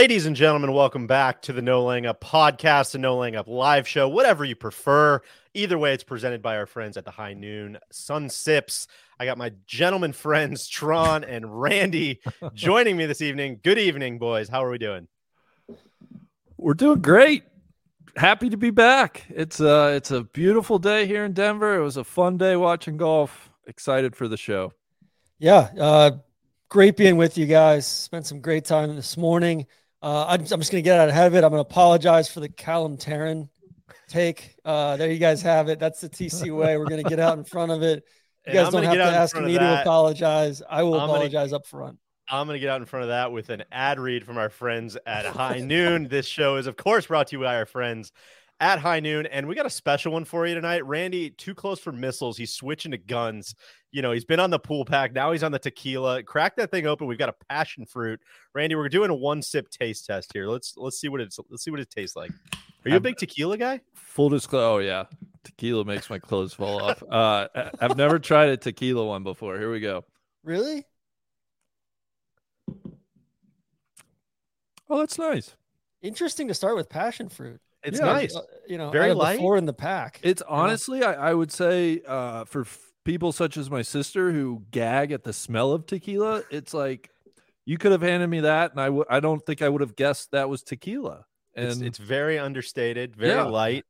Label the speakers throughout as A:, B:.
A: Ladies and gentlemen, welcome back to the No Laying Up podcast, the No Laying Up live show, whatever you prefer. Either way, it's presented by our friends at the High Noon Sun Sips. I got my gentleman friends, Tron and Randy, joining me this evening. Good evening, boys. How are we doing?
B: We're doing great. Happy to be back. It's uh it's a beautiful day here in Denver. It was a fun day watching golf. Excited for the show.
C: Yeah, uh, great being with you guys. Spent some great time this morning. Uh, I'm, I'm just going to get out ahead of it. I'm going to apologize for the Callum Tarren take. Uh, there you guys have it. That's the TC way. We're going to get out in front of it. You guys don't have to ask me to apologize. I will
A: I'm gonna-
C: apologize up front.
A: I'm going to get out in front of that with an ad read from our friends at High Noon. This show is, of course, brought to you by our friends at High Noon. And we got a special one for you tonight. Randy, too close for missiles. He's switching to guns. You know, he's been on the pool pack. Now he's on the tequila. Crack that thing open. We've got a passion fruit. Randy, we're doing a one sip taste test here. Let's let's see what it's let's see what it tastes like. Are you a
B: I'm-
A: big tequila guy?
B: Full disclosure. Oh yeah, tequila makes my clothes fall off. Uh, I've never tried a tequila one before. Here we go.
C: Really?
B: Oh, that's nice.
C: Interesting to start with passion fruit.
A: It's
B: Yeah,
A: nice.
C: Uh, you know,
A: Very
C: out of the
A: light.
C: four in the pack.
B: It's honestly, I, I would say, uh, for f- people such as my sister who gag at the smell of tequila, it's like you could have handed me that, and I w- I don't think I would have guessed that was tequila. And
A: It's, it's very understated, very
B: Yeah.
A: light.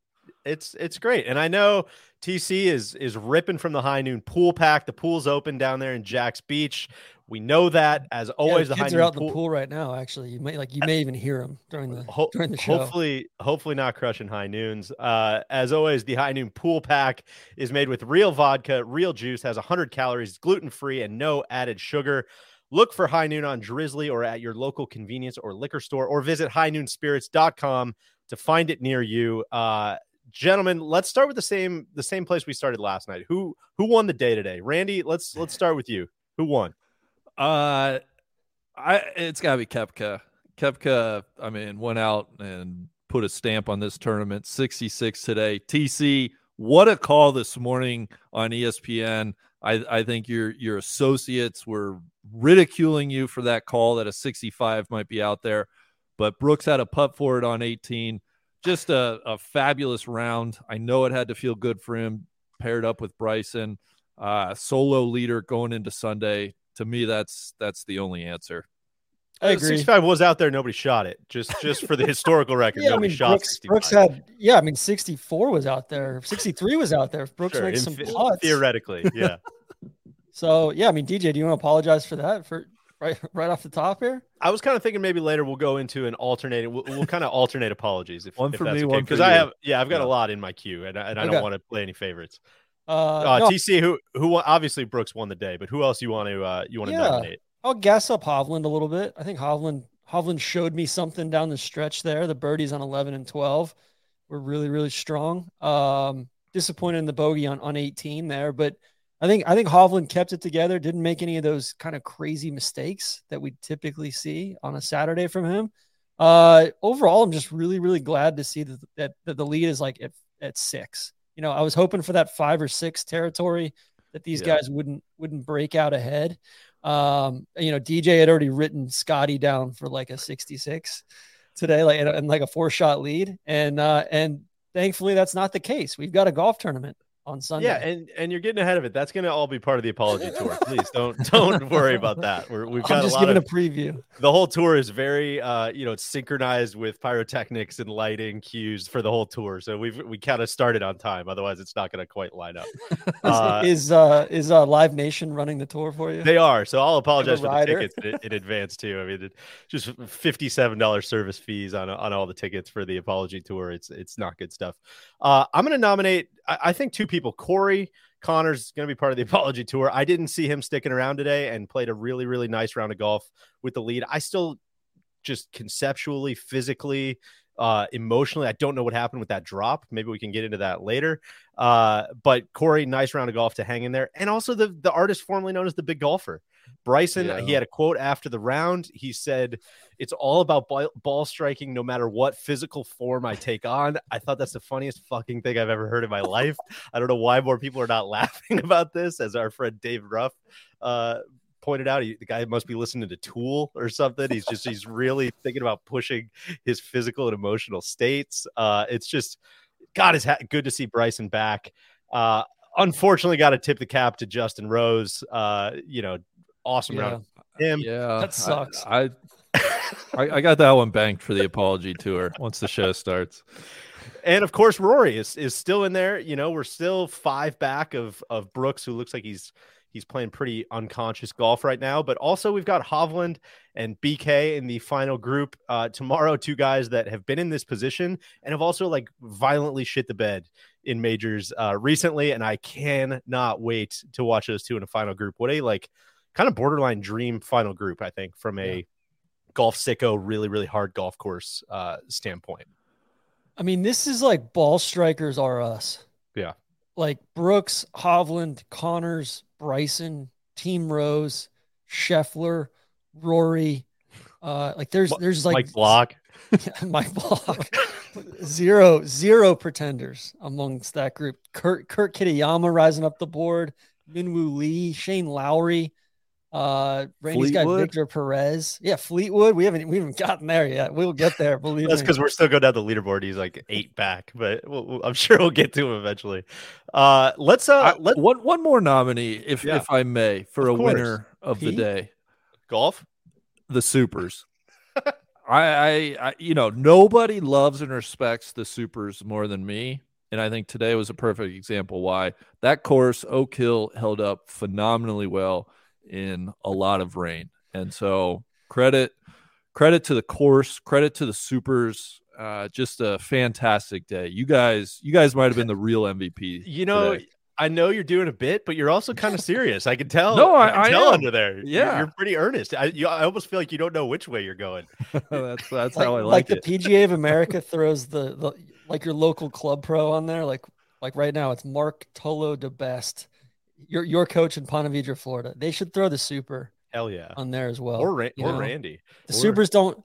A: It's it's great, and I know TC is is ripping from the high noon pool pack. The pool's open down there in Jax Beach. We know that. As always,
C: the
A: the high
C: kids
A: noon
C: are out in
A: pool.
C: the pool right now. Actually, you may like you may even hear them during the
A: Ho-
C: during the show.
A: Hopefully, hopefully not crushing high noons. Uh, as always, the high noon pool pack is made with real vodka, real juice, has 100 calories, gluten free, and no added sugar. Look for High Noon on Drizly or at your local convenience or liquor store, or visit highnoonspirits.com to find it near you. Uh, gentlemen, let's start with the same the same place we started last night. Who who won the day today? Randy, let's let's start with you. Who won?
B: Uh, I it's got to be Koepka. Koepka, I mean, went out and put a stamp on this tournament. 66 today. TC, what a call this morning on ESPN. I, I think your your associates were ridiculing you for that call that a 65 might be out there, but Brooks had a putt for it on 18. Just a, a fabulous round. I know it had to feel good for him, paired up with Bryson. Uh, solo leader going into Sunday. To me, that's that's the only answer.
C: I agree.
A: 65 was out there. Nobody shot it. Just just for the historical record,
C: Yeah, I
A: nobody
C: mean,
A: shot
C: Brooks,
A: 65.
C: Brooks had, yeah, I mean, 64 was out there, 63 was out there. If Brooks
A: Sure,
C: makes
A: in
C: some
A: the-
C: putts.
A: theoretically, yeah.
C: So, yeah, I mean, DJ, do you want to apologize for that for right right off the top here?
A: I was kind of thinking maybe later we'll go into an alternating. We'll, we'll kind of alternate apologies if,
B: One
A: if
B: for
A: that's
B: me,
A: okay.
B: one for
A: because I have yeah I've got
B: Yeah.
A: a lot in my queue and, I- and I
C: Okay.
A: don't want to play any favorites.
C: Uh,
A: Uh,
C: no,
A: TC who who obviously Brooks won the day, but who else you want to uh, you want to
C: Yeah.
A: nominate?
C: I'll gas up Hovland a little bit. I think Hovland Hovland showed me something down the stretch there. The birdies on 11 and 12 were really really strong. Um, disappointed in the bogey on on 18 there, but I think I think Hovland kept it together. Didn't make any of those kind of crazy mistakes that we typically see on a Saturday from him. Uh, overall, I'm just really really glad to see that that, that the lead is like at, at six. You know, I was hoping for that five or six territory that these
A: Yeah.
C: guys wouldn't wouldn't break out ahead. Um, you know, DJ had already written Scottie down for like a 66 today, like and, and like a four shot lead, and uh, and thankfully that's not the case. We've got a golf tournament on Sunday.
A: Yeah, and and you're getting ahead of it. That's going to all be part of the apology tour. Please don't don't worry about that. We're, we've got
C: I'm
A: a
C: just
A: lot
C: giving
A: of
C: a preview.
A: the whole tour is very uh you know it's synchronized with pyrotechnics and lighting cues for the whole tour. So we've we kind of started on time. Otherwise, it's not going to quite line up. Uh,
C: is uh is uh Live Nation running the tour for you?
A: They are. So I'll apologize for the tickets in, in advance too. I mean, it, just fifty-seven dollars service fees on on all the tickets for the apology tour. It's it's not good stuff. Uh, I'm going to nominate. I, I think two people. Corey Conners is going to be part of the apology tour. I didn't see him sticking around today and played a really really nice round of golf with the lead. I still just conceptually, physically, uh, emotionally. I don't know what happened with that drop. Maybe we can get into that later. Uh, but Corey, nice round of golf to hang in there, and also the the artist formerly known as the Big Golfer. Bryson,
B: Yeah.
A: he had a quote after the round. He said, It's all about ball, striking, no matter what physical form I take on. I thought that's the funniest fucking thing I've ever heard in my life. I don't know why more people are not laughing about this, as our friend Dave Ruff uh, pointed out. He, the guy must be listening to Tool or something. He's just, he's really thinking about pushing his physical and emotional states. Uh, it's just, God, it's ha- good to see Bryson back. Uh, unfortunately, got to tip the cap to Justin Rose. Uh, you know, awesome
C: Yeah.
A: round. Him.
B: Yeah,
C: That sucks.
B: I, I, I got that one banked for the apology tour once the show starts.
A: And of course, Rory is, is still in there. You know, we're still five back of of Brooks, who looks like he's he's playing pretty unconscious golf right now. But also, we've got Hovland and BK in the final group uh, tomorrow. Two guys that have been in this position and have also like violently shit the bed in majors uh, recently. And I cannot wait to watch those two in a final group. What a like kind of borderline dream final group, I think, from a golf sicko, really really hard golf course uh, standpoint.
C: I mean, this is like ball strikers are us.
A: Yeah.
C: Like Brooks, Hovland, Conners, Bryson, Team Rose, Scheffler, Rory. Uh, like there's there's like
A: Mike Block.
C: Mike Block. zero zero pretenders amongst that group. Kurt Kurt Kitayama rising up the board. Minwoo Lee, Shane Lowry. Uh, Randy's got Victor Perez. Yeah, Fleetwood. We haven't we haven't gotten there yet. We'll get there. Believe
A: That's because we're still going down the leaderboard. He's like eight back, but we'll, we'll- I'm sure we'll get to him eventually. Uh, let's uh,
B: I-
A: let
B: one one more nominee, if
A: Yeah.
B: if I may, for
A: Of
B: a
A: course.
B: winner of the day.
A: golf.
B: the supers. I, I, I, you know, nobody loves and respects the supers more than me. And I think today was a perfect example why that course, Oak Hill, held up phenomenally well in a lot of rain. And so credit, credit to the course, credit to the supers. Uh, just a fantastic day. You guys, you guys might have been the real MVP.
A: You know,
B: today.
A: I know you're doing a bit, but you're also kind of serious. I can tell.
B: No, I-
A: can
B: I
A: tell
B: am.
A: under there. You're-
B: Yeah.
A: you're, pretty earnest. I, you, I almost feel like you don't know which way you're going.
B: that's that's
C: like,
B: how I
C: like
B: like, it.
C: the PGA of America throws the, the like your local club pro on there. Like like right now, it's Mark Tolo de Best, your your coach in Ponte Vedra, Florida. They should throw the super
A: Hell yeah.
C: on there as well.
A: or Ra- or
C: know?
A: Randy.
C: The
A: Or-
C: supers don't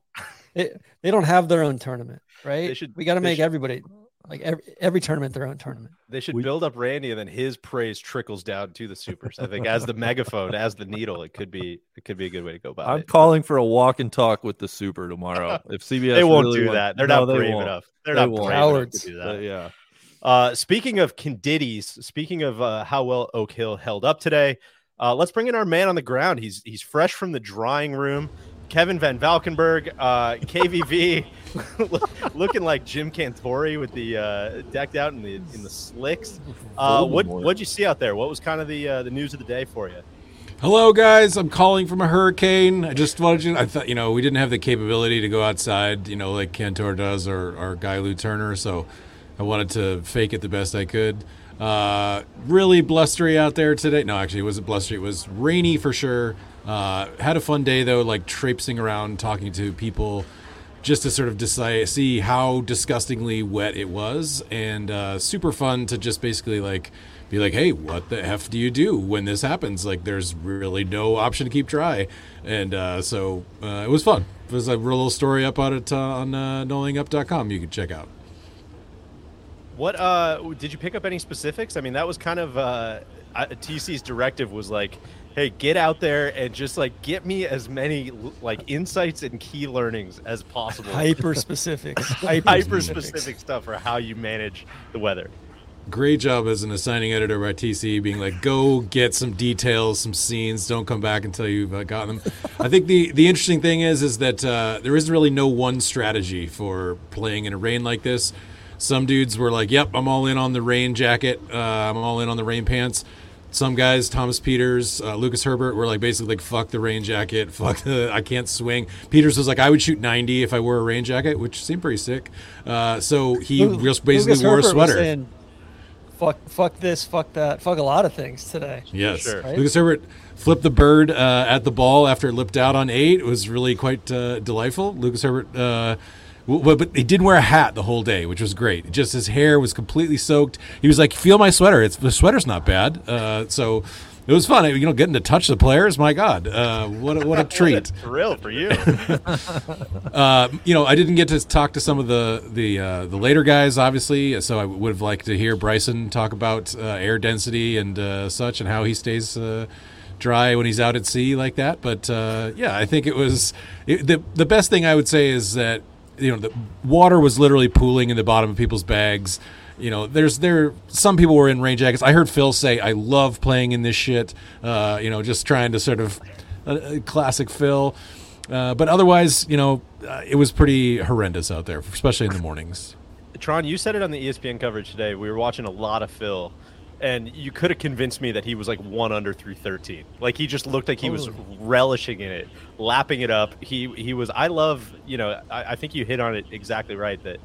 C: they, they don't have their own tournament, right?
A: They should-
C: we got to make
A: should-
C: everybody like every, every tournament their own tournament.
A: They should
B: We-
A: build up Randy, and then his praise trickles down to the supers. I think as the megaphone, as the needle, it could be it could be a good way to go about
B: I'm
A: it.
B: calling for a walk and talk with the super tomorrow. If CBS,
A: they won't
B: really
A: do
B: want-
A: that. They're
B: No,
A: not brave
B: won't.
A: enough. They're
B: They
A: not
B: won't.
A: brave enough to do that.
B: But yeah,
A: Uh, speaking of conditties, speaking of uh, how well Oak Hill held up today, uh, let's bring in our man on the ground. He's he's fresh from the drying room. Kevin Van Valkenburg, uh, KVV, looking like Jim Cantore with the uh, decked out in the in the slicks. Uh, what what'd you see out there? What was kind of the uh, the news of the day for you?
D: Hello, guys. I'm calling from a hurricane. I just wanted you. I thought you know we didn't have the capability to go outside, you know, like Cantore does or or Guy Lou Turner. So I wanted to fake it the best I could. Uh, really blustery out there today. No, actually, it wasn't blustery. It was rainy for sure. Uh, had a fun day though, like traipsing around, talking to people, just to sort of decide see how disgustingly wet it was, and uh, super fun to just basically like be like, hey, what the f do you do when this happens? Like, there's really no option to keep dry, and uh, so uh, it was fun. There's a real little story up on it uh, on uh, nolayingup.com. You can check out.
A: What uh did you pick up any specifics? I mean, that was kind of uh TC's directive was like, "Hey, get out there and just like get me as many like insights and key learnings as possible."
C: Hyper specifics. Hyper,
A: hyper specific stuff for how you manage the weather.
D: Great job as an assigning editor by TC, being like, go get some details, some scenes. Don't come back until you've uh, gotten them. I think the the interesting thing is is that uh, there is really no one strategy for playing in a rain like this. Some dudes were like, "Yep, I'm all in on the rain jacket. Uh, I'm all in on the rain pants." Some guys, Thomas Pieters, uh, Lucas Herbert, were like basically like, "Fuck the rain jacket. Fuck the I can't swing." Pieters was like, "I would shoot 90 if I wore a rain jacket," which seemed pretty sick. Uh, so he
C: Lu-
D: just basically
C: Lucas
D: wore a
C: Herbert was
D: sweater.
C: saying, fuck, fuck this, fuck that, fuck a lot of things today.
D: Yes.
A: Sure.
C: Right?
D: Lucas Herbert flipped the bird uh, at the ball after it lipped out on eight. It was really quite uh, delightful. Lucas Herbert, uh, w- w- but he didn't wear a hat the whole day, which was great. Just his hair was completely soaked. He was like, "Feel my sweater. It's the sweater's not bad." Uh, so. It was fun, you know, getting to touch the players. My God, uh, what a, what a treat!
A: Thrill for you.
D: Uh, you know, I didn't get to talk to some of the the uh, the later guys, obviously. So I would have liked to hear Bryson talk about uh, air density and uh, such, and how he stays uh, dry when he's out at sea like that. But uh, yeah, I think it was it, the the best thing I would say is that you know the water was literally pooling in the bottom of people's bags. You know, there's there some people were in rain jackets. I heard Phil say, "I love playing in this shit." Uh, you know, just trying to sort of uh, classic Phil. Uh, but otherwise, you know, uh, it was pretty horrendous out there, especially in the mornings.
A: Tron, you said it on the ESPN coverage today. We were watching a lot of Phil, and you could have convinced me that he was like one under through thirteen. Like he just looked like he was relishing in it, lapping it up. He he was. I love. You know, I, I think you hit on it exactly right. That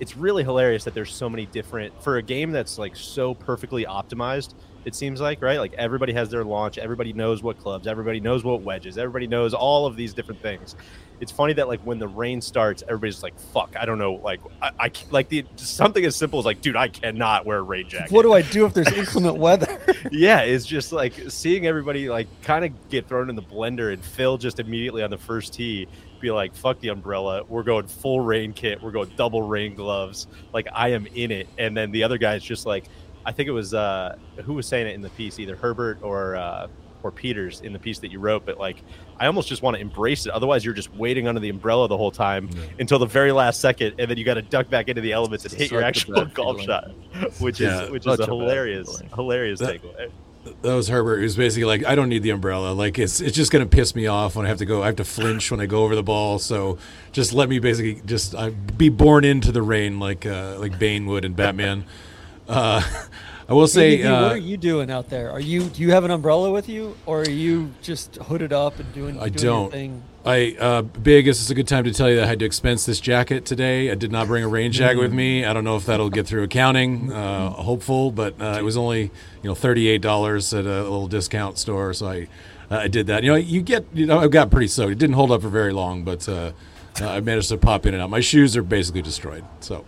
A: it's really hilarious that there's so many different for a game that's like so perfectly optimized. It seems like right, like everybody has their launch. Everybody knows what clubs. Everybody knows what wedges. Everybody knows all of these different things it's funny that like when the rain starts, everybody's like, "Fuck, I don't know." Like, I, I like the something as simple as like, "Dude, I cannot wear a rain jacket."
C: What do I do if there's inclement weather?
A: yeah, it's just like seeing everybody like kind of get thrown in the blender and Phil just immediately on the first tee be like, "Fuck the umbrella, we're going full rain kit, we're going double rain gloves." Like I am in it, and then the other guy's just like, I think it was uh who was saying it in the piece, either Herbert or uh or Pieters in the piece that you wrote, but like I almost just want to embrace it. Otherwise, you're just waiting under the umbrella the whole time until the very last second, and then you got to duck back into the elements and hit your
B: Such a
A: actual golf
B: feeling.
A: shot, which
D: Yeah,
A: is which is
B: a
A: a hilarious,
B: feeling.
A: hilarious
D: That-
A: takeaway.
D: That was Herbert. He was basically like, I don't need the umbrella. Like it's it's just gonna piss me off when I have to go. I have to flinch when I go over the ball. So just let me basically just uh, be born into the rain like uh, like Bane would in Batman. Uh, I will say, uh,
C: what are you doing out there? Are you do you have an umbrella with you, or are you just hooded up and doing?
D: I
C: doing
D: don't.
C: Thing?
D: I uh, big. This is a good time to tell you that I had to expense this jacket today. I did not bring a rain jacket with me. I don't know if that'll get through accounting. Uh, hopeful, but uh, it was only you know thirty eight dollars at a little discount store, so I uh, I did that. You know, you get you know I got pretty soaked. It didn't hold up for very long, but uh, I managed to pop in and out. My shoes are basically destroyed. So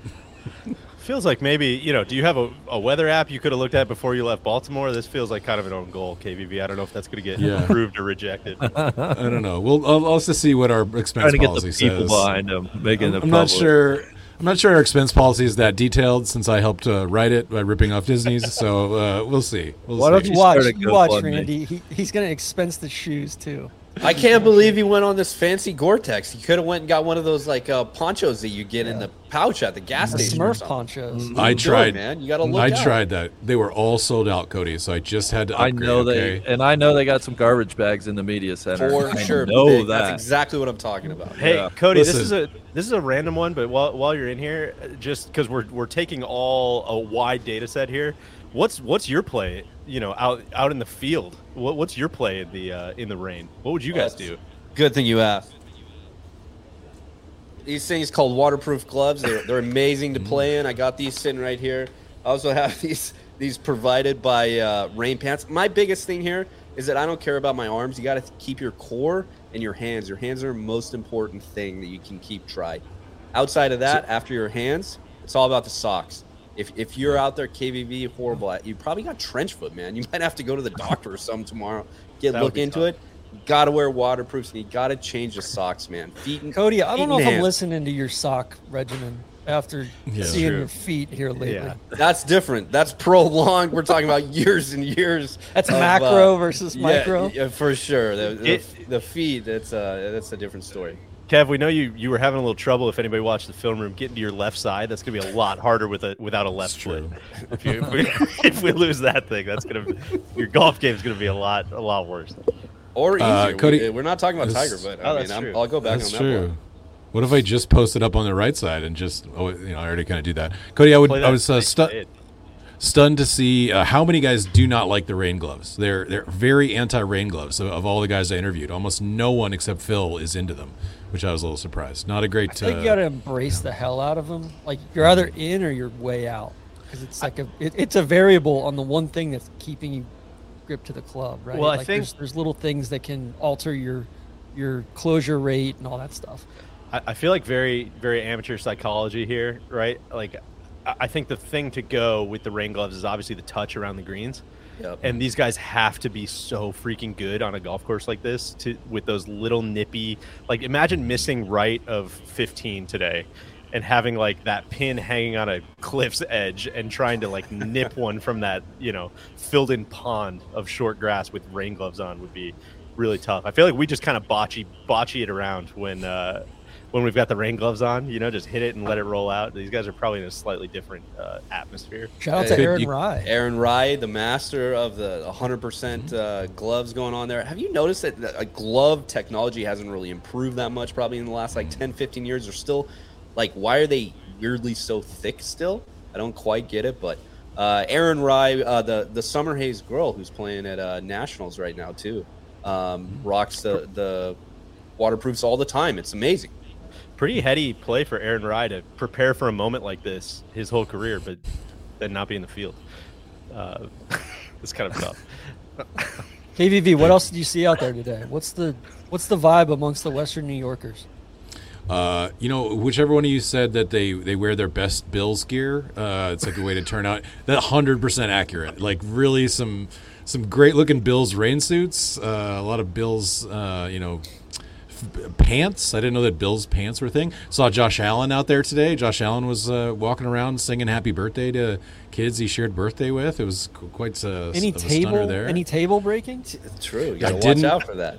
A: Feels like maybe you know. Do you have a, a weather app you could have looked at before you left Baltimore? This feels like kind of an own goal, KVV. I don't know if that's going to get
D: Yeah.
A: approved or rejected.
D: I don't know. We'll I'll, I'll just see what our expense
B: Trying to get
D: policy
B: the people
D: says.
B: behind them, making
D: I'm,
B: the
D: I'm not sure. I'm not sure our expense policy is that detailed since I helped uh, write it by ripping off Disney's. So uh, we'll see. We'll
B: Why
D: see.
B: don't
C: You
B: you
C: watch,
B: start a
C: you watch, Randy. He, he's gonna expense the shoes too.
E: I can't believe he went on this fancy Gore-Tex. He could have went and got one of those like uh, ponchos that you get in the pouch at the gas
C: The
E: station. or
C: Smurf
E: something.
C: ponchos.
D: I
E: What are you doing,
D: tried,
E: man. You got to look.
D: I
E: out.
D: tried that. They were all sold out, Cody. So I just had to.
B: I know they,
D: okay?
B: and I know they got some garbage bags in the media center.
E: for
B: I
E: sure.
B: know
E: big.
B: that.
E: That's exactly what I'm talking about.
A: Hey,
B: Yeah.
A: Cody, this is a this is a random one, but while while you're in here, uh, just because we're we're taking all a wide data set here, what's what's your play? You know, out out in the field, what, what's your play in the uh, in the rain? What would you guys do?
E: Good thing you asked. These things called waterproof gloves. They're, they're amazing to play in. I got these sitting right here. I also have these these provided by uh, Rain Pants. My biggest thing here is that I don't care about my arms. You got to keep your core and your hands. Your hands are the most important thing that you can keep dry. Outside of that, after your hands, it's all about the socks. If, if you're out there KVV horrible, you probably got trench foot, man. You might have to go to the doctor or something tomorrow. Get
A: That
E: look into
A: tough.
E: it. Got to wear waterproofs and you got to change the socks, man. Feet and
C: Cody, I don't know
E: and
C: if I'm listening to your sock regimen after
D: Yeah.
C: seeing
A: True.
C: your feet here lately.
A: Yeah.
E: That's different. That's prolonged. We're talking about years and years.
C: That's
E: of, uh,
C: macro versus
E: yeah,
C: micro.
E: Yeah, for sure. The, the,
A: It-
E: the feet. That's uh, that's a different story.
A: Kev, we know you you were having a little trouble. If anybody watched the film room, getting to your left side, that's gonna be a lot harder with a without a left
D: It's
A: foot. If, you, if, we, if we lose that thing, that's gonna your golf game is gonna be a lot a lot worse.
E: Or easier.
D: Uh, Cody-
E: we, we're not talking about Tiger, but
A: Oh,
E: I
A: that's
E: mean, I'm,
A: true.
E: I'll go back
D: That's
E: on that
D: true.
E: one.
D: What if I just posted up on the right side and just oh you know I already kind of do that. Cody, I would I was uh,
A: snake
D: stunned to see uh, how many guys do not like the rain gloves. They're they're very anti rain gloves. Of, of all the guys I interviewed, almost no one except Phil is into them, which I was a little surprised. Not a great.
C: I think
D: uh,
C: you got to embrace the hell out of them. Like you're either in or you're way out. because it's like a it, it's a variable on the one thing that's keeping you grip to the club, right?
A: Well, I
C: like
A: think-
C: there's, there's little things that can alter your your closure rate and all that stuff.
A: I, I feel like very, very amateur psychology here, right? Like, I, I think the thing to go with the rain gloves is obviously the touch around the greens.
E: Yep.
A: And these guys have to be so freaking good on a golf course like this to with those little nippy like imagine missing right of 15 today and having like that pin hanging on a cliff's edge and trying to like nip one from that, you know, filled in pond of short grass with rain gloves on would be really tough. I feel like we just kind of botchy botchy it around when uh when we've got the rain gloves on, you know, just hit it and let it roll out. These guys are probably in a slightly different uh, atmosphere.
C: Shout out
E: Hey,
C: to Aaron
D: you-
C: Rai.
E: Aaron Rai, the master of the 100% uh, gloves going on there. Have you noticed that the- a glove technology hasn't really improved that much probably in the last like 10, 15 years? They're still like, why are they weirdly so thick still? I don't quite get it, but uh, Aaron Rai, uh, the the Summer Hayes girl who's playing at uh, Nationals right now too, um, rocks the the waterproofs all the time. It's amazing.
A: Pretty heady play for Aaron Rai to prepare for a moment like this his whole career, but then not be in the field. Uh, it's kind of tough.
C: KVV, what else did you see out there today? What's the what's the vibe amongst the Western New Yorkers?
D: Uh, you know, whichever one of you said that they, they wear their best Bills gear, uh, it's like a way to turn out that hundred percent accurate. Like really some some great looking Bills rain suits, uh, a lot of Bills, uh, you know, f- pants. I didn't know that Bills pants were a thing. Saw Josh Allen out there today. Josh Allen was uh, walking around singing "Happy Birthday" to kids he shared birthday with. It was quite uh,
C: Any
D: of a stunner
C: table
D: there.
C: any table breaking?
E: True. You gotta watch
D: didn't-
E: out for that.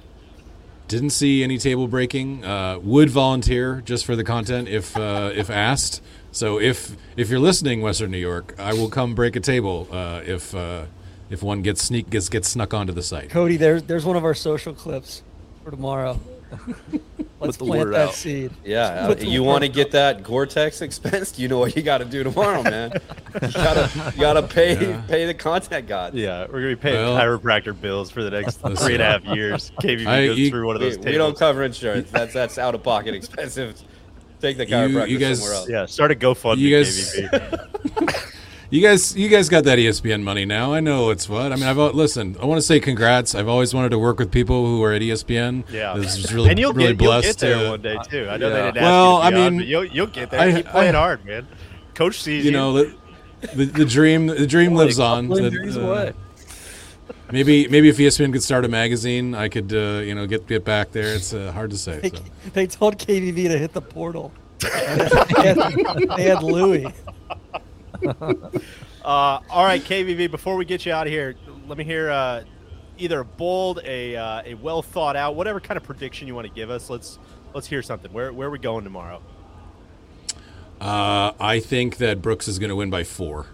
D: Didn't see any table breaking. Uh, would volunteer just for the content if uh, if asked. So if if you're listening, Western New York, I will come break a table uh, if uh, if one gets sneak gets gets snuck onto the site.
C: Cody, there's there's one of our social clips for tomorrow. Let's plant that
B: out.
C: seed.
E: Yeah,
C: Put
E: uh, you want to get that Gore-Tex expensed? You know what you got to do tomorrow, man. you gotta, you gotta pay pay the contact god.
A: Yeah, we're gonna be paying
D: Well-
A: chiropractor bills for the next three and a half years. KVV
D: I-
A: goes
D: you-
A: through one of
E: We,
A: those
E: we
A: tables.
E: don't cover insurance. That's that's out of pocket expensive. Take the
D: You-
E: chiropractor
D: you guys-
E: somewhere else.
A: yeah, start a GoFundMe.
D: You guys-
A: KVV.
D: You guys, you guys got that ESPN money now. I know it's what. I mean, I've al- listen. I want to say congrats. I've always wanted to work with people who are at ESPN.
A: Yeah,
D: this is really,
A: and you'll
D: really
A: get you'll
D: blessed
A: get there
D: to-
A: one day too. I know
B: Yeah.
A: they didn't ask
D: Well,
A: you to be
D: I
A: on,
D: mean,
A: but you'll you'll get there.
D: I-
A: Keep playing
D: I-
A: hard, man. Coach sees
D: You
A: you.
D: know, the, the, the dream, the dream lives on.
C: Couple
D: The- uh. Maybe maybe if ESPN could start a magazine, I could uh, you know get get back there. It's uh, hard to say.
C: They,
D: So.
C: they told KVV to hit the portal. they, had, they had Louis.
A: Uh, all right, KVV. Before we get you out of here, let me hear uh, either a bold, a uh, a well thought out, whatever kind of prediction you want to give us. Let's let's hear something. Where where are we going tomorrow?
D: Uh, I think that Brooks is going to win by four.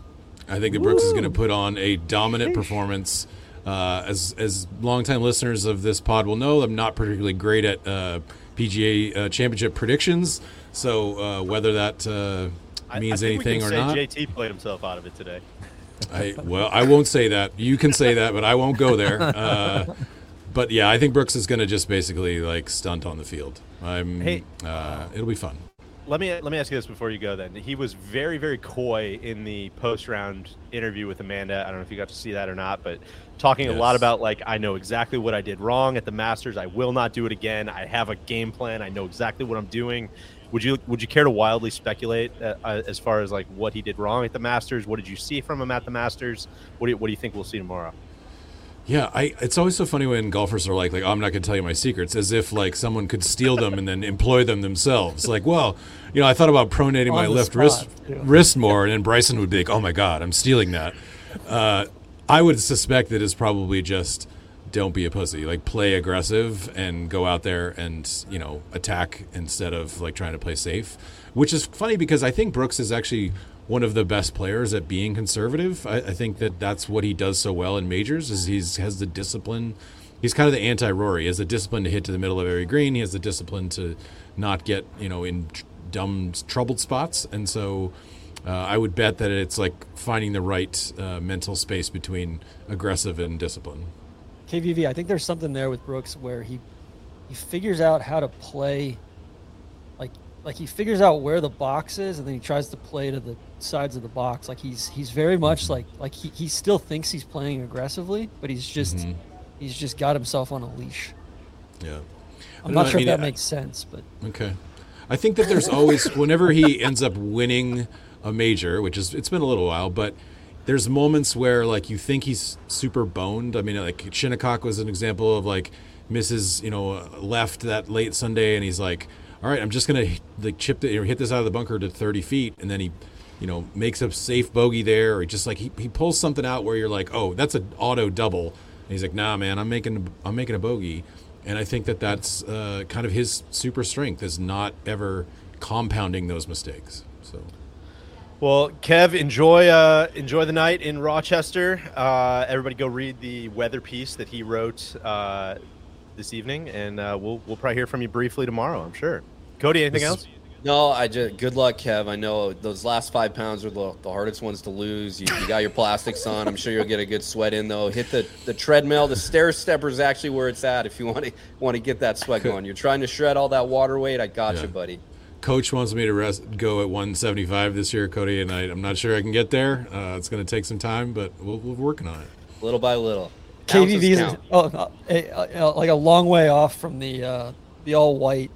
D: I think that Brooks is going to put on a dominant performance. Uh, as as longtime listeners of this pod will know, I'm not particularly great at uh, PGA uh, Championship predictions. So uh, whether that
A: I-
D: means
A: I
D: anything
A: we
D: or not,
A: JT played himself out of it today.
D: I well, I won't say that. You can say that, but I won't go there. Uh, but yeah, I think Brooks is going to just basically like stunt on the field. I'm.
A: Hey.
D: uh, it'll be fun.
A: Let me let me ask you this before you go. Then he was very very coy in the post round interview with Amanda. I don't know if you got to see that or not, but talking a lot about like I know exactly what I did wrong at the Masters. I will not do it again. I have a game plan. I know exactly what I'm doing. Would you would you care to wildly speculate uh, uh, as far as like what he did wrong at the Masters? What did you see from him at the Masters? What do you, what do you think we'll see tomorrow?
D: Yeah, I. It's always so funny when golfers are like, like, oh, I'm not going to tell you my secrets, as if like someone could steal them and then employ them themselves. Like, well, you know, I thought about pronating
C: On
D: my left
C: spot,
D: wrist
C: too.
D: wrist more, and then Bryson would be like, oh my god, I'm stealing that. Uh, I would suspect that it's probably just don't be a pussy, like play aggressive and go out there and you know attack instead of like trying to play safe. Which is funny because I think Brooks is actually one of the best players at being conservative. I, I think that that's what he does so well in majors is he's has the discipline. He's kind of the anti Rory. He has the discipline to hit to the middle of every green. He has the discipline to not get you know in dumb troubled spots, and so. Uh, I would bet that it's like finding the right uh, mental space between aggressive and discipline.
C: KVV, I think there's something there with Brooks where he he figures out how to play like like he figures out where the box is and then he tries to play to the sides of the box. Like he's he's very much like like he, he still thinks he's playing aggressively, but he's just
D: Mhm.
C: he's just got himself on a leash.
D: Yeah.
C: I'm not
D: don't-
C: sure
D: I
C: if that
D: I-
C: makes sense, but
D: Okay. I think that there's always whenever he ends up winning a major, which is it's been a little while, but there's moments where like you think he's super boned. I mean, like Shinnecock was an example of like misses, you know, left that late Sunday, and he's like, "All right, I'm just gonna like chip the, hit this out of the bunker to 30 feet," and then he, you know, makes a safe bogey there, or just like he, he pulls something out where you're like, "Oh, that's an auto double," and he's like, "Nah, man, I'm making I'm making a bogey." And I think that that's uh, kind of his super strength is not ever compounding those mistakes. So
A: Well, Kev, enjoy uh, enjoy the night in Rochester. Uh, everybody, go read the weather piece that he wrote uh, this evening, and uh, we'll we'll probably hear from you briefly tomorrow. I'm sure. Cody, anything
D: This
A: else?
E: No, I just good luck, Kev. I know those last five pounds are the, the hardest ones to lose. You, you got your plastics on. I'm sure you'll get a good sweat in though. Hit the, the treadmill. The stair stepper is actually where it's at if you want to want to get that sweat going. You're trying to shred all that water weight. I got
D: Yeah.
E: you, buddy.
D: Coach wants me to rest, go at 175 this year, Cody, and I, I'm not sure I can get there. Uh, it's going to take some time, but we'll, we're working on it.
E: Little by little. Ounces
C: KVV is
E: count.
C: oh, uh, a- uh, like a long way off from the uh, the all white,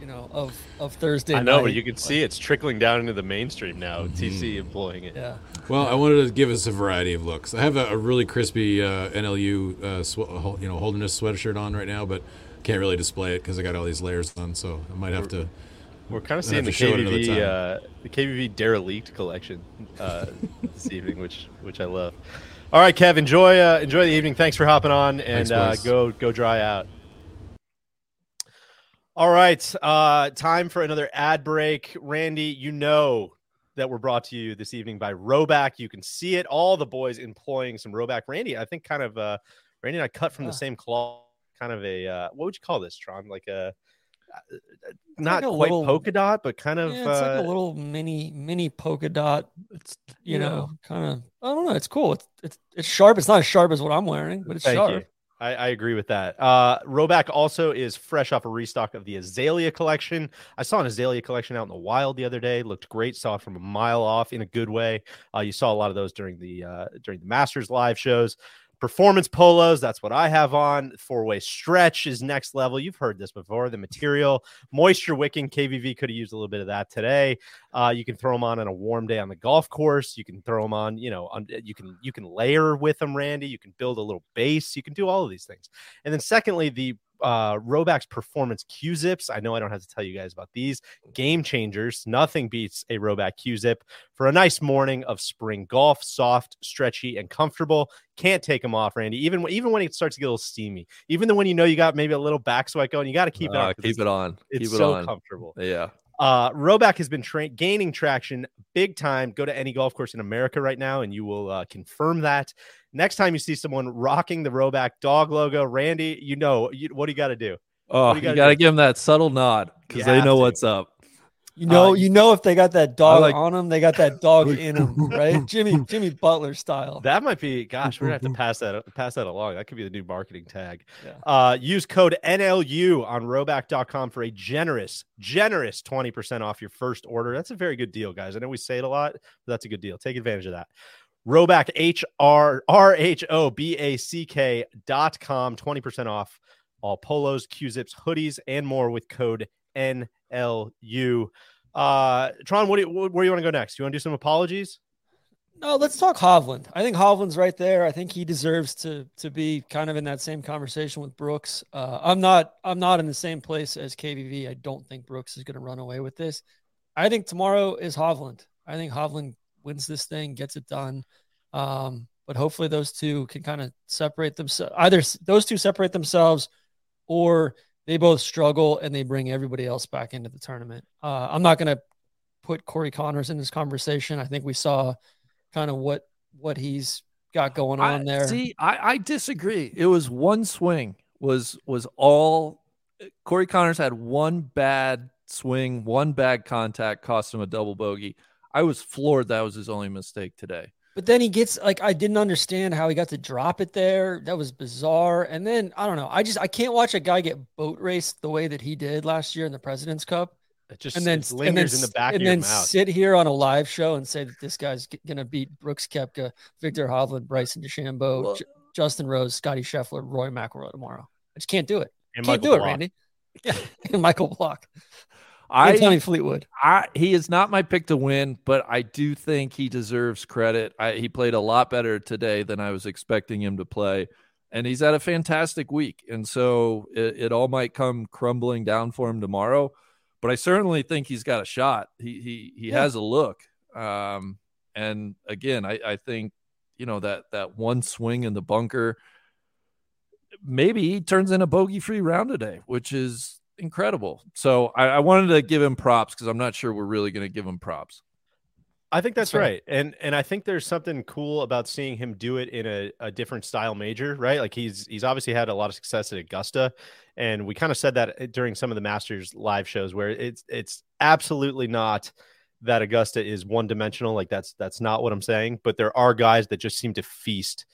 C: you know, of of Thursday.
A: I know, but you can see it's trickling down into the mainstream now. TC employing it.
C: Yeah.
D: Well, I wanted to give us a variety of looks. I have a, a really crispy uh, NLU, uh, sw- hol- you know, Holderness sweatshirt on right now, but can't really display it because I got all these layers on. So I might have to.
A: We're kind of seeing the
D: to show it another
A: KVV uh, the KVV derelict collection uh, this evening, which which I love. All right, Kev, enjoy uh, enjoy the evening. Thanks for hopping on, and
D: Thanks,
A: uh, go go dry out. All right, uh, time for another ad break. Randy, you know that we're brought to you this evening by Rhoback. You can see it. All the boys employing some Rhoback. Randy, I think kind of uh, Randy and I cut from the same cloth. Kind of a uh, what would you call this, Tron? Like a uh,
C: like
A: not
C: a
A: quite
C: little-
A: polka dot, but kind of
C: yeah, it's like
A: uh,
C: a little mini mini polka dot.
B: It's
C: You know, kind of. I don't know. It's cool. It's it's it's sharp. It's not as sharp as what I'm wearing, but it's
A: Thank
C: sharp.
A: you. I, I agree with that. Uh, Rhoback also is fresh off a restock of the Azalea collection. I saw an Azalea collection out in the wild the other day. Looked great. Saw it from a mile off in a good way. Uh, you saw a lot of those during the uh, during the Masters live shows. Performance polos, that's what I have on. Four way stretch is next level. You've heard this before. The material, moisture wicking, KVV could have used a little bit of that today. Uh, you can throw them on on a warm day on the golf course. You can throw them on, you know, on, you can you can layer with them, Randy. You can build a little base. You can do all of these things. And then secondly, the uh, Robax Performance Q Zips. I know I don't have to tell you guys about these game changers. Nothing beats a Rhoback Q Zip for a nice morning of spring golf. Soft, stretchy, and comfortable. Can't take them off, Randy. Even even when it starts to get a little steamy. Even when you know you got maybe a little back sweat going, you got to keep it
B: Uh,
A: on.
B: keep it on.
A: It's
B: keep it
A: so
B: on.
A: comfortable.
B: Yeah.
A: Uh, Rhoback has been tra- gaining traction big time. Go to any golf course in America right now, and you will uh, confirm that. Next time you see someone rocking the Rhoback dog logo, Randy, you know you, what do you got to do?
B: Oh,
A: you
B: got to give them that subtle nod because they know
A: to.
B: what's up.
C: You know,
A: Uh,
C: you know if they got that dog
B: like-
C: on them, they got that dog in them, right? Jimmy Jimmy Butler style.
A: That might be. Gosh, we're gonna have to pass that pass that along. That could be the new marketing tag.
C: Yeah.
A: Uh, use code NLU on Rhoback.com for a generous, generous twenty percent off your first order. That's a very good deal, guys. I know we say it a lot, but that's a good deal. Take advantage of that. Rhoback H R R H O B A C K dot com, 20% off all polos, Q zips, hoodies, and more with code NLU. Uh Tron, what do you where do you want to go next? You want to do some apologies?
C: No, let's talk Hovland. I think Hovland's right there. I think he deserves to to be kind of in that same conversation with Brooks. Uh, I'm not I'm not in the same place as KVV. I don't think Brooks is going to run away with this. I think tomorrow is Hovland. I think Hovland wins this thing, gets it done. Um, but hopefully those two can kind of separate themselves. Either those two separate themselves, or they both struggle and they bring everybody else back into the tournament. Uh, I'm not going to put Corey Conners in this conversation. I think we saw kind of what what he's got going on
B: I-
C: there.
B: See, I, I disagree. It was one swing. Was was all Corey Conners had one bad swing, one bad contact, cost him a double bogey. I was floored that was his only mistake today.
C: But then he gets like I didn't understand how he got to drop it there. That was bizarre. And then I don't know. I just I can't watch a guy get boat raced the way that he did last year in the President's Cup.
A: It just
C: and then
A: it lingers
C: and then,
A: in the back
C: and
A: of your
C: then
A: mouth.
C: sit here on a live show and say that this guy's g- gonna beat Brooks Koepka, Viktor Hovland, Bryson DeChambeau,
B: Well-
C: J- Justin Rose, Scottie Scheffler, Rory McIlroy tomorrow. I just can't do it.
A: and
C: can't
A: Michael
C: do it, Randy. Yeah, and Michael Block,
B: I
C: Tommy Fleetwood.
B: I he is not my pick to win, but I do think he deserves credit. I, he played a lot better today than I was expecting him to play, and he's had a fantastic week. And so it, it all might come crumbling down for him tomorrow, but I certainly think he's got a shot. He he he
C: Yeah.
B: has a look. Um, and again, I I think you know that that one swing in the bunker, maybe he turns in a bogey free round today, which is incredible. So I, I wanted to give him props because I'm not sure we're really going to give him props.
A: I think that's
C: That's right.
A: right. And and I think there's something cool about seeing him do it in a, a different style major, right? Like he's he's obviously had a lot of success at Augusta. And we kind of said that uh, during some of the Masters live shows where it's it's absolutely not that Augusta is one dimensional. Like that's that's not what I'm saying. But there are guys that just seem to feast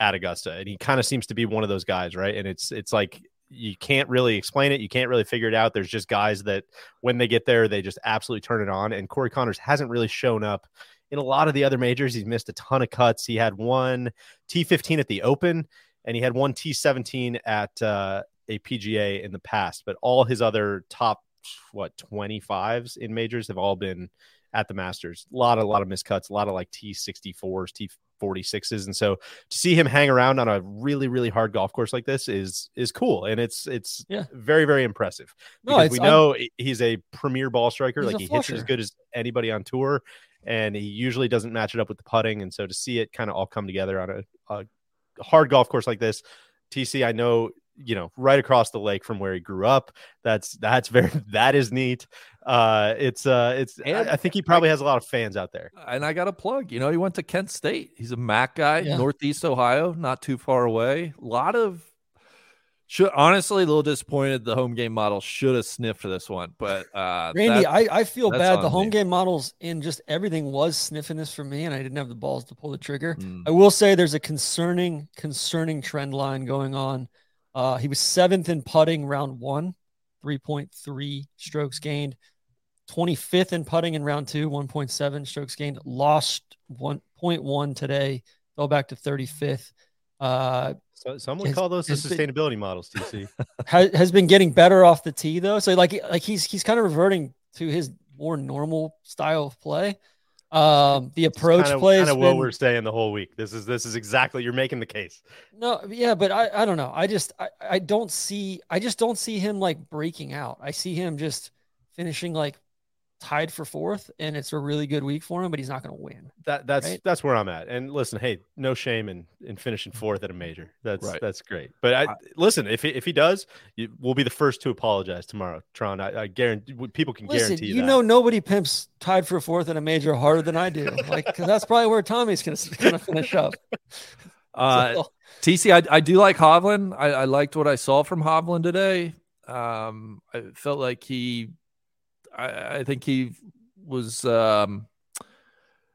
A: at Augusta. And he kind of seems to be one of those guys, right? And it's it's like you can't really explain it. You can't really figure it out. There's just guys that when they get there, they just absolutely turn it on. And Corey Conners hasn't really shown up in a lot of the other majors. He's missed a ton of cuts. He had one T15 at the Open, and he had one T17 at uh, a PGA in the past. But all his other top what 25s in majors have all been at the Masters. A lot, of a lot of miscuts, a lot of like T64s, T46s, and so to see him hang around on a really, really hard golf course like this is is cool, and it's it's
C: Yeah.
A: very, very impressive.
C: No,
A: Because we
C: I'm-
A: know he's a premier ball striker. Like he hits as good as anybody on tour, and he usually doesn't match it up with the putting. And so to see it kind of all come together on a, a hard golf course like this, TC, I know you know right across the lake from where he grew up. That's that's very that is neat. Uh, it's uh, it's
B: And-
A: I, I think he probably has a lot of fans out there.
B: And I got a plug. You know, he went to Kent State. He's a Mac guy,
C: Yeah.
B: Northeast Ohio, not too far away. A lot of should honestly a little disappointed. The home game model should have sniffed this one, but uh,
C: Randy,
B: that-
C: I, I feel bad. The home
B: me.
C: game models in just everything was sniffing this for me, and I didn't have the balls to pull the trigger.
B: Mm.
C: I will say there's a concerning, concerning trend line going on. Uh, he was seventh in putting round one, 3.3 strokes gained. 25th in putting in round two, 1.7 strokes gained. Lost 1.1 today, fell back to 35th. Uh,
A: So some would call those the
C: has been-
A: sustainability models, TC.
C: has, has been getting better off the tee though. So like like he's he's kind of reverting to his more normal style of play. Um, the approach
A: kind of,
C: play
A: kind of what
C: been
A: we're saying the whole week. This is this is exactly you're making the case.
C: no, yeah, but I I don't know. I just I, I don't see I just don't see him like breaking out. I see him just finishing like tied for fourth, and it's a really good week for him, but he's not going to win.
A: That that's
C: Right?
A: that's where I'm at. And listen, hey, no shame in in finishing fourth at a major. That's
B: Right.
A: that's great. But I,
B: I-
A: listen, if he, if he does, you, we'll be the first to apologize tomorrow, Tron. I, I guarantee people can
C: Listen,
A: guarantee
C: you
A: that.
C: know nobody pimps tied for fourth in a major harder than I do. Like, 'cause that's probably where Tommy's going to finish up.
B: Uh,
C: So-
B: TC, I, I do like Hovland. I, I liked what I saw from Hovland today. Um, I felt like he, I, I think he was. Um,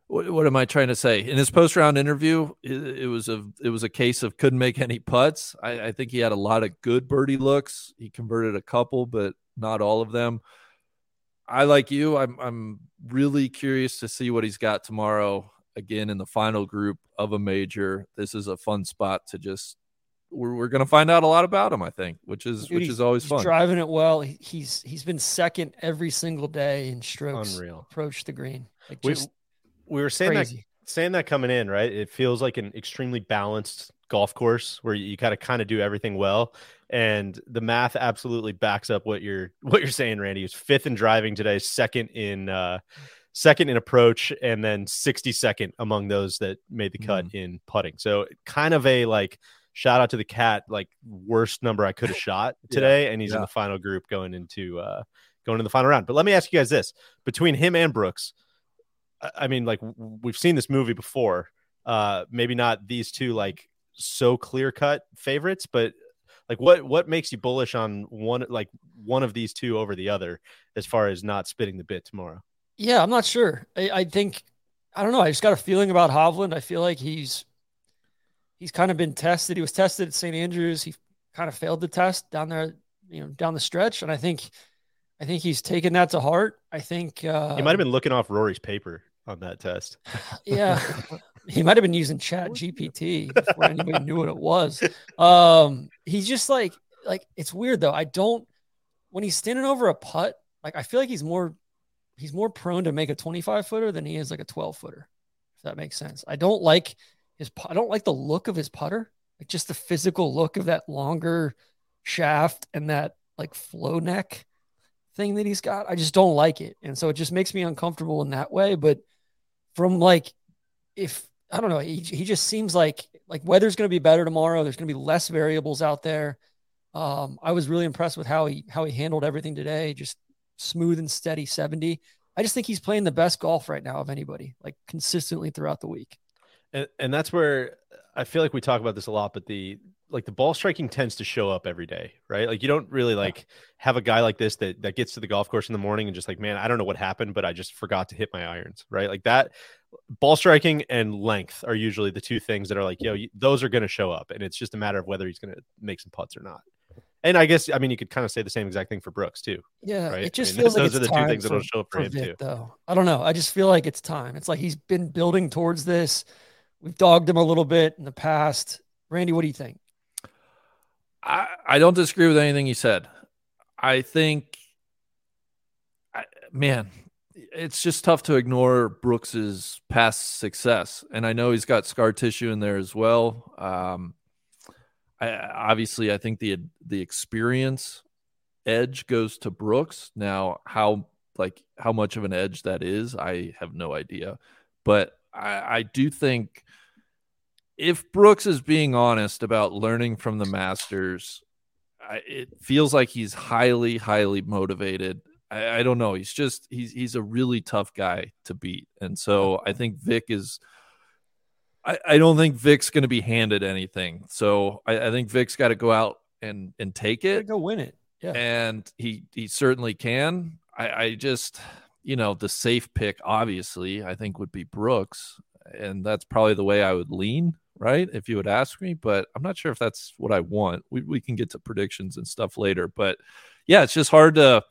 B: what, what am I trying to say? In his post round interview, it, it was a it was a case of couldn't make any putts. I, I think he had a lot of good birdie looks. He converted a couple, but not all of them. I like you. I'm I'm really curious to see what he's got tomorrow. Again, in the final group of a major, this is a fun spot to just. We're, we're going to find out a lot about him, I think, which is
C: Dude,
B: which is always
C: he's
B: fun.
C: Driving it well. He's he's been second every single day in strokes
A: Unreal.
C: approach the green. Like
A: We,
C: just
A: we were saying that saying that coming in, right? It feels like an extremely balanced golf course where you gotta kind of do everything well. And the math absolutely backs up what you're what you're saying, Randy. He's fifth in driving today, second in uh second in approach, and then 62nd among those that made the cut in putting. So kind of a like shout out to the cat, like worst number I could have shot today, and he's in the final group going into uh going in the final round. But let me ask you guys this: between him and Brooks, I- I mean, like we've seen this movie before. Uh, maybe not these two like so clear cut favorites, but like what what makes you bullish on one like one of these two over the other as far as not spitting the bit tomorrow?
C: Yeah, I'm not sure. I, I think I don't know. I just got a feeling about Hovland. I feel like he's he's kind of been tested. He was tested at St. Andrews. He kind of failed the test down there, you know, down the stretch. And I think I think he's taken that to heart. I think uh,
A: He might have been looking off Rory's paper on that test.
C: yeah, he might have been using Chat GPT before anybody knew what it was. Um, he's just like like it's weird though. I don't when he's standing over a putt, like I feel like he's more he's more prone to make a 25 footer than he is like a 12 footer. If that makes sense. I don't like his I don't like the look of his putter, like just the physical look of that longer shaft and that like flow neck thing that he's got. I just don't like it. And so it just makes me uncomfortable in that way. But from like, if I don't know, he, he just seems like like weather's going to be better tomorrow. There's going to be less variables out there. Um, I was really impressed with how he how he handled everything today. Just smooth and steady 70. I just think he's playing the best golf right now of anybody, like consistently throughout the week.
A: And and that's where I feel like we talk about this a lot, but the like the ball striking tends to show up every day, right? Like you don't really like have a guy like this that that gets to the golf course in the morning and just like, man, I don't know what happened, but I just forgot to hit my irons, right? Like that ball striking and length are usually the two things that are like, yo, those are going to show up, and it's just a matter of whether he's going to make some putts or not. And I guess I mean you could kind of say the same exact thing for Brooks too.
C: Yeah,
A: Right?
C: it just
A: I mean,
C: feels like
A: those are the two things
C: for,
A: that'll show up for
C: for
A: him,
C: Vic,
A: too.
C: Though I don't know, I just feel like it's time. It's like he's been building towards this. We've dogged him a little bit in the past. Randy, what do you think?
B: I, I don't disagree with anything he said. I think, I, man, it's just tough to ignore Brooks's past success, and I know he's got scar tissue in there as well. Um, I, obviously, I think the the experience edge goes to Brooks. Now, how like how much of an edge that is, I have no idea, but I, I do think if Brooks is being honest about learning from the Masters, I, it feels like he's highly, highly motivated. I, I don't know. He's just he's he's a really tough guy to beat, and so I think Vic is. I, I don't think Vic's going to be handed anything. So I, I think Vic's got to go out and and take it,
C: Go win it. Yeah.
B: and he he certainly can. I, I just you know the safe pick obviously I think would be Brooks, and that's probably the way I would lean right if you would ask me but i'm not sure if that's what i want. We, we can get to predictions and stuff later but yeah it's just hard to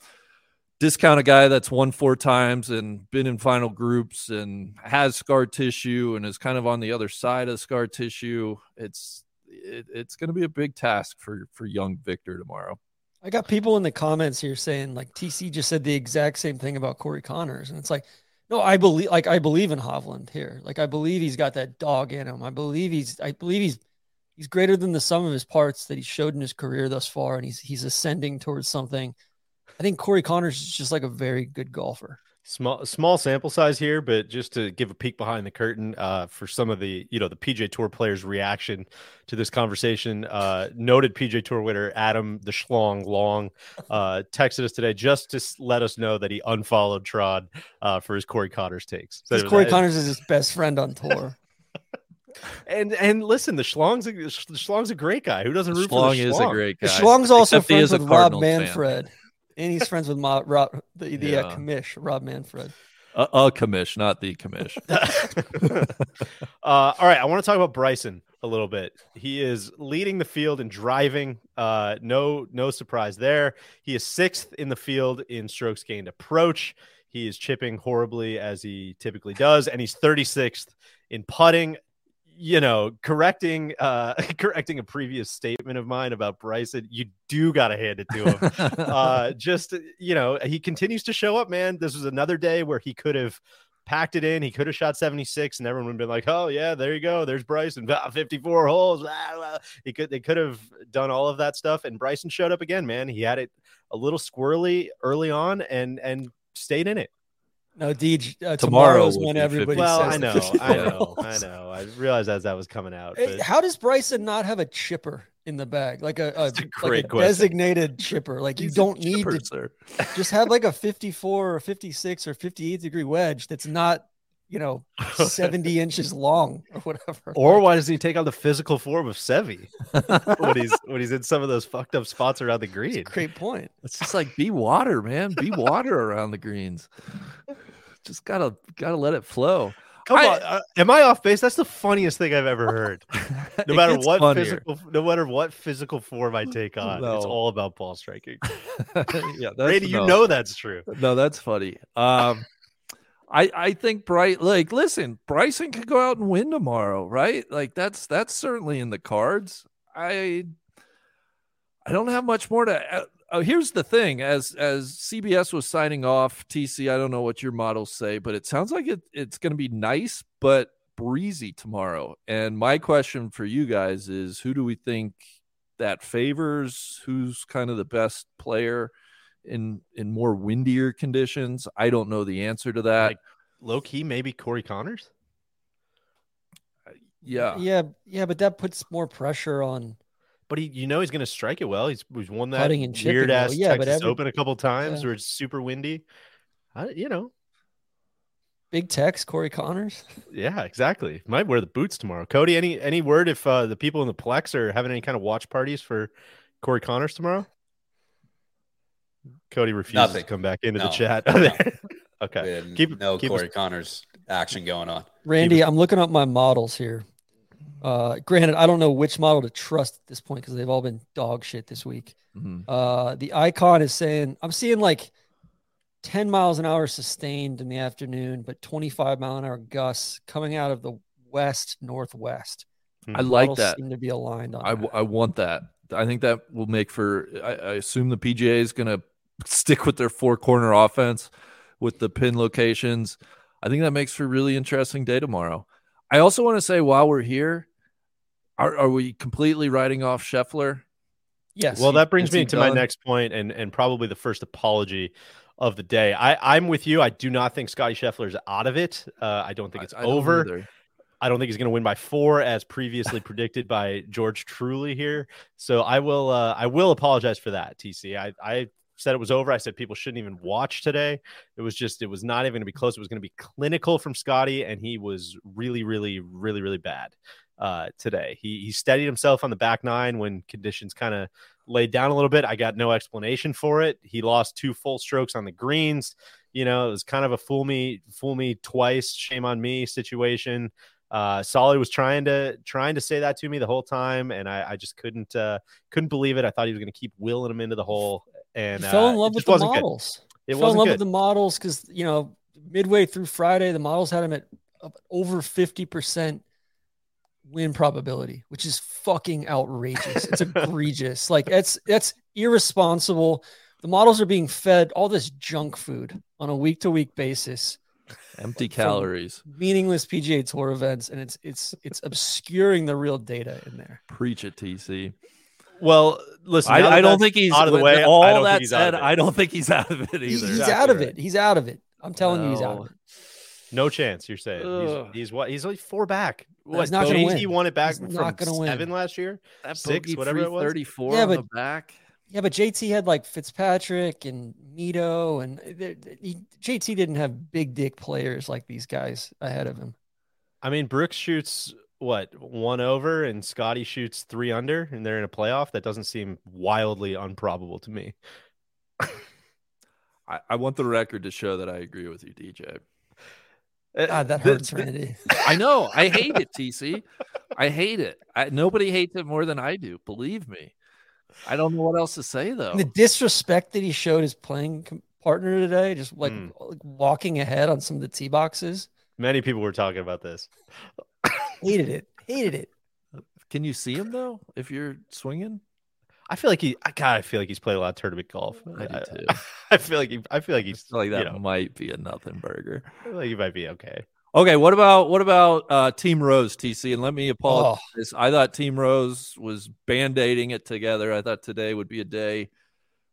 B: discount a guy that's won four times and been in final groups and has scar tissue and is kind of on the other side of scar tissue. It's it, it's going to be a big task for for young Viktor tomorrow
C: I got people in the comments here saying like TC just said the exact same thing about Corey Conners, and it's like, no, I believe like I believe in Hovland here. Like I believe he's got that dog in him. I believe he's I believe he's he's greater than the sum of his parts that he showed in his career thus far, and he's he's ascending towards something. I think Corey Conners is just like a very good golfer.
A: Small small sample size here, but just to give a peek behind the curtain uh, for some of the you know the PGA Tour players' reaction to this conversation. Uh, noted PGA Tour winner Adam the Schlong Long uh, texted us today just to let us know that he unfollowed Trod uh, for his Corey Conners takes. So
C: Because Corey
A: that-
C: Conners is his best friend on tour.
A: and and listen, the Schlong's a, the Schlong's a great guy. Who doesn't root for the
B: Schlong
A: the
B: is a great guy The
C: Schlong's also
B: except
C: friends with Rob
B: Manfred. fan.
C: Manfred, and he's friends with Ma, Rob, the, the uh, commish, Rob Manfred.
B: a, a commish not the commish
A: uh, all right, I want to talk about Bryson a little bit. He is leading the field in driving. Uh, no, no surprise there. He is sixth in the field in strokes gained approach. He is chipping horribly as he typically does, and he's 36th in putting. You know, correcting uh correcting a previous statement of mine about Bryson, you do gotta hand it to him. uh just you know, he continues to show up, man. This was another day where he could have packed it in. He could have shot 76, and everyone would have been like, "Oh yeah, there you go. There's Bryson. Ah, 54 holes." Ah, ah." He could they could have done all of that stuff, and Bryson showed up again, man. He had it a little squirrely early on, and and stayed in it.
C: No, Deej, uh,
B: Tomorrow
C: tomorrow's when
B: be
C: everybody
B: 50.
A: Well,
C: says
A: I know, I know, I know. I realized as that was coming out.
C: Hey,
A: But
C: How does Bryson not have a chipper in the bag, like a, a,
A: That's a
C: like
A: great
C: a
A: question.
C: designated chipper? Like you
B: He's a
C: don't need
B: chipper,
C: to
B: sir.
C: just have like a 54 or 56 or 58 degree wedge that's not, you know, 70 inches long or whatever.
A: or why doesn't he take on the physical form of Seve when he's when he's in some of those fucked up spots around the green?
C: great point.
B: It's just like be water, man. Be water around the greens. Just gotta gotta let it flow.
A: Come
B: I-
A: on, uh, am I off base? That's the funniest thing I've ever heard. No matter what
B: funnier.
A: physical, no matter what physical form I take on, it's all about ball striking.
B: yeah, that's
A: Brady, you know that's true.
B: No, that's funny. Um, I I think Bright like listen, Bryson could go out and win tomorrow, right? Like that's that's certainly in the cards. I I don't have much more to. Uh, uh, here's the thing: as as CBS was signing off, TC, I don't know what your models say, but it sounds like it, it's going to be nice but breezy tomorrow. And my question for you guys is: Who do we think that favors? Who's kind of the best player? In in more windier conditions. I don't know the answer to that.
A: Like, Low key, maybe Corey Conners.
B: yeah.
C: Yeah, yeah, but that puts more pressure on.
A: But he, you know, he's going to strike it well. He's, he's won that
C: Putting and
A: weird ass
C: well. Yeah, but
A: Texas
C: every-
A: Open a couple times
C: Yeah.
A: where it's super windy. I, you know,
C: Big Tex, Corey Conners.
A: yeah, exactly. Might wear the boots tomorrow. Cody, any any word if uh, the people in the Plex are having any kind of watch parties for Corey Conners tomorrow? Cody refuses
E: Nothing.
A: to come back into the chat.
E: no.
A: okay,
E: With
A: keep
E: no
A: keep us-
E: Corey Conners action going on.
C: Randy, I'm looking up my models here. Uh, granted, I don't know which model to trust at this point because they've all been dog shit this week.
B: Mhm.
C: Uh, the icon is saying I'm seeing like 10 miles an hour sustained in the afternoon, but 25 mile an hour gusts coming out of the west northwest.
B: I like that.
C: Seem to be aligned on.
B: I,
C: that.
B: I want that. I think that will make for. I, I assume the PGA is going to stick with their four corner offense with the pin locations. I think that makes for a really interesting day tomorrow. I also want to say while we're here, are, are we completely writing off Scheffler?
C: yes.
A: Well, that brings me
B: he
A: to my next point and and probably the first apology of the day. I I'm with you. I do not think Scottie Scheffler is out of it. Uh, I don't think it's
B: I- I don't
A: over. I don't think he's going to win by four, as previously predicted by George Truly here. So I will, uh, I will apologize for that. TC, I, I said it was over. I said people shouldn't even watch today. It was just, it was not even going to be close. It was going to be clinical from Scottie, and he was really, really, really, really bad uh, today. He he steadied himself on the back nine when conditions kind of laid down a little bit. I got no explanation for it. He lost two full strokes on the greens. You know, it was kind of a fool me, fool me twice, shame on me situation uh Solly was trying to trying to say that to me the whole time and I, I just couldn't uh couldn't believe it. I thought he was gonna keep willing him into the hole and
C: He fell
A: uh,
C: in love with the
A: wasn't good.
C: models.
A: It
C: fell in love
A: good.
C: with the models because you know midway through Friday, the models had him at uh, over fifty percent win probability, which is fucking outrageous. It's egregious. Like that's that's irresponsible. The models are being fed all this junk food on a week to week basis,
B: Empty calories.
C: meaningless PGA Tour events, and it's it's it's obscuring the real data in there.
B: Preach it, TC.
A: Well, listen,
B: I, I don't think he's
A: out of the way.
B: All
A: I don't
B: that
A: think he's out
B: said,
A: of it.
B: I don't think he's out of it either.
C: He's, he's
A: Exactly
C: out of
A: right.
C: it. He's out of it. I'm telling you, he's out
B: No.
C: of it.
A: No chance. You're saying he's, he's what? He's like four back. What?
C: he's not gonna
A: JT
C: win.
A: won it back
C: He's
A: from
C: not gonna win.
A: seven last year.
B: That
A: Six, whatever it was.
B: Thirty-four
C: Yeah,
B: on the
C: but-
B: back.
C: Yeah, but JT had like Fitzpatrick and Mito, and there- he, JT didn't have big dick players like these guys ahead of him.
A: I mean, Brooks shoots what one over, and Scottie shoots three under, and they're in a playoff. That doesn't seem wildly improbable to me.
B: I, I want the record to show that I agree with you, DJ.
A: Uh,
C: God, that
A: the-
C: hurts, Randy.
B: I know. I hate it, TC. I hate it. I, nobody hates it more than I do. Believe me. I don't know what else to say though.
C: And the disrespect that he showed his playing partner today, just like,
A: Mm.
C: like walking ahead on some of the tee boxes,
A: Many people were talking about this.
C: hated it, hated it.
B: Can you see him though if you're swinging?
A: I feel like he, I God, I feel like he's played a lot of tournament golf.
B: I do too.
A: I feel like he, I feel like
B: I
A: he's
B: feel like that
A: you know,
B: might be a nothing burger.
A: I feel like he might be okay.
B: Okay, what about what about uh Team Rose, TC? And let me apologize.
C: Oh.
B: I thought Team Rose was band-aiding it together. I thought today would be a day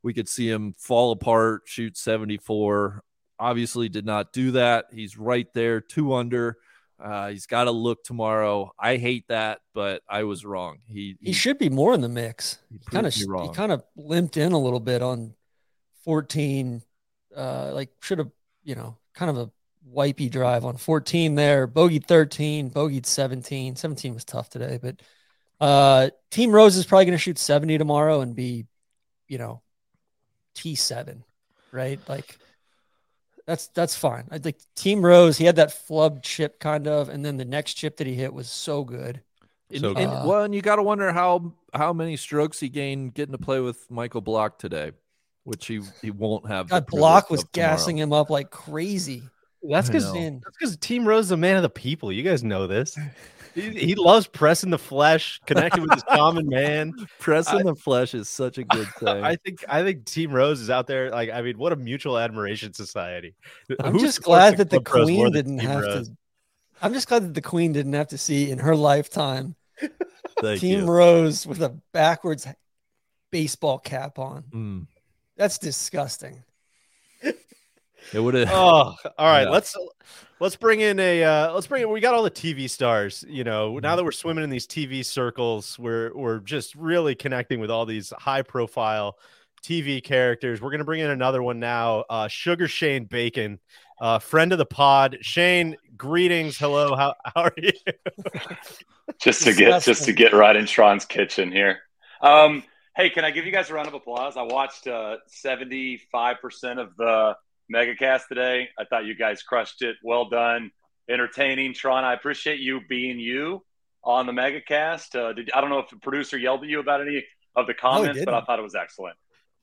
B: we could see him fall apart, shoot 74. Obviously did not do that. He's right there, two under. Uh, he's got to look tomorrow. I hate that, but I was wrong. He
C: He should be more in the mix.
B: he
C: He kind of he kind of limped in a little bit on 14. Uh, like should have you know kind of a wipey drive on 14 there. Bogey 13, bogeyed 17. 17 was tough today, but uh, Team Rose is probably going to shoot 70 tomorrow and be you know T7, right? Like That's that's fine. I think Team Rose, he had that flub chip kind of, and then the next chip that he hit was so good.
B: And,
A: So
B: and-
C: good.
B: well, and you got to wonder how how many strokes he gained getting to play with Michael Block today, which he he won't have.
C: God, Block was
B: tomorrow.
C: gassing him up like crazy.
A: That's because that's because Team Rose is a man of the people. You guys know this. He, he loves pressing the flesh, connecting with his common man.
B: Pressing
A: I-
B: the flesh is such a good thing.
A: I think I think Team Rose is out there. Like, I mean, what a mutual admiration society.
C: I'm just glad that the
A: Club
C: queen didn't have
A: Rose?
C: to. I'm just glad that the queen didn't have to see in her lifetime Team
B: you.
C: Rose with a backwards baseball cap on.
B: Mm.
C: That's disgusting.
B: It would have.
A: Oh, all right.
B: Yeah.
A: Let's let's bring in a uh, let's bring in. We got all the TV stars. You know, now that we're swimming in these TV circles, we're we're just really connecting with all these high profile TV characters. We're gonna bring in another one now. Uh, Sugar Shane Bacon, uh, friend of the pod. Shane, greetings. Hello. How how are you?
F: just to get just to get right in Tron's kitchen here. Um, hey, can I give you guys a round of applause? I watched seventy five percent of the megacast today. I thought you guys crushed it. Well done, entertaining, Tron. I appreciate you being you on the megacast. Uh, did, I don't know if the producer yelled at you about any of the comments, but I thought it was excellent.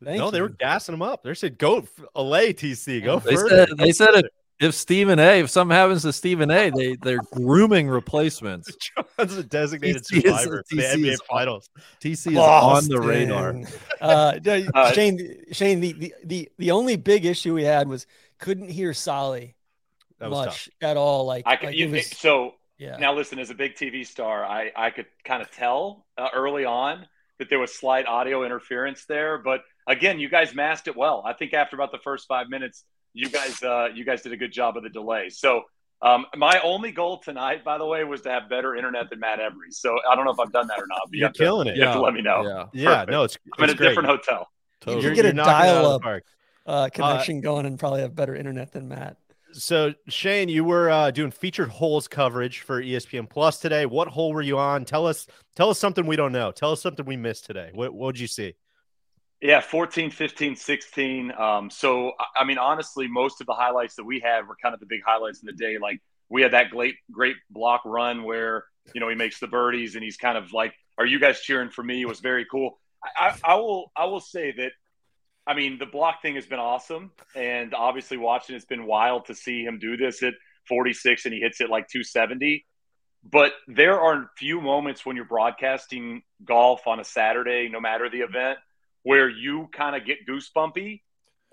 C: Thank
A: no,
C: you.
A: they were gassing them up. They said, "Go, f- allay TC. Go
B: They
A: further."
B: said they said if, if Stephen A. If something happens to Stephen A. They they're grooming replacements.
A: Tron's a designated
B: TC is-
A: survivor for the NBA
B: is-
A: Finals.
B: TC is on the radar.
C: Uh,
F: Uh,
C: Shane, Shane, the, the, the, the only big issue we had was couldn't hear Solly
A: That was tough.
C: much at all. Like,
F: I could,
C: like
F: you,
C: was,
F: so
C: yeah.
F: Now, listen, as a big TV star, I, I could kind of tell uh, early on that there was slight audio interference there. But again, you guys masked it well. I think after about the first five minutes, you guys uh, you guys did a good job of the delay. So um, my only goal tonight, by the way, was to have better internet than Matt Every. So I don't know if I've done that or not. But you
A: You're
F: to-
A: killing it.
F: You have to let me know.
B: Yeah,
A: Yeah, no, it's,
F: I'm in a
A: great.
F: different hotel.
B: totally.
C: You get a
A: knocking it out of the
C: dial-up. uh, connection going and probably have better internet than Matt.
A: So Shane, you were uh, doing featured holes coverage for ESPN Plus today. What hole were you on? Tell us, tell us something we don't know. Tell us something we missed today. What what did you see?
F: Yeah, 14, 15, 16. Um, so, I- mean, honestly, most of the highlights that we have were kind of the big highlights in the day. Like, we had that great, great block run where, you know, he makes the birdies and he's kind of like, Are you guys cheering for me? It was very cool. I, I, will, I will say that, I mean, the block thing has been awesome. And obviously, watching it's been wild to see him do this at 46 and he hits it like 270. But there are a few moments when you're broadcasting golf on a Saturday, no matter the event, where you kind of get goosebumpy.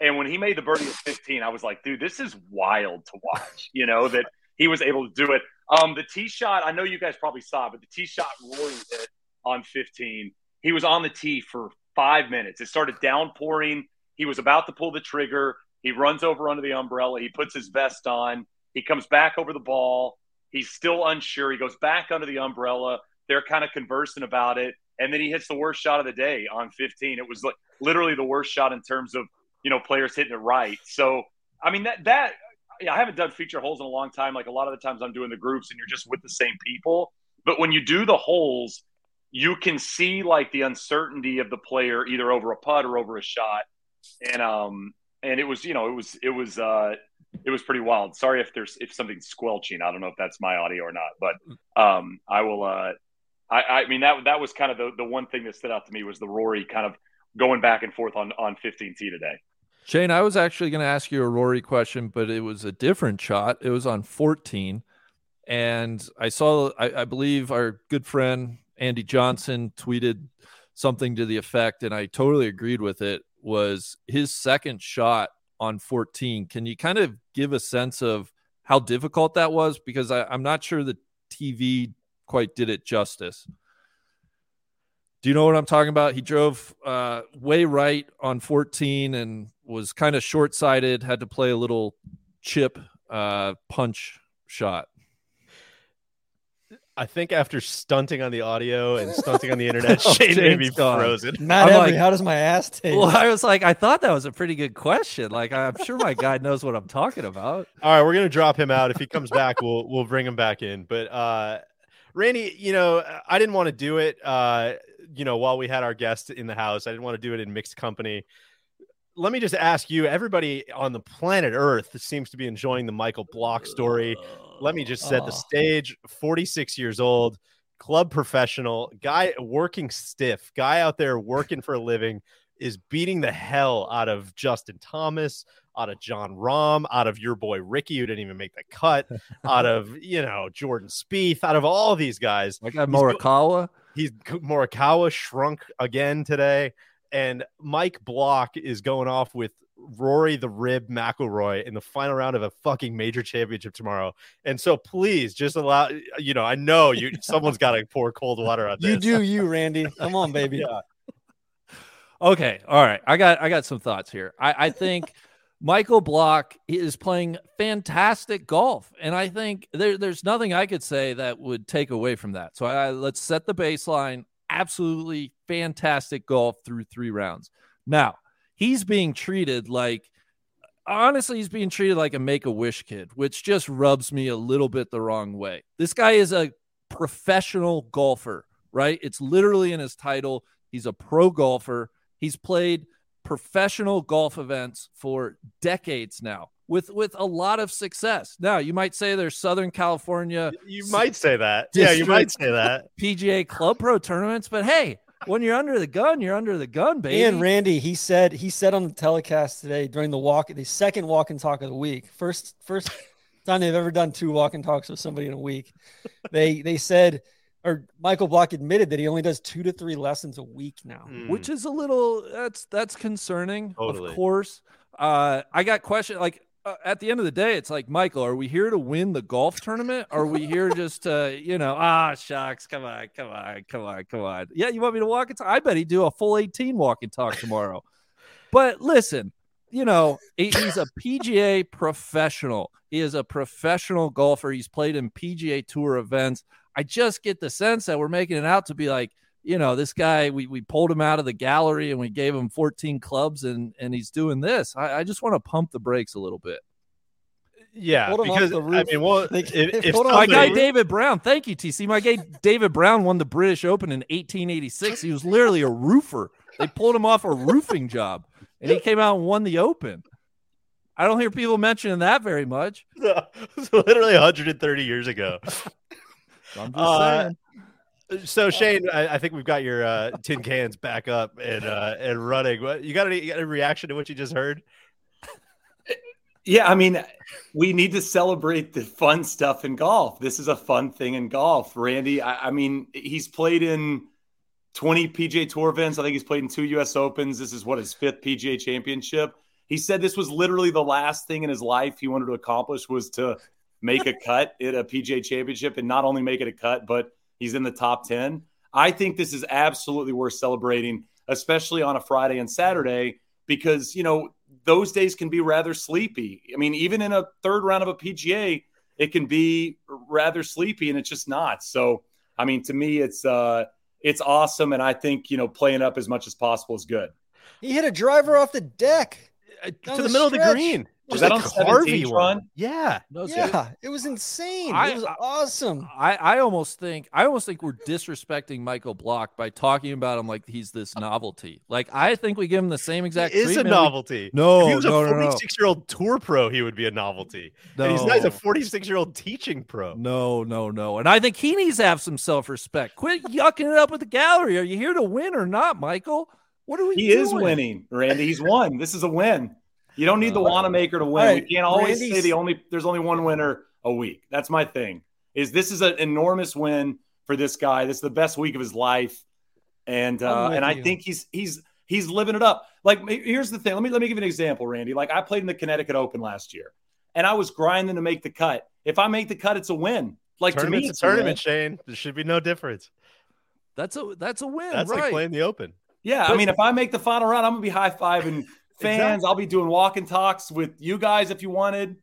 F: And when he made the birdie at 15, I was like, dude, this is wild to watch, you know, that he was able to do it. Um, the tee shot, I know you guys probably saw, but the tee shot Rory hit on 15, he was on the tee for five minutes. It started downpouring. He was about to pull the trigger. He runs over under the umbrella. He puts his vest on. He comes back over the ball. He's still unsure. He goes back under the umbrella. They're kind of conversing about it. And then he hits the worst shot of the day on 15. It was like literally the worst shot in terms of, you know, players hitting it right. So, I mean, that, that, I haven't done feature holes in a long time. Like a lot of the times I'm doing the groups and you're just with the same people. But when you do the holes, you can see like the uncertainty of the player either over a putt or over a shot. And, um, and it was, you know, it was, it was, uh, it was pretty wild. Sorry if there's if something's squelching. I don't know if that's my audio or not, but um, I will. Uh, I, I mean that that was kind of the, the one thing that stood out to me was the Rory kind of going back and forth on on 15 t today.
B: Shane, I was actually going to ask you a Rory question, but it was a different shot. It was on 14. And I saw, I, I believe our good friend Andy Johnson tweeted something to the effect, and I totally agreed with it, was his second shot on 14. Can you kind of give a sense of how difficult that was? Because I, I'm not sure the TV quite did it justice. Do you know what I'm talking about? He drove uh, way right on 14 and was kind of short sighted, had to play a little chip uh, punch shot.
A: I think after stunting on the audio and stunting on the internet,
B: Oh,
A: Shane may be
B: gone.
A: frozen.
C: Matt
B: I'm
C: Every,
B: like-
C: how does my ass taste?
B: Well, I was like, I thought that was a pretty good question. Like, I'm sure my guy knows what I'm talking about.
A: All right, we're gonna drop him out. If he comes back, we'll we'll bring him back in. But uh Randy, you know, I didn't want to do it uh, you know, while we had our guest in the house. I didn't want to do it in mixed company. let me just ask you everybody on the planet Earth seems to be enjoying the Michael Block story. Let me just set the
C: Oh.
A: stage 46 years old, club professional, guy working stiff, guy out there working for a living, is beating the hell out of Justin Thomas, out of Jon Rahm, out of your boy Rickie, who didn't even make the cut, out of, you know, Jordan Spieth, out of all these guys.
B: I got
A: uh, He's
B: Morikawa.
A: He's Morikawa shrunk again today, and Mike Block is going off with Rory the Rib McIlroy in the final round of a fucking major championship tomorrow. And so, please just allow you know. I know you. someone's got to pour cold water on this.
C: You do you, Randy. Come on, baby.
A: Yeah.
B: Okay, all right. I got I got some thoughts here. I, I think Michael Block is playing fantastic golf, and I think there, there's nothing I could say that would take away from that. So I, let's set the baseline. Absolutely fantastic golf through three rounds. Now he's being treated like honestly, he's being treated like a make a wish kid, which just rubs me a little bit the wrong way. This guy is a professional golfer, right? It's literally in his title. He's a pro golfer. He's played professional golf events for decades now with with a lot of success. Now, you might say there's Southern California
A: You might say that. Yeah, you might say that.
B: PGA Club Pro tournaments, but hey, when you're under the gun, you're under the gun, baby.
C: And Randy, he said he said on the telecast today during the walk, the second walk and talk of the week, first first time they've ever done two walk and talks with somebody in a week. They they said, or Michael Block admitted that he only does two to three lessons a week now.
B: which is a little that's that's concerning
A: Totally.
B: of course. Uh i got question like uh, at the end of the day it's like michael are we here to win the golf tournament? Are we here just to you know ah shucks come on come on come on come on. Yeah you want me to walk and talk i bet he'd do a full 18 walk and talk tomorrow. But listen you know he's a pga professional. He is a professional golfer. He's played in pga tour events i just get the sense that we're making it out to be like you know, this guy, we, we pulled him out of the gallery and we gave him 14 clubs and, and he's doing this. I, I just want to pump the brakes a little bit.
A: Yeah,
C: Hold him
A: because
C: the
A: I
C: roof.
A: mean, well,
C: They-
A: if, if
B: My
C: off
B: guy. David Brown, thank you, TC. My guy David Brown won the British Open in 1886. He was literally a roofer. They pulled him off a roofing job and he came out and won the Open. I don't hear people mentioning that very much.
A: it's literally 130 years ago.
B: I'm just
A: Uh,
B: saying.
A: So Shane, I, I think we've got your uh, tin cans back up and uh, and running. You got any, you got a reaction to what you just heard?
F: Yeah, I mean, we need to celebrate the fun stuff in golf. This is a fun thing in golf. Randy, I, I mean, he's played in 20 PGA Tour events. I think he's played in two US Opens. This is what his fifth PGA championship. He said this was literally the last thing in his life he wanted to accomplish was to make a cut at a PGA championship and not only make it a cut, but he's in the top 10. I think this is absolutely worth celebrating, especially on a Friday and Saturday, because, you know, those days can be rather sleepy. I mean, even in a third round of a PGA, it can be rather sleepy and it's just not. So, I mean, to me, it's, uh, it's awesome. And I think, you know, playing up as much as possible is good.
C: He hit a driver off the deck. Down
A: to the, middle of the green.
F: Was that
A: a
F: on
A: Harvey
F: 17,
A: one.
F: Tron?
A: Yeah.
C: Yeah, it was insane.
B: I-
C: it was awesome.
B: I, I almost think I almost think we're disrespecting Michael Block by talking about him like he's this novelty. Like I think we give him the same exact.
A: He is a
B: treatment we-
A: novelty.
B: No,
A: if he was
B: no,
A: a
B: no, no.
A: 46 year old tour pro, he would be a novelty. And he's not he's a 46 year old teaching pro.
B: No, no, no. And I think he needs to have some self respect. Quit yucking it up with the gallery. Are you here to win or not, Michael? What are we
F: He
B: doing?
F: is winning, Randy. He's won. This is a win. You don't need the Wanamaker to win.
C: all right,
F: we can't always say the only there's only one winner a week. That's my thing. Is this is an enormous win for this guy. This is the best week of his life, and
C: I'm
F: uh, and I
C: you.
F: think he's he's he's living it up. Like here's the thing. Let me let me give you an example, Randy. Like I played in the Connecticut Open last year, and I was grinding to make the cut. If I make the cut, it's a win. Like to me, it's
A: a
F: a
A: tournament, Shane. There should be no difference.
B: That's a that's a win,
A: That's
B: right?
A: like playing the Open.
F: Yeah, I mean, if I make the final round, I'm gonna be high fiving fans.
A: Exactly.
F: I'll be doing walk and talks with you guys if you wanted.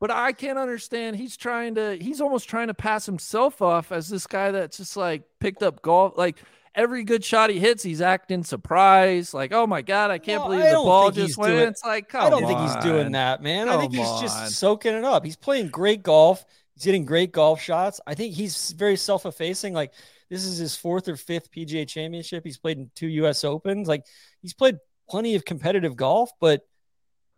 B: But I can't understand. He's trying to. He's almost trying to pass himself off as this guy that's just like picked up golf. Like every good shot he hits, he's acting surprised. Like, oh my god, I can't
C: No,
B: believe
C: I
B: the ball just went.
C: doing-
B: It's like, come
C: I don't think he's doing that, man. I think
B: oh
C: he's
B: on.
C: just soaking it up. He's playing great golf. He's getting great golf shots. I think he's very self-effacing. Like this is his fourth or fifth PGA championship. He's played in two US Opens. Like he's played plenty of competitive golf, but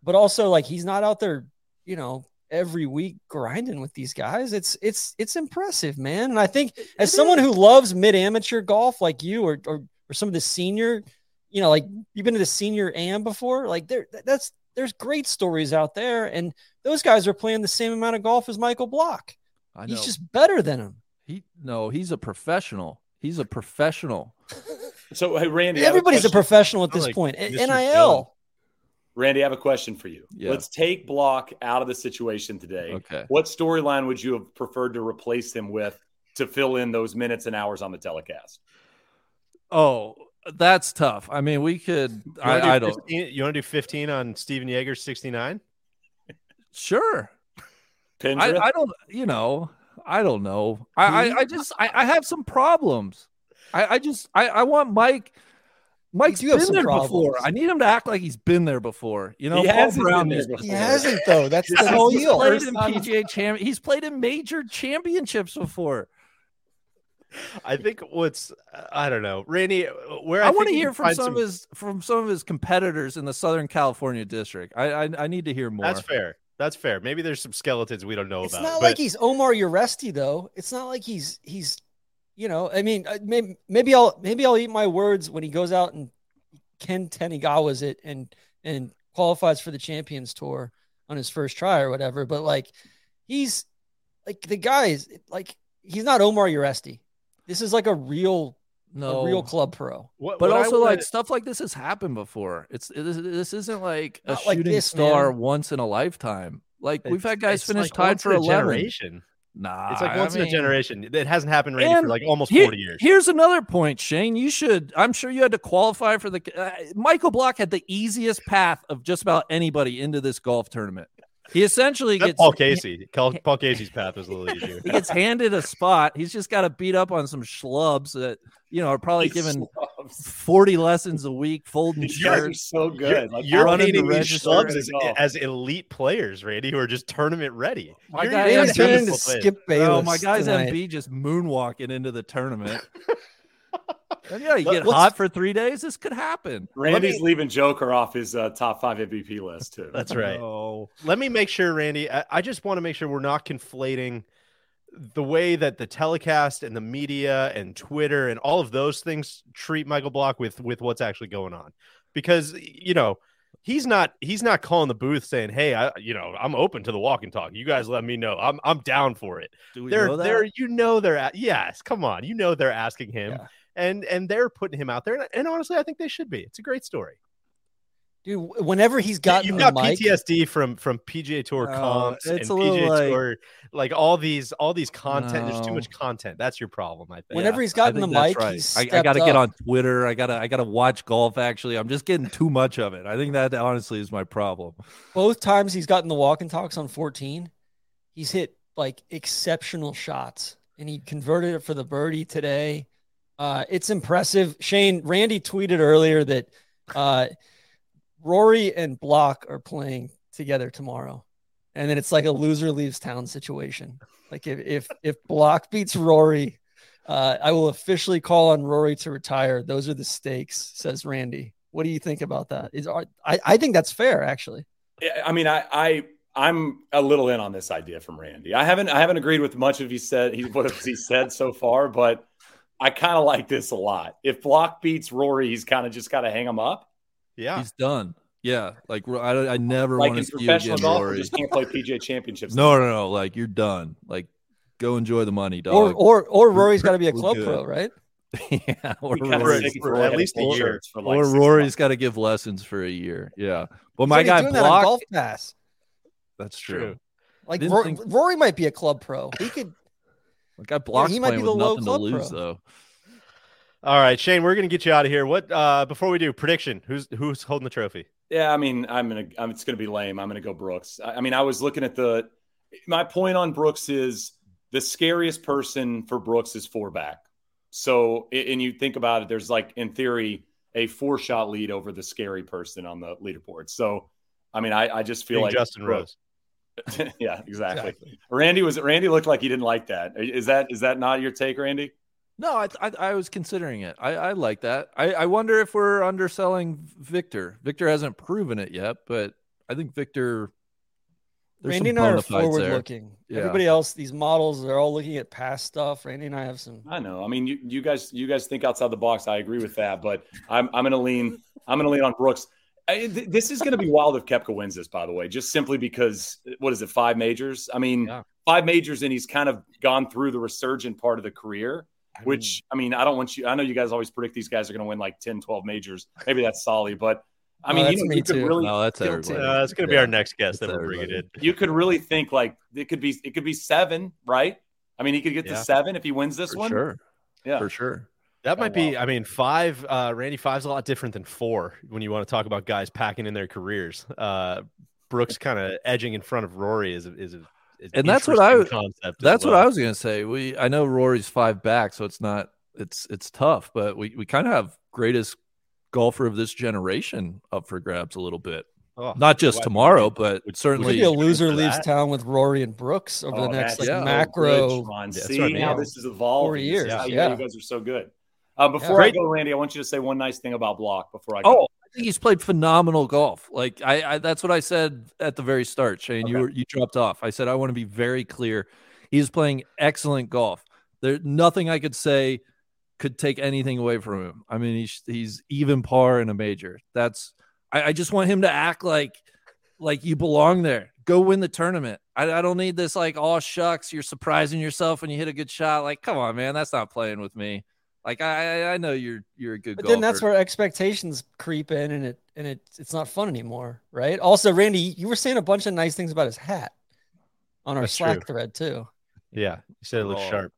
C: but also like he's not out there, you know, every week grinding with these guys. It's it's it's impressive, man. And I think as someone who loves mid amateur golf like you or, or or some of the senior, you know, like you've been to the senior AM before, like there that's there's great stories out there, and those guys are playing the same amount of golf as Michael Block.
B: I know.
C: He's just better than him.
B: he no, he's a professional. He's a professional.
F: So, hey, Randy,
C: Everybody's a
F: question-
C: professional at this
A: like
C: point.
A: Mr.
C: NIL.
F: Randy, I have a question for you.
B: Yeah.
F: Let's take Block out of the situation today.
B: Okay.
F: What storyline would you have preferred to replace him with to fill in those minutes and hours on the telecast?
B: Oh, that's tough. I mean, we could.
A: You wanna
B: I, I
A: do
B: don't.
A: 15 you want to do 15 on Stephan Jaeger 69?
B: Sure. I,
F: Pendrith?
B: I don't. You know. I don't know. I. I, I just. I, I have some problems. I. I just. I. I want Mike. Mike's been there
C: problems.
B: before. I need him to act like he's been there before. You know,
F: He
B: Paul
F: hasn't been
B: Brown
F: there
B: is
F: before.
C: He hasn't though. That's the
B: He's
C: whole deal.
B: played in PGA champ. He's played in major championships before.
A: I think what's I don't know, Randy. Where I,
B: I, want to hear from
A: find
B: some, of his from some of his competitors in the Southern California district. I I, I need to hear more.
A: That's fair. That's fair. Maybe there's some skeletons we don't know
C: It's
A: about.
C: It's not
A: but
C: like he's Omar Uresti though. It's not like he's he's you know, I mean, uh, maybe maybe I'll maybe I'll eat my words when he goes out and Ken Tanigawa's it and and qualifies for the Champions Tour on his first try or whatever. But like, he's like the guy is like he's not Omar Uresti. This is like a real
B: no
C: a real club pro.
A: what,
B: But
A: what I
B: also,
A: wanna-
B: like stuff like this has happened before. It's it, is- this isn't like a
C: Not like
B: shooting
C: this,
B: star
C: man.
B: once in a lifetime. Like we've had guys finish
A: like
B: tied for
A: in a
B: eleven. Nah,
A: It's like
B: I
A: once in a generation. It hasn't happened, Randy, for like almost 40 years.
B: Here's another point, Shane. You should. I'm sure you had to qualify for the. Uh, Michael Block had the easiest path of just about anybody into this golf tournament. He essentially
A: That's
B: gets
A: Paul Casey. Paul, Paul Casey's path was a little easier.
B: He gets handed a spot. He's just got to beat up on some schlubs that you know are probably given
F: Schlubs.
B: 40 lessons a week, folding
F: You guys are
B: shirts.
F: so good. Like,
A: You're
B: running the
A: painting these
B: register
A: schlubs as, as elite players, Randy, who are just tournament ready.
B: My
A: You're-
B: guy
A: you're
B: is
C: turning
A: doing
C: into
A: this whole thing.
C: Skip Bayless.
B: Oh, my guy's
C: tonight.
B: MB just moonwalking into the tournament. and yeah, you
A: Let-
B: get hot for three days. This could happen.
F: Randy's leaving Joker off his uh, top five MVP list too.
A: That's right.
B: Oh,
A: Let me make sure, Randy. I, I just want to make sure we're not conflating the way that the telecast and the media and Twitter and all of those things treat Michael Block with with what's actually going on, because you know he's not he's not calling the booth saying, "Hey, I you know I'm open to the walk and talk. You guys let me know. I'm I'm down for it."
B: do we
A: They're
B: know that?
A: they're you know they're at yes, come on, you know they're asking him.
C: Yeah.
A: And and they're putting him out there, and, and honestly, I think they should be. It's a great story.
C: Dude, whenever he's got
A: You've got
C: mic,
A: PTSD from from PGA Tour
B: No,
A: comps
B: it's
A: and
B: a
A: PGA
B: like-
A: Tour, like all these all these content. There's too much content. That's your problem, I think.
C: Whenever he's gotten the
B: think
C: mic,
B: right.
C: he's
B: I, I got to get on Twitter. I gotta I gotta watch golf. Actually, I'm just getting too much of it. I think that honestly is my problem.
C: both times he's gotten the walk and talks on 14, he's hit like exceptional shots and he converted it for the birdie today. Uh, it's impressive. Shane, Randy tweeted earlier that uh, Rory and Block are playing together tomorrow. And then it's like a loser leaves town situation. Like if if, if Block beats Rory, uh, I will officially call on Rory to retire. Those are the stakes, says Randy. What do you think about that? Is are, I, I think that's fair, actually.
F: Yeah, I mean, I, I I'm a little in on this idea from Randy. I haven't I haven't agreed with much of he said he what he said so far, but I kind of like this a lot. If Block beats Rory, he's kind of just got to hang him up.
A: Yeah,
B: He's done. Yeah, like I, I never
F: Like
B: want to see you again,
F: golf,
B: Rory.
F: just can't play PGA championships.
B: No, no, no. Like you're done. Like go enjoy the money,
C: Or
B: dog.
C: or or Rory's got to be a club pro, right?
B: yeah, or Rory's,
A: for
F: Rory
A: at least a year.
F: shirts for like
B: or
F: six
B: Rory's
F: months.
B: got to give lessons for a year. Yeah, but my
C: already
B: guy
C: doing that golf pass.
B: That's true.
A: True.
C: Like Rory,
B: think-
C: Rory might be a club pro. He could.
B: My guy Block's
C: he might be the low
B: nothing to
C: club
B: lose
C: pro.
B: though.
A: All right, Shane, we're gonna get you out of here. What uh before we do prediction? Who's who's holding the trophy?
F: Yeah, I mean, I'm gonna. I'm, it's gonna be lame. I'm gonna go Brooks. I, I mean, I was looking at the. My point on Brooks is the scariest person for Brooks is four back. So, and you think about it, there's like in theory a four shot lead over the scary person on the leaderboard. So, I mean, I, I just feel
A: Being
F: like
A: Justin
F: Brooks- yeah, exactly. Randy was Randy looked like he didn't like that. Is that is that not your take, Randy?
B: No, I, I I was considering it. I, I like that. I, I wonder if we're underselling Viktor. Viktor hasn't proven it yet, but I think Viktor. there's
C: Randy
B: some
C: and I are
B: bona
C: forward
B: there.
C: looking.
B: Yeah.
C: Everybody else, these models, they're all looking at past stuff. Randy and I have some.
F: I know. I mean, you, you guys, you guys think outside the box. I agree with that, but I'm, I'm going to lean, I'm going to lean on Brooks. I, th- this is going to be wild if Koepka wins this, by the way, just simply because what is it, five majors? I mean,
A: Yeah.
F: five majors, and he's kind of gone through the resurgent part of the career.
A: I
F: Which I mean, I don't want you. I know you guys always predict these guys are going to win like 10, 12 majors. Maybe that's Solly, but I
C: No,
F: mean,
C: that's
F: you, know,
C: me
F: you could
C: too.
F: really
B: No, that's everybody.
A: Uh, it's going to be
B: Yeah.
A: our next guest that
B: That's
A: we're bringing in.
F: You could really think like it could be it could be seven, right? I mean, he could get
A: Yeah.
F: to seven if he wins this
B: For
F: one.
B: sure.
F: Yeah.
B: For sure.
A: That
F: Oh,
A: might be. I mean, five. Uh, Randy five's a lot different than four when you want to talk about guys packing in their careers. Uh, Brooks kind of edging in front of Rory is a, is a is
B: And that's what I
A: interesting concept. as
B: That's what. I was gonna say. We I know Rory's five back, so it's not it's it's tough, but we, we kind of have greatest golfer of this generation up for grabs a little bit.
A: Oh,
B: Not just
A: why-
B: tomorrow, but
A: would-
C: Could
B: certainly
C: be a loser leaves
A: that.
C: town with Rory and Brooks over the
F: Oh,
C: next like
B: yeah.
C: macro.
F: Good, Sean. See
A: what I mean.
F: how this is evolving.
C: Four years,
F: how you,
C: yeah.
F: you guys are so good. Uh, before
C: Yeah.
F: I go, Randy, I want you to say one nice thing about Block before I go.
B: Oh, I think he's played phenomenal golf. Like I, I that's what I said at the very start, Shane. You were you dropped off. I said I want to be very clear. He's playing excellent golf. There's nothing I could say could take anything away from him. I mean, he's he's even par in a major. That's I, I just want him to act like like you belong there. Go win the tournament. I, I don't need this like all shucks, you're surprising yourself when you hit a good shot. Like, come on, man, that's not playing with me. Like I I- I know you're you're a good
C: But
B: golfer.
C: then that's where expectations creep in, and it and it it's not fun anymore, right? Also, Randy, you were saying a bunch of nice things about his hat on our
A: That's
C: Slack
A: true.
C: thread too.
A: Yeah, you said it looks
B: Oh.
A: sharp.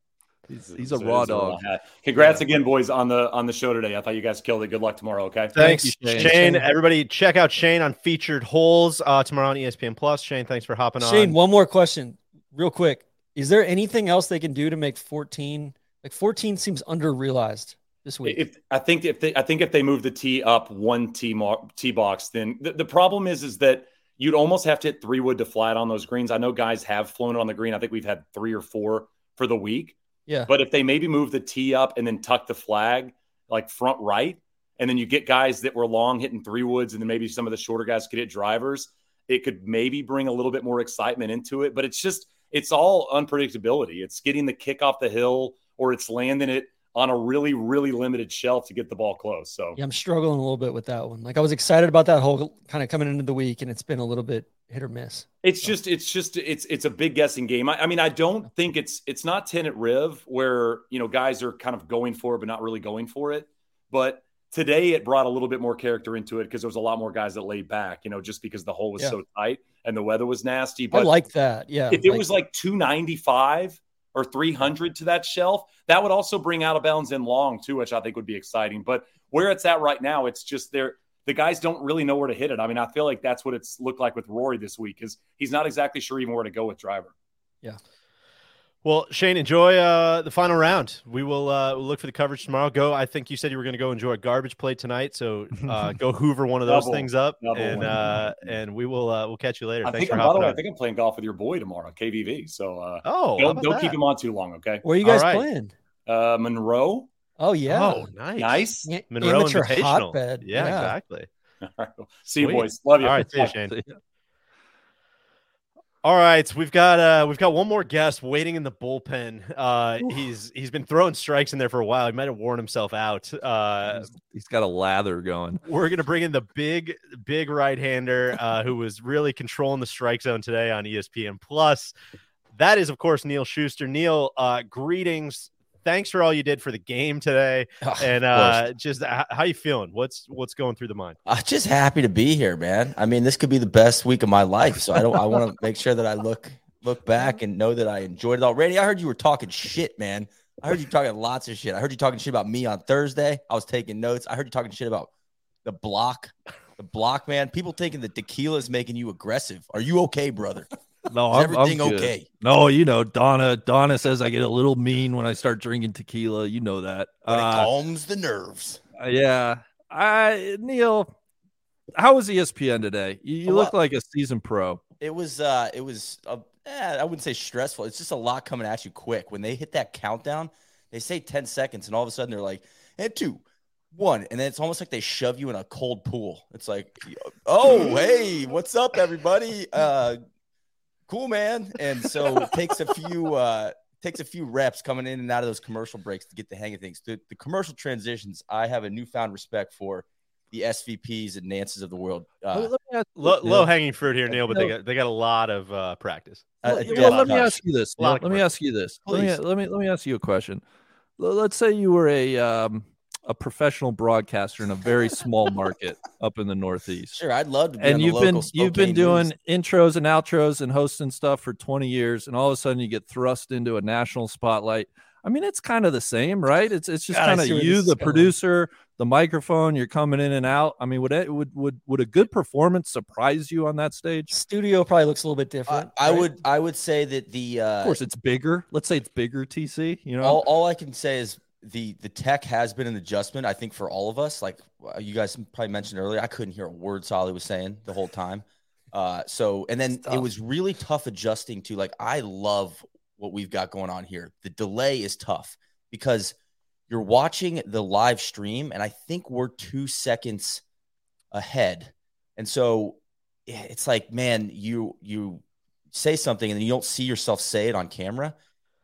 B: He's, he's a
F: So
B: raw
F: is
B: dog.
F: hat. Congrats again, boys, on the on the show today. I thought you guys killed it. Good luck tomorrow. Okay.
A: Thanks,
B: you,
A: Shane.
B: Shane.
A: Everybody, check out Shane on featured holes uh, tomorrow on ESPN Plus. Shane, thanks for hopping on.
C: Shane, one more question, real quick. Is there anything else they can do to make 14? Like 14 seems under realized this week.
F: If I think if they I think if they move the tee up one tee mar- tee box, then the, the problem is is that you'd almost have to hit three wood to flat on those greens. I know guys have flown it on the green. I think we've had three or four for the week.
C: yeah.
F: But if they maybe move the tee up and then tuck the flag like front right, and then you get guys that were long hitting three woods, and then maybe some of the shorter guys could hit drivers, it could maybe bring a little bit more excitement into it. But it's just it's all unpredictability. It's getting the kick off the hill or it's landing it on a really really limited shelf to get the ball close. So
C: Yeah, I'm struggling a little bit with that one. Like I was excited about that whole kind of coming into the week, and it's been a little bit hit or miss.
F: It's just it's just it's it's a big guessing game. I, I mean, I don't think it's it's not ten at Riv where you know guys are kind of going for it but not really going for it. But today it brought a little bit more character into it because there was a lot more guys that laid back, you know, just because the hole was
C: Yeah.
F: so tight and the weather was nasty. But I
C: like that. Yeah.
F: if it
C: like-
F: was like two ninety five or three hundred to that shelf, that would also bring out of bounds in long too, which I think would be exciting. But where it's at right now, it's just there. The guys don't really know where to hit it. I mean, I feel like that's what it's looked like with Rory this week, is he's not exactly sure even where to go with driver.
A: Well, Shane, enjoy uh, the final round. We will uh, we'll look for the coverage tomorrow. Go. I think you said you were going to go enjoy a garbage plate tonight, so uh, go hoover one of those
F: Double.
A: things up, and uh, and we will uh, we'll catch you later.
F: I
A: Thanks
F: think,
A: for
F: I'm, by the
A: hopping
F: way, I think I'm playing golf with your boy tomorrow, KVV. So uh,
A: Oh,
F: don't, don't keep him on too long, okay?
C: where are you guys
A: right.
C: playing?
F: Uh, Monroe,
C: Oh yeah.
A: Oh, nice,
F: nice.
C: A-
A: Monroe
C: Amateur
A: Invitational.
C: hotbed.
A: Yeah, exactly.
F: All right. See you,
A: Sweet.
F: boys. Love you.
A: All right, see you, Shane. All right, we've got uh we've got one more guest waiting in the bullpen. Uh he's he's been throwing strikes in there for a while. He might have worn himself out. Uh
B: He's- he's got a lather going.
A: we're gonna bring in the big, big right-hander uh who was really controlling the strike zone today on ESPN Plus. That is, of course, Neil Schuster. Neil, uh, greetings. Thanks for all you did for the game today.
G: Oh,
A: And uh just h- how you feeling? What's what's going through the mind?
G: I'm just happy to be here, man. I mean, this could be the best week of my life. So I don't. I want to make sure that I look look back and know that I enjoyed it all. Randy, I heard you were talking shit, man. I heard you talking lots of shit. I heard you talking shit about me on Thursday. I was taking notes. I heard you talking shit about the block, the block, man. People thinking that tequila is making you aggressive. Are you okay, brother?
B: No, I'm,
G: everything
B: I'm
G: okay?
B: No, you know, Donna. Donna says I get a little mean when I start drinking tequila. You know that. Uh,
G: calms the nerves.
B: yeah. I Neil, how was ESPN today? You, you look like a seasoned pro.
G: It was uh it was uh, eh, I wouldn't say stressful. It's just a lot coming at you quick. When they hit that countdown, They say 10 seconds, and all of a sudden they're like, and two, one. And then it's almost like they shove you in a cold pool. It's like, oh, hey, what's up, everybody? Uh, cool, man. And so it takes a few, uh, takes a few reps coming in and out of those commercial breaks to get the hang of things. The, the commercial transitions, I have a newfound respect for the SVPs and Nantzes of the world. Uh,
B: Let me ask-
A: Low,
B: Neil.
A: low hanging fruit here, Neil, but they got they got a lot of uh, practice.
G: uh,
B: Well,
G: yeah,
B: let me ask you this.
A: A lot
B: Neil.
A: of
B: Let me ask you this. Let me, let me let me ask you a question. L- Let's say you were a um, a professional broadcaster in a very small market up in the Northeast,
G: Sure, I'd love to be
B: and
G: on
B: you've been
G: local
B: you've been doing
G: news.
B: intros and outros and hosting stuff for 20 years, and all of a sudden you get thrust into a national spotlight. I mean, it's kind of the same, right? It's it's just kind of you,
C: this is
B: the
C: going.
B: producer, the microphone. You're coming in and out. I mean, would it would would would a good performance surprise you on that stage?
C: Studio probably looks a little bit different.
G: I
C: right?
G: would I would say that the uh,
B: Of course, it's bigger. Let's say it's bigger. TC, you know.
G: all, all I can say is the the tech has been an adjustment. I think for all of us, like uh, you guys probably mentioned earlier, I couldn't hear a word Solly was saying the whole time. Uh, so and then it was really tough adjusting to like I love what we've got going on here. The delay is tough because you're watching the live stream, and I think we're two seconds ahead, and so it's like man, you you say something and you don't see yourself say it on camera.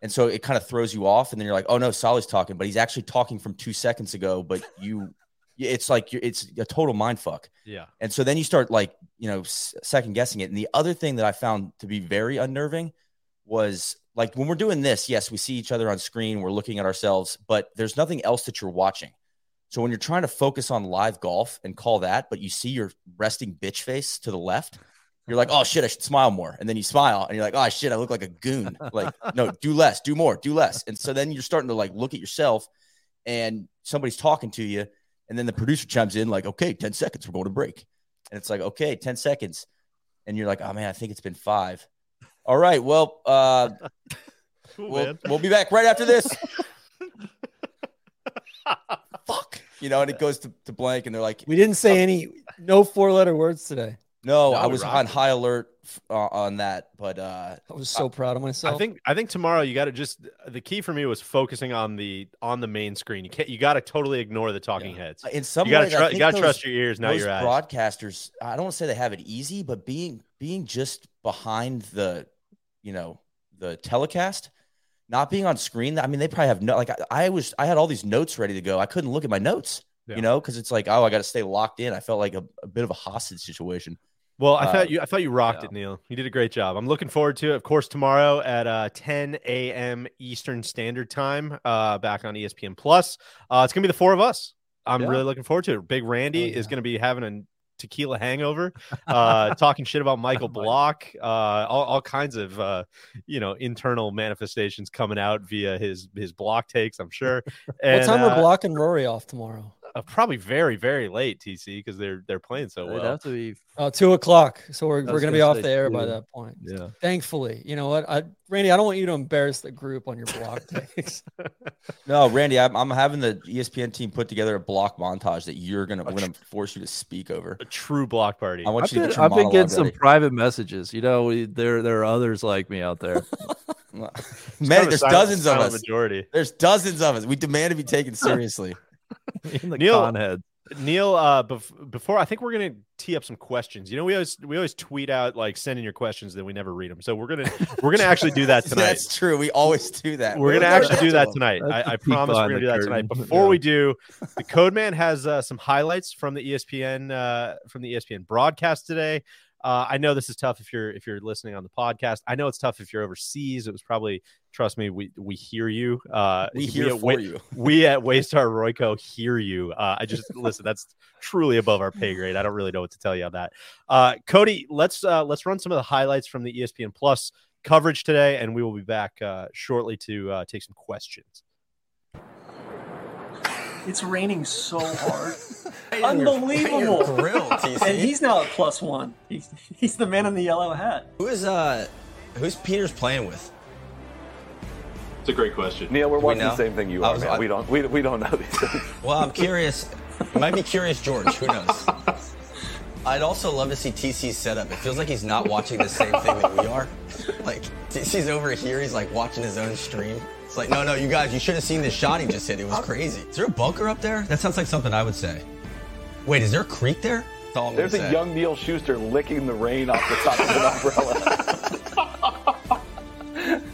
G: And so it kind of throws you off, and then you're like, "Oh no, Solly's talking," but he's actually talking from two seconds ago. But you, it's like you're, it's a total mind fuck.
A: Yeah.
G: And so then you start like you know second guessing it. And the other thing that I found to be very unnerving was like when we're doing this. Yes, we see each other on screen, we're looking at ourselves, but there's nothing else that you're watching. So when you're trying to focus on live golf and call that, but you see your resting bitch face to the left, you're like, oh shit, I should smile more. And then you smile and you're like, oh shit, I look like a goon. Like, no, do less, do more, do less. And so then you're starting to like look at yourself and somebody's talking to you. And then the producer chimes in, like, okay, 10 seconds, we're going to break. And it's like, okay, 10 seconds. And you're like, oh man, I think it's been five. All right, well, uh,
A: Cool,
G: we'll, we'll be back right after this. Fuck. You know, and it goes to, to blank, and they're like,
C: we didn't say any no four letter words today.
G: No,
A: No,
G: I was
A: rocked
G: on
A: it.
G: high alert f- uh, on that. But uh,
C: I was so proud of myself.
A: I think I think tomorrow you got to just the key for me was focusing on the on the main screen. You can't you got to totally ignore the talking heads.
G: in some
A: You got to
G: ways,
A: you got to trust your ears, not
G: those
A: your eyes.
G: broadcasters i don't want to say they have it easy but being being just behind the you know the telecast not being on screen i mean they probably have no like i, I was i had all these notes ready to go i couldn't look at my notes
A: Yeah.
G: you know because it's like oh i got to stay locked in i felt like a, a bit of a hostage situation
A: Well, I
G: Uh,
A: thought you I thought you rocked
B: yeah.
A: it, Neil. You did a great job. I'm looking forward to it. Of course, tomorrow at uh, 10 a.m. Eastern Standard Time, uh, back on ESPN Plus. Uh, it's gonna be the four of us. I'm
B: Yeah.
A: really looking forward to it. Big Randy
C: Oh,
A: is gonna be having a tequila hangover, uh, talking shit about Michael Block, uh, all, all kinds of uh, you know internal manifestations coming out via his his block takes. I'm sure. And,
C: what time are Block and Rory off tomorrow?
A: Uh, probably very very late, TC, because they're they're playing so
B: It'd
A: well.
B: have to be.
C: Oh, two o'clock. So we're, we're gonna be off the air by that point.
B: Yeah.
C: Thankfully, you know what, I, Randy, I don't want you to embarrass the group on your block takes.
G: no randy i'm, I'm having the espn team put together a block montage that you're gonna we're gonna force you to speak over
A: A true block party.
G: i want
B: I've
G: you to
B: been,
G: get your
B: I've been
G: monologue
B: getting some
G: ready.
B: private messages. You know, we, there there are others like me out there.
G: man
A: Kind of a
G: there's
A: silent-
G: dozens of us
A: Majority.
G: there's dozens of us we demand to be taken seriously
B: in the
A: Neil-
B: con head.
A: Neil, uh, bef- before I think we're gonna tee up some questions. You know, we always we always tweet out like send in your questions, then we never read them. So we're gonna we're gonna actually do that tonight.
G: that's true we always do that
A: We're
G: We'll
A: gonna actually do that tonight. I, I promise we're gonna do
B: the
A: that tonight. Before
B: Yeah.
A: we do, the Code Man has uh, some highlights from the ESPN uh, from the ESPN broadcast today. Uh, I know this is tough if you're if you're listening on the podcast. I know it's tough if you're overseas. It was probably trust me, we we hear you. Uh,
G: we here
A: at
G: for
A: Wa-
G: you
A: we at Waystar Royco hear you. Uh, I just listen. That's truly above our pay grade. I don't really know what to tell you on that. Uh, Cody, let's uh, let's run some of the highlights from the ESPN Plus coverage today, and we will be back uh, shortly to uh, take some questions.
H: It's raining so hard. Unbelievable.
I: Grill, TC.
H: And he's now at plus one. He's, he's the man in the yellow hat.
I: Who is uh who's Pieters playing with?
A: It's a great question.
J: Neil, we're
I: Do we
J: watching the same thing you are,
I: was-
J: man.
I: I-
J: we don't we, we don't know these things.
I: Well, I'm curious. It might be curious George. Who knows? I'd also love to see TC's setup. It feels like he's not watching the same thing that we are. Like TC's over here, he's like watching his own stream. It's like, no, no, you guys, you should have seen this shot he just hit. It was crazy. Is there a bunker up there? That sounds like something I would say. Wait, is there a creek there? That's all I'm
J: There's a
I: say.
J: young Neil Schuster licking the rain off the top of an umbrella.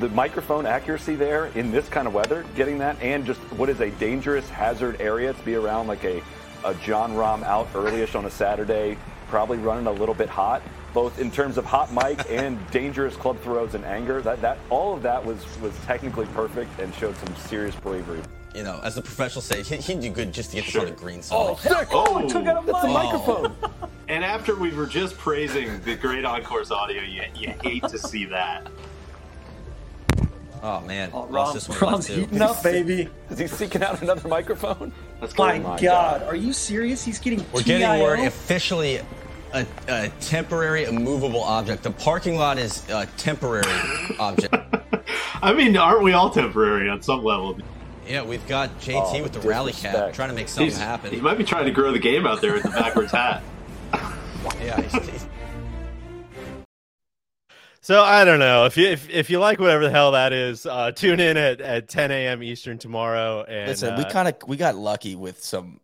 J: the microphone accuracy there in this kind of weather, getting that, and just what is a dangerous hazard area to be around, like a, a Jon Rahm out earlyish on a Saturday, probably running a little bit hot, both in terms of hot mic and dangerous club throws and anger. That that all of that was was technically perfect and showed some serious bravery.
I: You know, as the professionals say, he, he'd do good just to get this on the green side.
J: Oh, sick! Oh, took out a
I: That's the
J: microphone.
K: And after we were just praising the great Cantore's audio, you, you hate to see that.
I: Oh man,
H: Oh,
I: lost
H: Rahm-
I: this one
H: Rahm's
I: too.
H: up, baby.
J: Is he seeking out another microphone?
K: Let's
H: My,
J: my
H: God.
J: God.
H: are you serious? He's getting
I: We're getting
H: TIO?
I: word officially a, a temporary immovable object. The parking lot is a temporary object.
K: I mean, aren't we all temporary on some level?
I: Yeah, we've got JT
J: Oh,
I: with the rally cap trying to make something
K: He's-
I: happen.
K: He might be trying to grow the game out there with the backwards hat.
I: Yeah, he's, he's,
A: So I don't know if you if, if you like whatever the hell that is, uh, tune in at, at 10 a.m. Eastern tomorrow. And
G: Listen, we
A: uh,
G: kind of we got lucky with some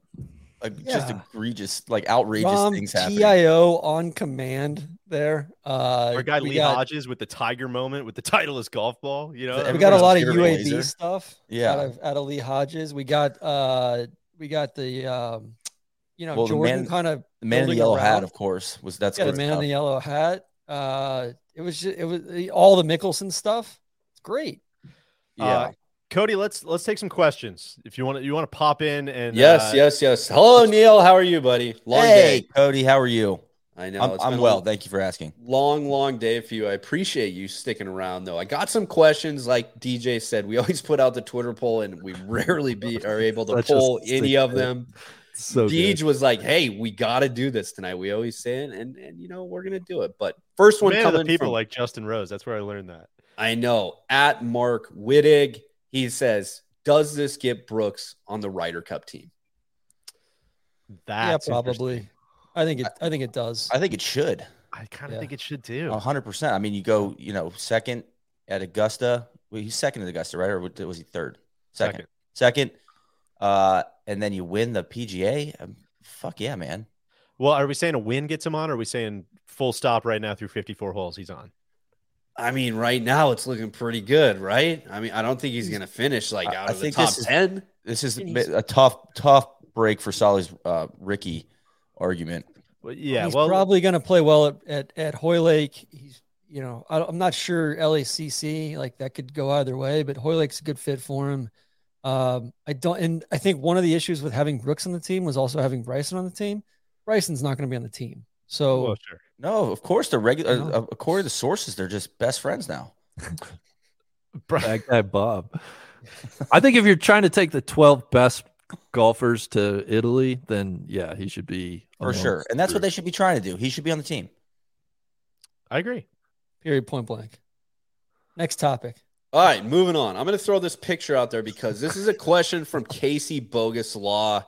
G: like just egregious, like outrageous
C: Rahm
G: things happening.
C: TIO on command there. Uh,
A: our guy Lee
C: got,
A: Hodges with the Tiger moment with the Titleist golf ball. You know,
C: We got a lot of
G: Everybody's
C: UAB
G: laser.
C: stuff.
G: Yeah.
C: out of, out of Lee Hodges. We got uh, we got the um, you know
G: Well,
C: Jordan kind of
G: The man in the
C: building
G: yellow hat, of course, was that's
C: got a
G: good
C: man in the yellow hat. Uh, it was just, it was all the Mickelson stuff. It's great.
G: Yeah.
A: Uh, Cody, let's let's take some questions. If you want to, you want to pop in and
E: Yes,
A: uh,
E: yes, yes. Hello, Neil. How are you, buddy? Long
G: hey,
E: day.
G: Cody, how are you?
E: I know.
G: I'm, I'm
E: been a
G: well. Thank you for asking.
E: Long, long day for you. I appreciate you sticking around, though. I got some questions. Like DJ said, we always put out the Twitter poll, and we rarely be are able to pull any of them.
B: So
E: Deej
B: good.
E: was like, "Hey, we got to do this tonight." We always say it, and and you know we're gonna do it. But first one
A: man of
E: coming
A: the people
E: from,
A: like Justin Rose. That's where I learned that.
E: I know at Mark Wittig. He says, "Does this get Brooks on the Ryder Cup team?"
A: That's
C: yeah, probably. I think it. I think it does.
G: I think it should.
A: I kind of
C: Yeah.
A: think it should too.
G: A hundred percent. I mean, you go, you know, second at Augusta. Well, he's second at Augusta, right? Or was he third? Second. Second. Uh, and then you win the PGA. Um, fuck yeah, man.
A: Well, are we saying a win gets him on, or are we saying full stop right now through 54 holes he's on?
E: I mean, right now it's looking pretty good, right? I mean, I don't think he's gonna finish like
G: I-
E: out
G: I
E: of the
G: think
E: top
G: this is-
E: ten.
G: This is a tough, tough break for Solly's uh, Rickie argument.
A: Well, yeah,
C: he's
A: well,
C: probably going to play well at at, at Hoylake. He's you know I, I'm not sure LACC like that could go either way, but Hoylake's a good fit for him. Um, I don't, and I think one of the issues with having Brooks on the team was also having Bryson on the team. Bryson's not going to be on the team, so
A: well, sure.
G: No, of course they're regular.
C: No.
G: Uh, according to sources, they're just best friends now.
B: that guy Bob. I think if you're trying to take the 12 best golfers to Italy, then yeah, he should be
G: For sure. And that's
B: the
G: what they should be trying to do. He should be on the team.
A: I agree.
C: period, point blank. Next topic.
E: All right, moving on. I'm going to throw this picture out there because this is a question from Casey Bogus Law.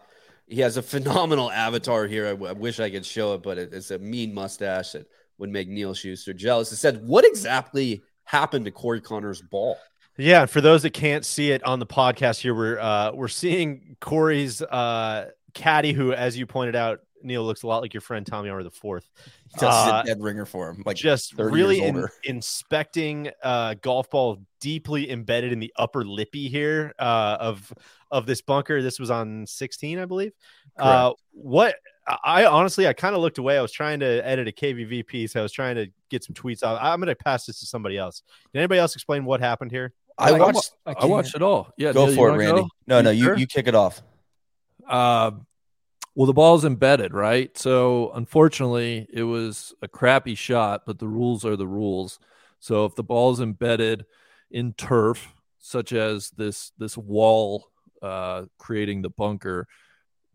E: He has a phenomenal avatar here. I, w- I wish I could show it, but it, it's a mean mustache that would make Neil Schuster jealous. It said, "What exactly happened to Corey Conners' ball?"
A: Yeah, for those that can't see it on the podcast here, we're uh, we're seeing Corey's uh, caddy, who, as you pointed out, Neil looks a lot like your friend Tommy Armour the fourth.
G: He does
A: Uh,
G: a dead ringer for him. Like
A: just really in- inspecting uh, golf ball deeply embedded in the upper lippy here uh, of of this bunker. This was on 16, I believe. Uh, what I honestly, I kind of looked away. I was trying to edit a KVV piece. I was trying to get some tweets out. I'm going to pass this to somebody else. Did anybody else explain what happened here?
G: I watched.
C: I
B: I watched it all. Yeah,
G: Go
B: Neil,
G: for it, Randy.
B: go?
G: No, no, you
B: sure?
G: you kick it off.
B: Uh, well, the ball's embedded, right? So unfortunately, it was a crappy shot, but the rules are the rules. So if the ball's embedded in turf, such as this this wall uh, creating the bunker,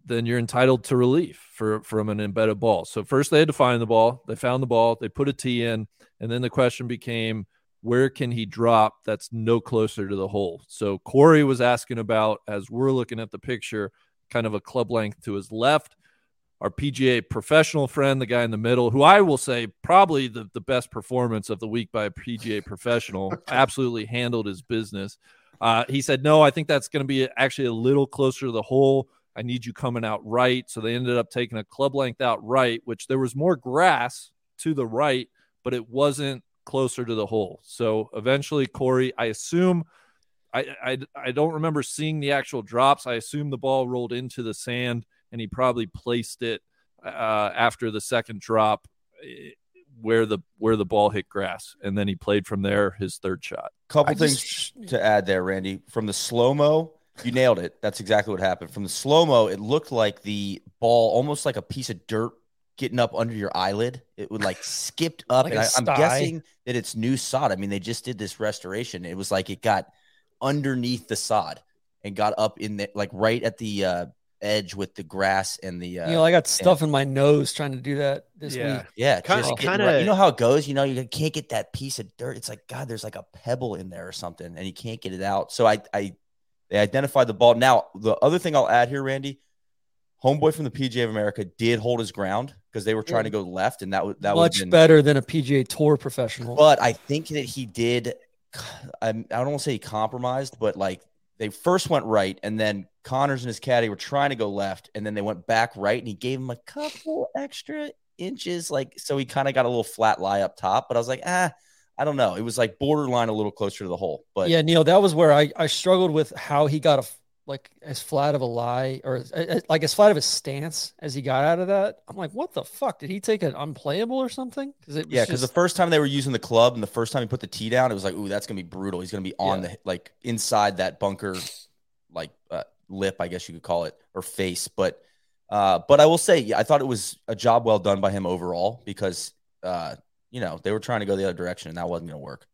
B: then you're entitled to relief for from an embedded ball. So first they had to find the ball. They found the ball. They put a tee in, and then the question became, where can he drop that's no closer to the hole? So Corey was asking about as we're looking at the picture, kind of a club length to his left. our PGA professional friend, the guy in the middle, who I will say probably the, the best performance of the week by a PGA professional, absolutely handled his business. Uh, he said, No, I think that's going to be actually a little closer to the hole. I need you coming out right. So they ended up taking a club length out right, which there was more grass to the right, but it wasn't closer to the hole. So eventually, Corey, I assume. I, I, I don't remember seeing the actual drops. I assume the ball rolled into the sand and he probably placed it uh, after the second drop eh, where the where the ball hit grass, and then he played from there his third shot.
G: Couple
C: I
G: things
C: just-
G: to add there, Randy. From the slow mo, you nailed it. That's exactly what happened. From the slow mo, it looked like the ball, almost like a piece of dirt getting up under your eyelid. It would like skipped up,
C: Like
G: and
C: a
G: I, I'm guessing that it's new sod. I mean, they just did this restoration. It was like it got underneath the sod and got up in the like right at the uh, edge with the grass and the. Uh,
C: you know, I got
G: and-
C: stuff in my nose trying to do that this
A: Yeah.
C: week.
G: yeah,
A: Kinda-
G: just getting
A: kinda-
G: right- You know how it goes. You know, you can't get that piece of dirt. It's like God, there's like a pebble in there or something, and you can't get it out. So I, I, they identified the ball. Now the other thing I'll add here, Randy, homeboy from the PGA of America did hold his ground because they were trying to go left, and that was that
C: was
G: Much been,
C: better than a PGA Tour professional.
G: But I think that he did. I, don't want to say he compromised, but like they first went right, and then Conners and his caddy were trying to go left, and then they went back right, and he gave him a couple extra inches, like so he kind of got a little flat lie up top. But I was like, ah, I don't know. It was like borderline a little closer to the hole, but
C: yeah, Neil, that was where I, I struggled with how he got a like as flat of a lie or as- like as flat of a stance as he got out of that. I'm like, what the fuck? Did he take an unplayable or something? Because it
G: yeah, because the first time they were using the club and the first time he put the tee down, it was like, ooh, that's gonna be brutal. He's gonna be on
C: Yeah.
G: the like inside that bunker, like uh, lip, I guess you could call it, or face. But uh, but I will say, yeah, I thought it was a job well done by him overall because uh, you know they were trying to go the other direction and that wasn't gonna work.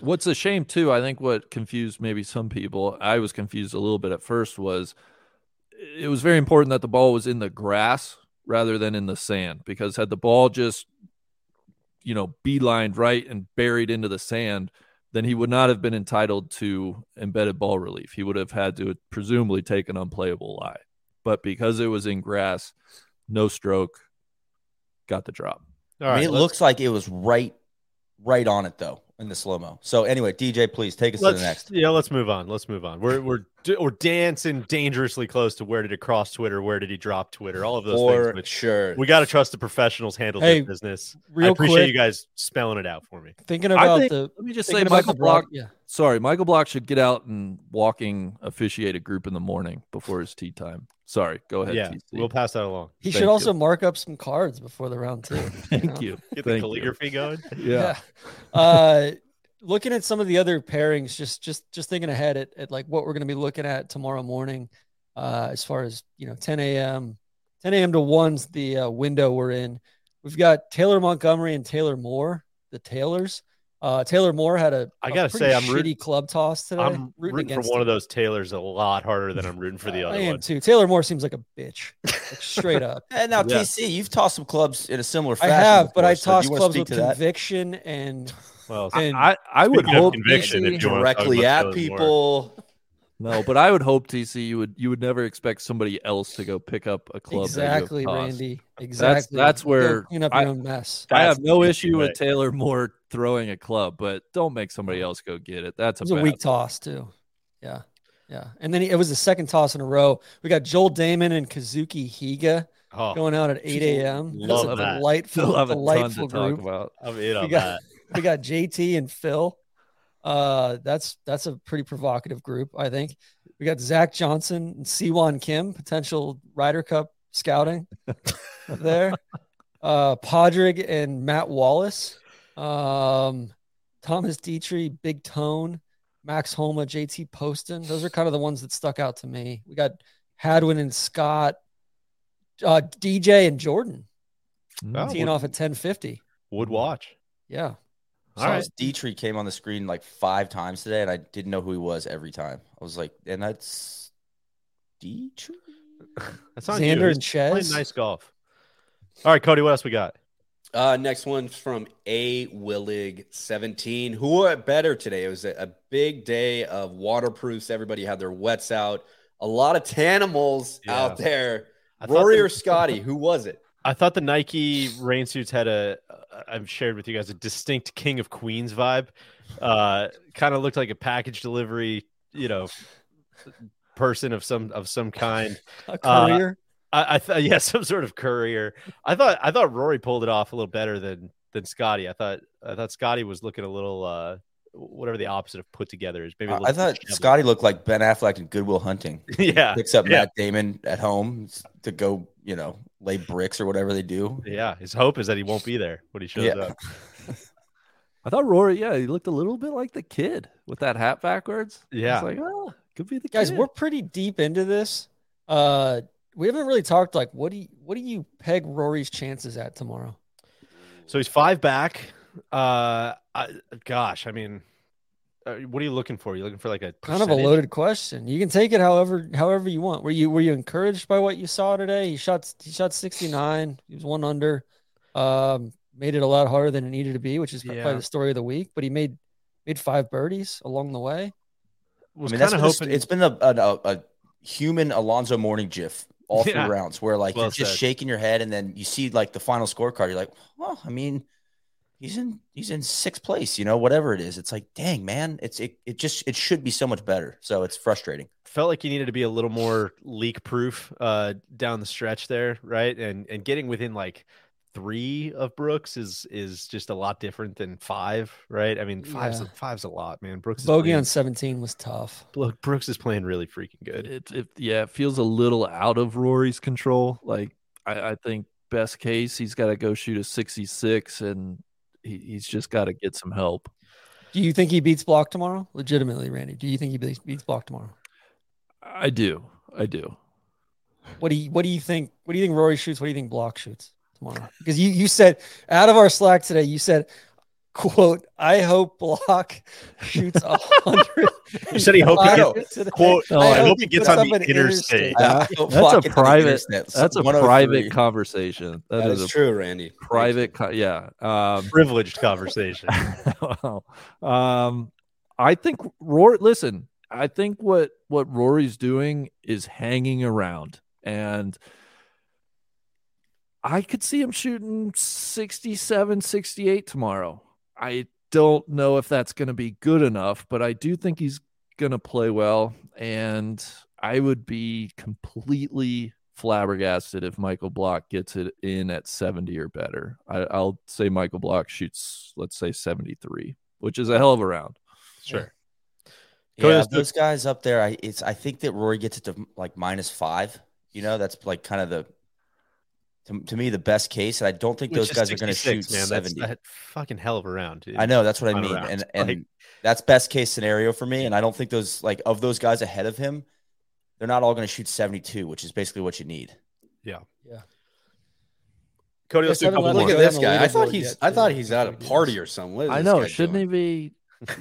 B: What's a shame too, I think what confused maybe some people, I was confused a little bit at first, was it was very important that the ball was in the grass rather than in the sand because had the ball just you know beelined right and buried into the sand then he would not have been entitled to embedded ball relief. He would have had to presumably take an unplayable lie. But because it was in grass no stroke got the drop
A: All
G: I mean, it looks like it was right, right on it though in the slow mo. So anyway, DJ, please take us to
A: Let's,
G: the next.
A: Yeah, let's move on. Let's move on. We're we're we're dancing dangerously close to where did it cross Twitter? Where did he drop Twitter? All of those
E: For
A: things. Which
E: sure.
A: we got to trust the professionals handle
C: Hey,
A: their business. I appreciate
C: quick-
A: you guys spelling it out for me.
C: thinking about
B: think-
C: the
B: let me just say Michael
C: the broad-
B: Block.
C: yeah.
B: Sorry, Michael Block should get out and walking officiate a group in the morning before his tea time. Sorry, go ahead.
A: yeah,
B: TC.
A: we'll pass that along.
C: He
B: Thank
C: should
B: you.
C: also mark up some cards before the round too.
B: Thank you.
A: Get the
B: Thank you.
A: calligraphy going.
B: Yeah.
C: uh looking at some of the other pairings just just just thinking ahead at, at like what we're going to be looking at tomorrow morning uh as far as you know 10 a.m 10 a.m to 1's the uh, window we're in we've got taylor montgomery and taylor moore the taylors uh taylor moore had a
A: I gotta
C: pretty
A: say, I'm
C: shitty
A: root-
C: club toss today
A: I'm rooting, for
C: against
A: one
C: him.
A: of those Taylors a lot harder than I'm rooting for the other
C: i am
A: one.
C: too taylor moore seems like a bitch like, straight up
G: And now,
A: Yeah.
G: TC, you've tossed some clubs in a similar fashion.
C: i
G: fashion.
C: have but i
G: so do you wanna
C: clubs with
G: to that?
C: conviction and
A: Well,
C: and
B: I, I would hope
A: conviction,
B: TC
A: if you
E: Directly at
A: Taylor Moore.
E: people.
B: No, but I would hope TC you would you would never expect somebody else to go pick up a club. that you have
C: exactly
B: tossed.
C: randy exactly
B: that's
C: Go
B: where
C: clean up
B: I-
C: your own mess
B: I have no
A: the
B: issue with. Taylor Moore throwing a club, but don't make somebody else go get it. That's a,
C: It was a
B: bad
C: weak
B: look.
C: toss too. Yeah, yeah. And then he, it was the second toss in a row. We got Joel Dahmen and Kazuki Higa
A: Oh,
C: going out at 8 a.m. That's a
A: love that.
C: delightful,
B: Still have a ton to
C: delightful
B: talk
C: group.
B: about.
A: I'm in on
C: got
A: that.
C: We got JT and Phil. Uh, that's that's a pretty provocative group, I think. We got Zach Johnson and Si Woo Kim, potential Ryder Cup scouting there. Uh, Padraig and Matt Wallace. Um, Thomas Dietrich, Big Tone, Max Homa, JT Poston. Those are kind of the ones that stuck out to me. We got Hadwin and Scott, uh, DJ and Jordan
A: Oh,
C: teeing
A: would,
C: off at 1050.
A: would watch.
C: Yeah.
A: All
G: Saw
A: right.
G: Dietrich came on the screen like five times today, and I didn't know who he was every time. I was like, and that's Dietrich.
A: That's on
C: Xander
A: you.
C: and
A: He's playing Nice golf. All right, Cody. What else we got?
E: Uh, next one's from A Willig 17. Who are better today? It was a, a big day of waterproofs. Everybody had their wets out. A lot of tanimals
A: Yeah.
E: out there.
A: I
E: Rory
A: the-
E: or Scottie? Who was it?
A: I thought the Nike rain suits had a, uh, I've shared with you guys a distinct King of Queens vibe. Uh, kind of looked like a package delivery, you know, person of some of some kind.
C: A
A: Uh,
C: courier.
A: I, I thought, yeah, some sort of courier. I thought, I thought Rory pulled it off a little better than than Scottie. I thought, I thought Scottie was looking a little, uh, whatever the opposite of put together is. Maybe a
G: I
A: little
G: thought. Scottie looked like Ben Affleck in Good Will Hunting.
A: Yeah,
G: picks up
A: yeah.
G: Matt Damon at home to go, you know, lay bricks or whatever they do.
A: Yeah, his hope is that he won't be there when he shows
G: Yeah.
A: up.
B: I thought Rory, yeah, he looked a little bit like the kid with that hat backwards. I was
C: Yeah.
B: like, oh, could be the
C: Guys,
B: kid.
C: we're pretty deep into this. Uh, we haven't really talked like what do you what do you peg Rory's chances at tomorrow?
A: So he's five back. Uh, I, gosh, I mean, what are you looking for? You looking for like a
C: Kind of a loaded question. You can take it however however you want. Were you were you encouraged by what you saw today? He shot he shot 69. He was one under. Um, made it a lot harder than it needed to be, which is
A: Yeah.
C: probably the story of the week. But he made made five birdies along the way.
A: Was
G: I mean, that's
A: kinda
G: been
A: hoping-
G: it's been a, a, a, a human Alonzo Mourning gif all three
A: Yeah.
G: rounds where like
A: Well
G: you're just shaking your head and then you see like the final scorecard. You're like, well, I mean, he's in he's in sixth place, you know, whatever it is. It's like, dang, man, it's it, it just it should be so much better. So it's frustrating.
A: felt like he needed to be a little more leak proof uh down the stretch there, right? And and getting within like three of Brooks is is just a lot different than five, right? I mean, five's
C: Yeah.
A: five's a lot, man. Brooks is
C: Bogey
A: playing-
C: on 17 was tough.
A: Look, Brooks is playing really freaking good.
B: It, it yeah, it feels a little out of Rory's control. Like I, I think best case he's got to go shoot a 66 and he, he's just got to get some help.
C: Do you think he beats block tomorrow? Legitimately, Randy. Do you think he beats, beats block tomorrow?
B: I do. I do.
C: What do you what do you think? What do you think Rory shoots? What do you think block shoots tomorrow? Because you you said out of our Slack today, you said, "quote I hope block shoots a hundred."
A: You said he hope he
C: five
A: gets-
C: today.
A: quote, I hope he gets on the
C: an
A: interstate.
G: I
B: That's a
G: it to the
B: private. That's a private conversation.
E: That is
B: a
E: true, Randy.
B: Private, co- yeah. Um,
A: Privileged conversation.
B: wow. Um, I think Rory. Listen, I think what what Rory's doing is hanging around, and I could see him shooting 67, 68 tomorrow. I don't know if that's going to be good enough, but I do think he's going to play well, and I would be completely flabbergasted if Michael Block gets it in at 70 or better. I, I'll say Michael Block shoots, let's say 73, which is a hell of a round.
A: Sure.
G: Yeah,
A: Cody's-
G: those guys up there. I it's I think that Rory gets it to like minus five. You know, that's like kind of the to, to me the best case. And I don't think
A: Which
G: those
A: is
G: guys are going to shoot
A: man. That's
G: seventy.
A: that fucking hell of a round. dude.
G: I know that's what I mean,
A: round.
G: and and
A: Like,
G: that's best case scenario for me. And I don't think those like of those guys ahead of him, they're not all going to shoot seventy two, which is basically what you need.
A: yeah,
C: Yeah.
A: Cody, let's do a couple
E: Look
A: more.
E: at this guy. I thought he's
C: yet,
E: I thought he's at a party or something.
B: I know, shouldn't
E: doing?
B: he be?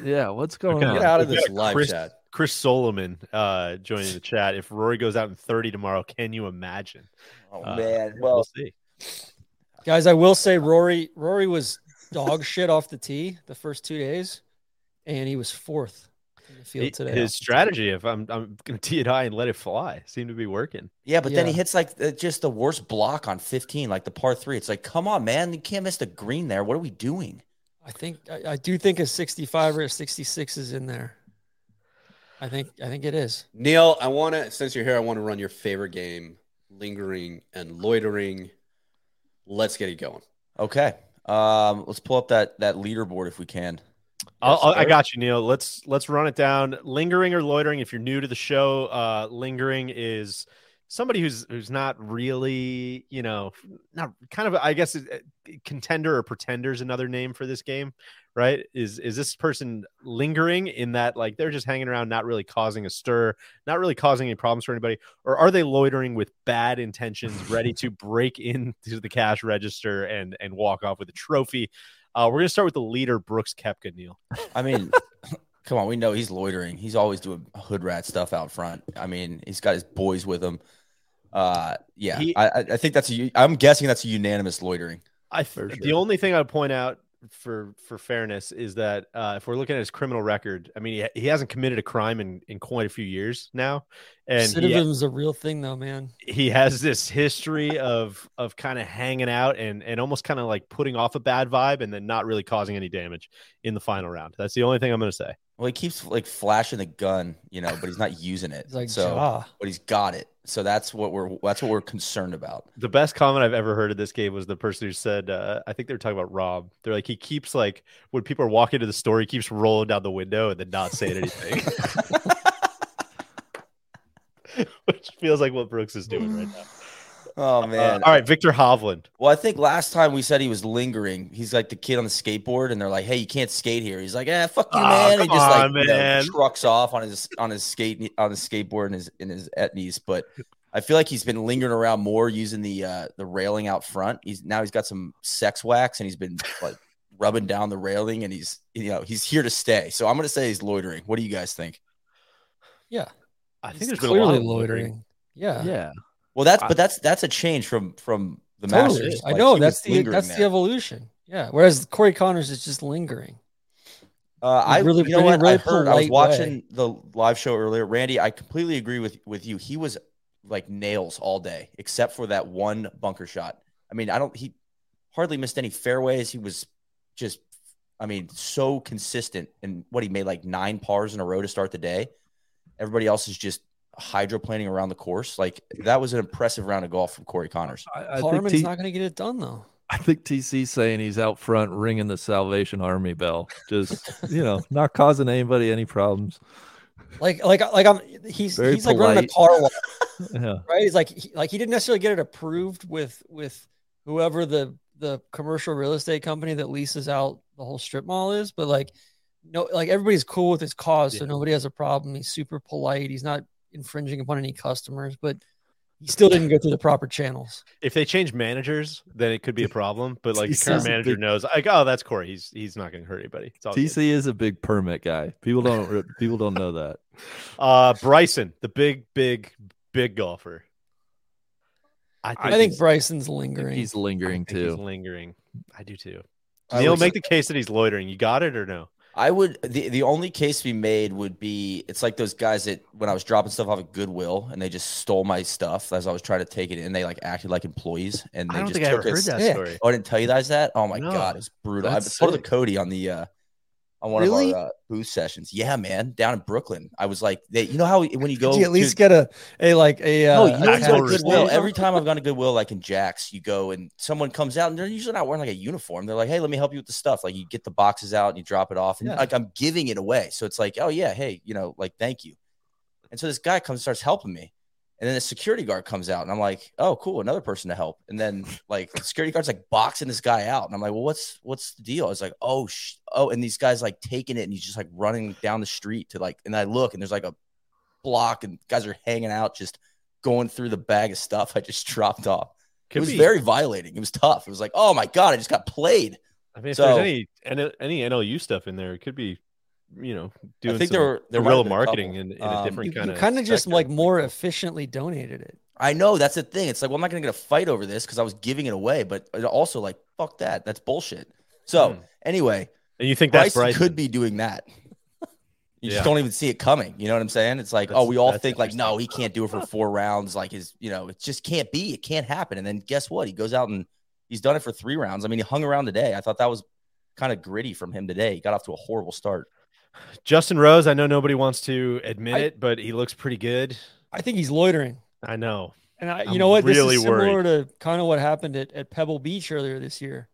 B: Yeah, what's going
A: Okay.
B: on?
E: Get out of this live
A: Chris,
E: chat.
A: Chris Solomon uh, joining the chat. If Rory goes out in 30 tomorrow, can you imagine?
G: Oh
A: Uh,
G: man,
A: we'll
G: well,
A: see.
C: Guys, I will say Rory Rory was dog shit off the tee the first two days, and he was fourth in the field today.
A: His strategy, if I'm I'm going to tee it high and let it fly, seemed to be working.
G: yeah, but then he hits like uh, just the worst block on fifteen, like the par three. It's like, come on, man, you can't miss the green there. What are we doing?
C: I think I, I do think a 65 or a 66 is in there. I think I think it is.
E: Neil, I want to since you're here, I want to run your favorite game, lingering and loitering. Let's get it going.
G: Okay, um, let's pull up that that leaderboard if we can.
A: I'll, I'll- I
G: sir.
A: got you, Neil. Let's let's run it down. Lingering or loitering. If you're new to the show, uh, lingering is somebody who's who's not really, you know, not kind of. I guess uh, contender or pretender is another name for this game, right? Is is this person lingering in that like they're just hanging around, not really causing a stir, not really causing any problems for anybody, or are they loitering with bad intentions, ready to break into the cash register and and walk off with a trophy? Uh, we're gonna start with the leader, Brooks Koepka, Neil.
G: I mean, come on, we know he's loitering. He's always doing hood rat stuff out front. I mean, he's got his boys with him. Uh, yeah,
A: He-
G: I, I I think that's a. I'm guessing that's a unanimous loitering.
A: I the only thing I'd point out for for fairness is that uh, if we're looking at his criminal record, I mean, he, he hasn't committed a crime in in quite a few years now, and he,
C: Recidivism's a real thing, though, man.
A: he has this history of of kind of hanging out and and almost kind of like putting off a bad vibe and then not really causing any damage in the final round. That's the only thing I'm going to say.
G: Well, he keeps like flashing the gun, you know, but he's not using it.
C: He's like,
G: so,
C: "Ja."
G: but he's got it. So that's what we're that's what we're concerned about.
A: The best comment I've ever heard of this game was the person who said, uh, I think they were talking about Rob. They're like, he keeps like when people are walking to the store, he keeps rolling down the window and then not saying anything. Which feels like what Brooks is doing right now.
G: Oh man!
A: all right, Viktor Hovland.
G: Well, I think last time we said he was lingering. He's like the kid on the skateboard, and they're like, "Hey, you can't skate here." He's like, "Eh, fuck you,
A: Aw,
G: man!" And
A: come
G: just like
A: on,
G: you know,
A: man.
G: trucks off on his on his skate on his skateboard and his in his etnies. But I feel like he's been lingering around more using the uh the railing out front. He's now he's got some sex wax, and he's been like rubbing down the railing, and he's you know he's here to stay. So I'm gonna say he's loitering. What do you guys think?
C: Yeah,
A: I think
C: He's
A: there's a lot
C: clearly
A: of
C: loitering. Yeah,
B: Yeah.
G: Well, that's but that's that's a change from from the
C: Totally.
G: Masters.
C: I know that's the that's
G: there.
C: the evolution. Yeah. Whereas Corey Conners is just lingering.
G: Uh, I
C: really-
G: you know what
C: really
G: I heard. I was watching
C: way.
G: the live show earlier. Randy, I completely agree with with you. He was like nails all day, except for that one bunker shot. I mean, I don't. He hardly missed any fairways. He was just, I mean, so consistent. And what he made like nine pars in a row to start the day. Everybody else is just hydroplaning around the course. Like that was an impressive round of golf from Corey Conners.
B: I, I think
C: Harmon's
B: T-
C: not going to get it done though.
B: I think TC's saying he's out front ringing the Salvation Army bell, just you know, not causing anybody any problems.
C: Like like like I'm he's
B: Very
C: he's like running a
B: polite.
C: car wash,
B: Yeah.
C: right? He's like he, like he didn't necessarily get it approved with with whoever the the commercial real estate company that leases out the whole strip mall is, but like no like everybody's cool with his cause, so nobody has a problem. He's super polite. He's not infringing upon any customers, but he still didn't go through the proper channels.
A: If they change managers, then it could be a problem. But like the current manager
B: big-
A: knows, like, oh, that's Corey. He's he's not going to hurt anybody. It's all good.
B: TC is a big permit guy. People don't people don't know that.
A: Uh, Bryson, the big, big, big golfer.
C: I think Bryson's
B: I think
C: lingering.
B: he's lingering
A: I think he's
B: too.
A: lingering. I do too.
G: I
A: Neil, make the case that he's loitering. You got it or no?
G: I would the the only case we made would be it's like those guys that when I was dropping stuff off at Goodwill and they just stole my stuff as I was trying to take it in, they like acted like employees and they
A: I don't
G: just
A: think I
G: took
A: ever heard that story.
G: Oh, I didn't tell you guys that. Oh my
A: No.
G: god, it's brutal. I told it to Cody on the uh on one
C: Really?
G: of our uh, booth sessions. Yeah, man, down in Brooklyn. I was like, they, you know how when you go
C: Did you at least
G: to,
C: get a a like a uh,
G: no, you know, go to
A: actual
C: package
G: Goodwill. Every time I've gone to Goodwill, like in Jax, you go and someone comes out and they're usually not wearing like a uniform. They're like, "Hey, let me help you with the stuff." Like you get the boxes out and you drop it off, and
C: Yeah.
G: like I'm giving it away. So it's like, "Oh yeah, hey, you know, like thank you." And so this guy comes, starts helping me, and then the security guard comes out, and I'm like, "Oh, cool, another person to help." And then like the security guard's like boxing this guy out, and I'm like, "Well, what's what's the deal?" I was like, "Oh, sh- oh," and these guys like taking it, and he's just like running down the street to like, and I look, and there's like a block, and guys are hanging out, just going through the bag of stuff I just dropped off.
A: Could
G: it was
A: be.
G: very violating. It was tough. It was like, oh my god, I just got played.
A: I mean, if
G: So-
A: there's any any any NLU stuff in there, it could be, you know, doing
G: I think
A: some
G: there were there might
A: guerrilla
G: have been a
A: marketing
G: couple.
A: in, in
G: Um,
A: a different
C: You,
A: kind
C: you
A: of
C: kind of just like more efficiently donated it.
G: I know that's the thing. It's like, well, I'm not gonna get a fight over this because I was giving it away, but also like, fuck that. That's bullshit. So
A: Hmm.
G: anyway,
A: And you think that's
G: Bryson
A: Bryson?
G: could be doing that. You
A: Yeah.
G: just don't even see it coming. You know what I'm saying? It's like, oh, we all think like, no, he can't do it for four rounds. Like his, you know, it just can't be. It can't happen. And then guess what? He goes out and he's done it for three rounds. I mean, he hung around today. I thought that was kind of gritty from him today. He got off to a horrible start.
A: Justin Rose. I know nobody wants to admit
C: I-
A: it, but he looks pretty good.
C: I think he's loitering.
A: I know.
C: And I, you
A: I'm
C: know what? This
A: really
C: is similar to kind of what happened at, at Pebble Beach earlier this year,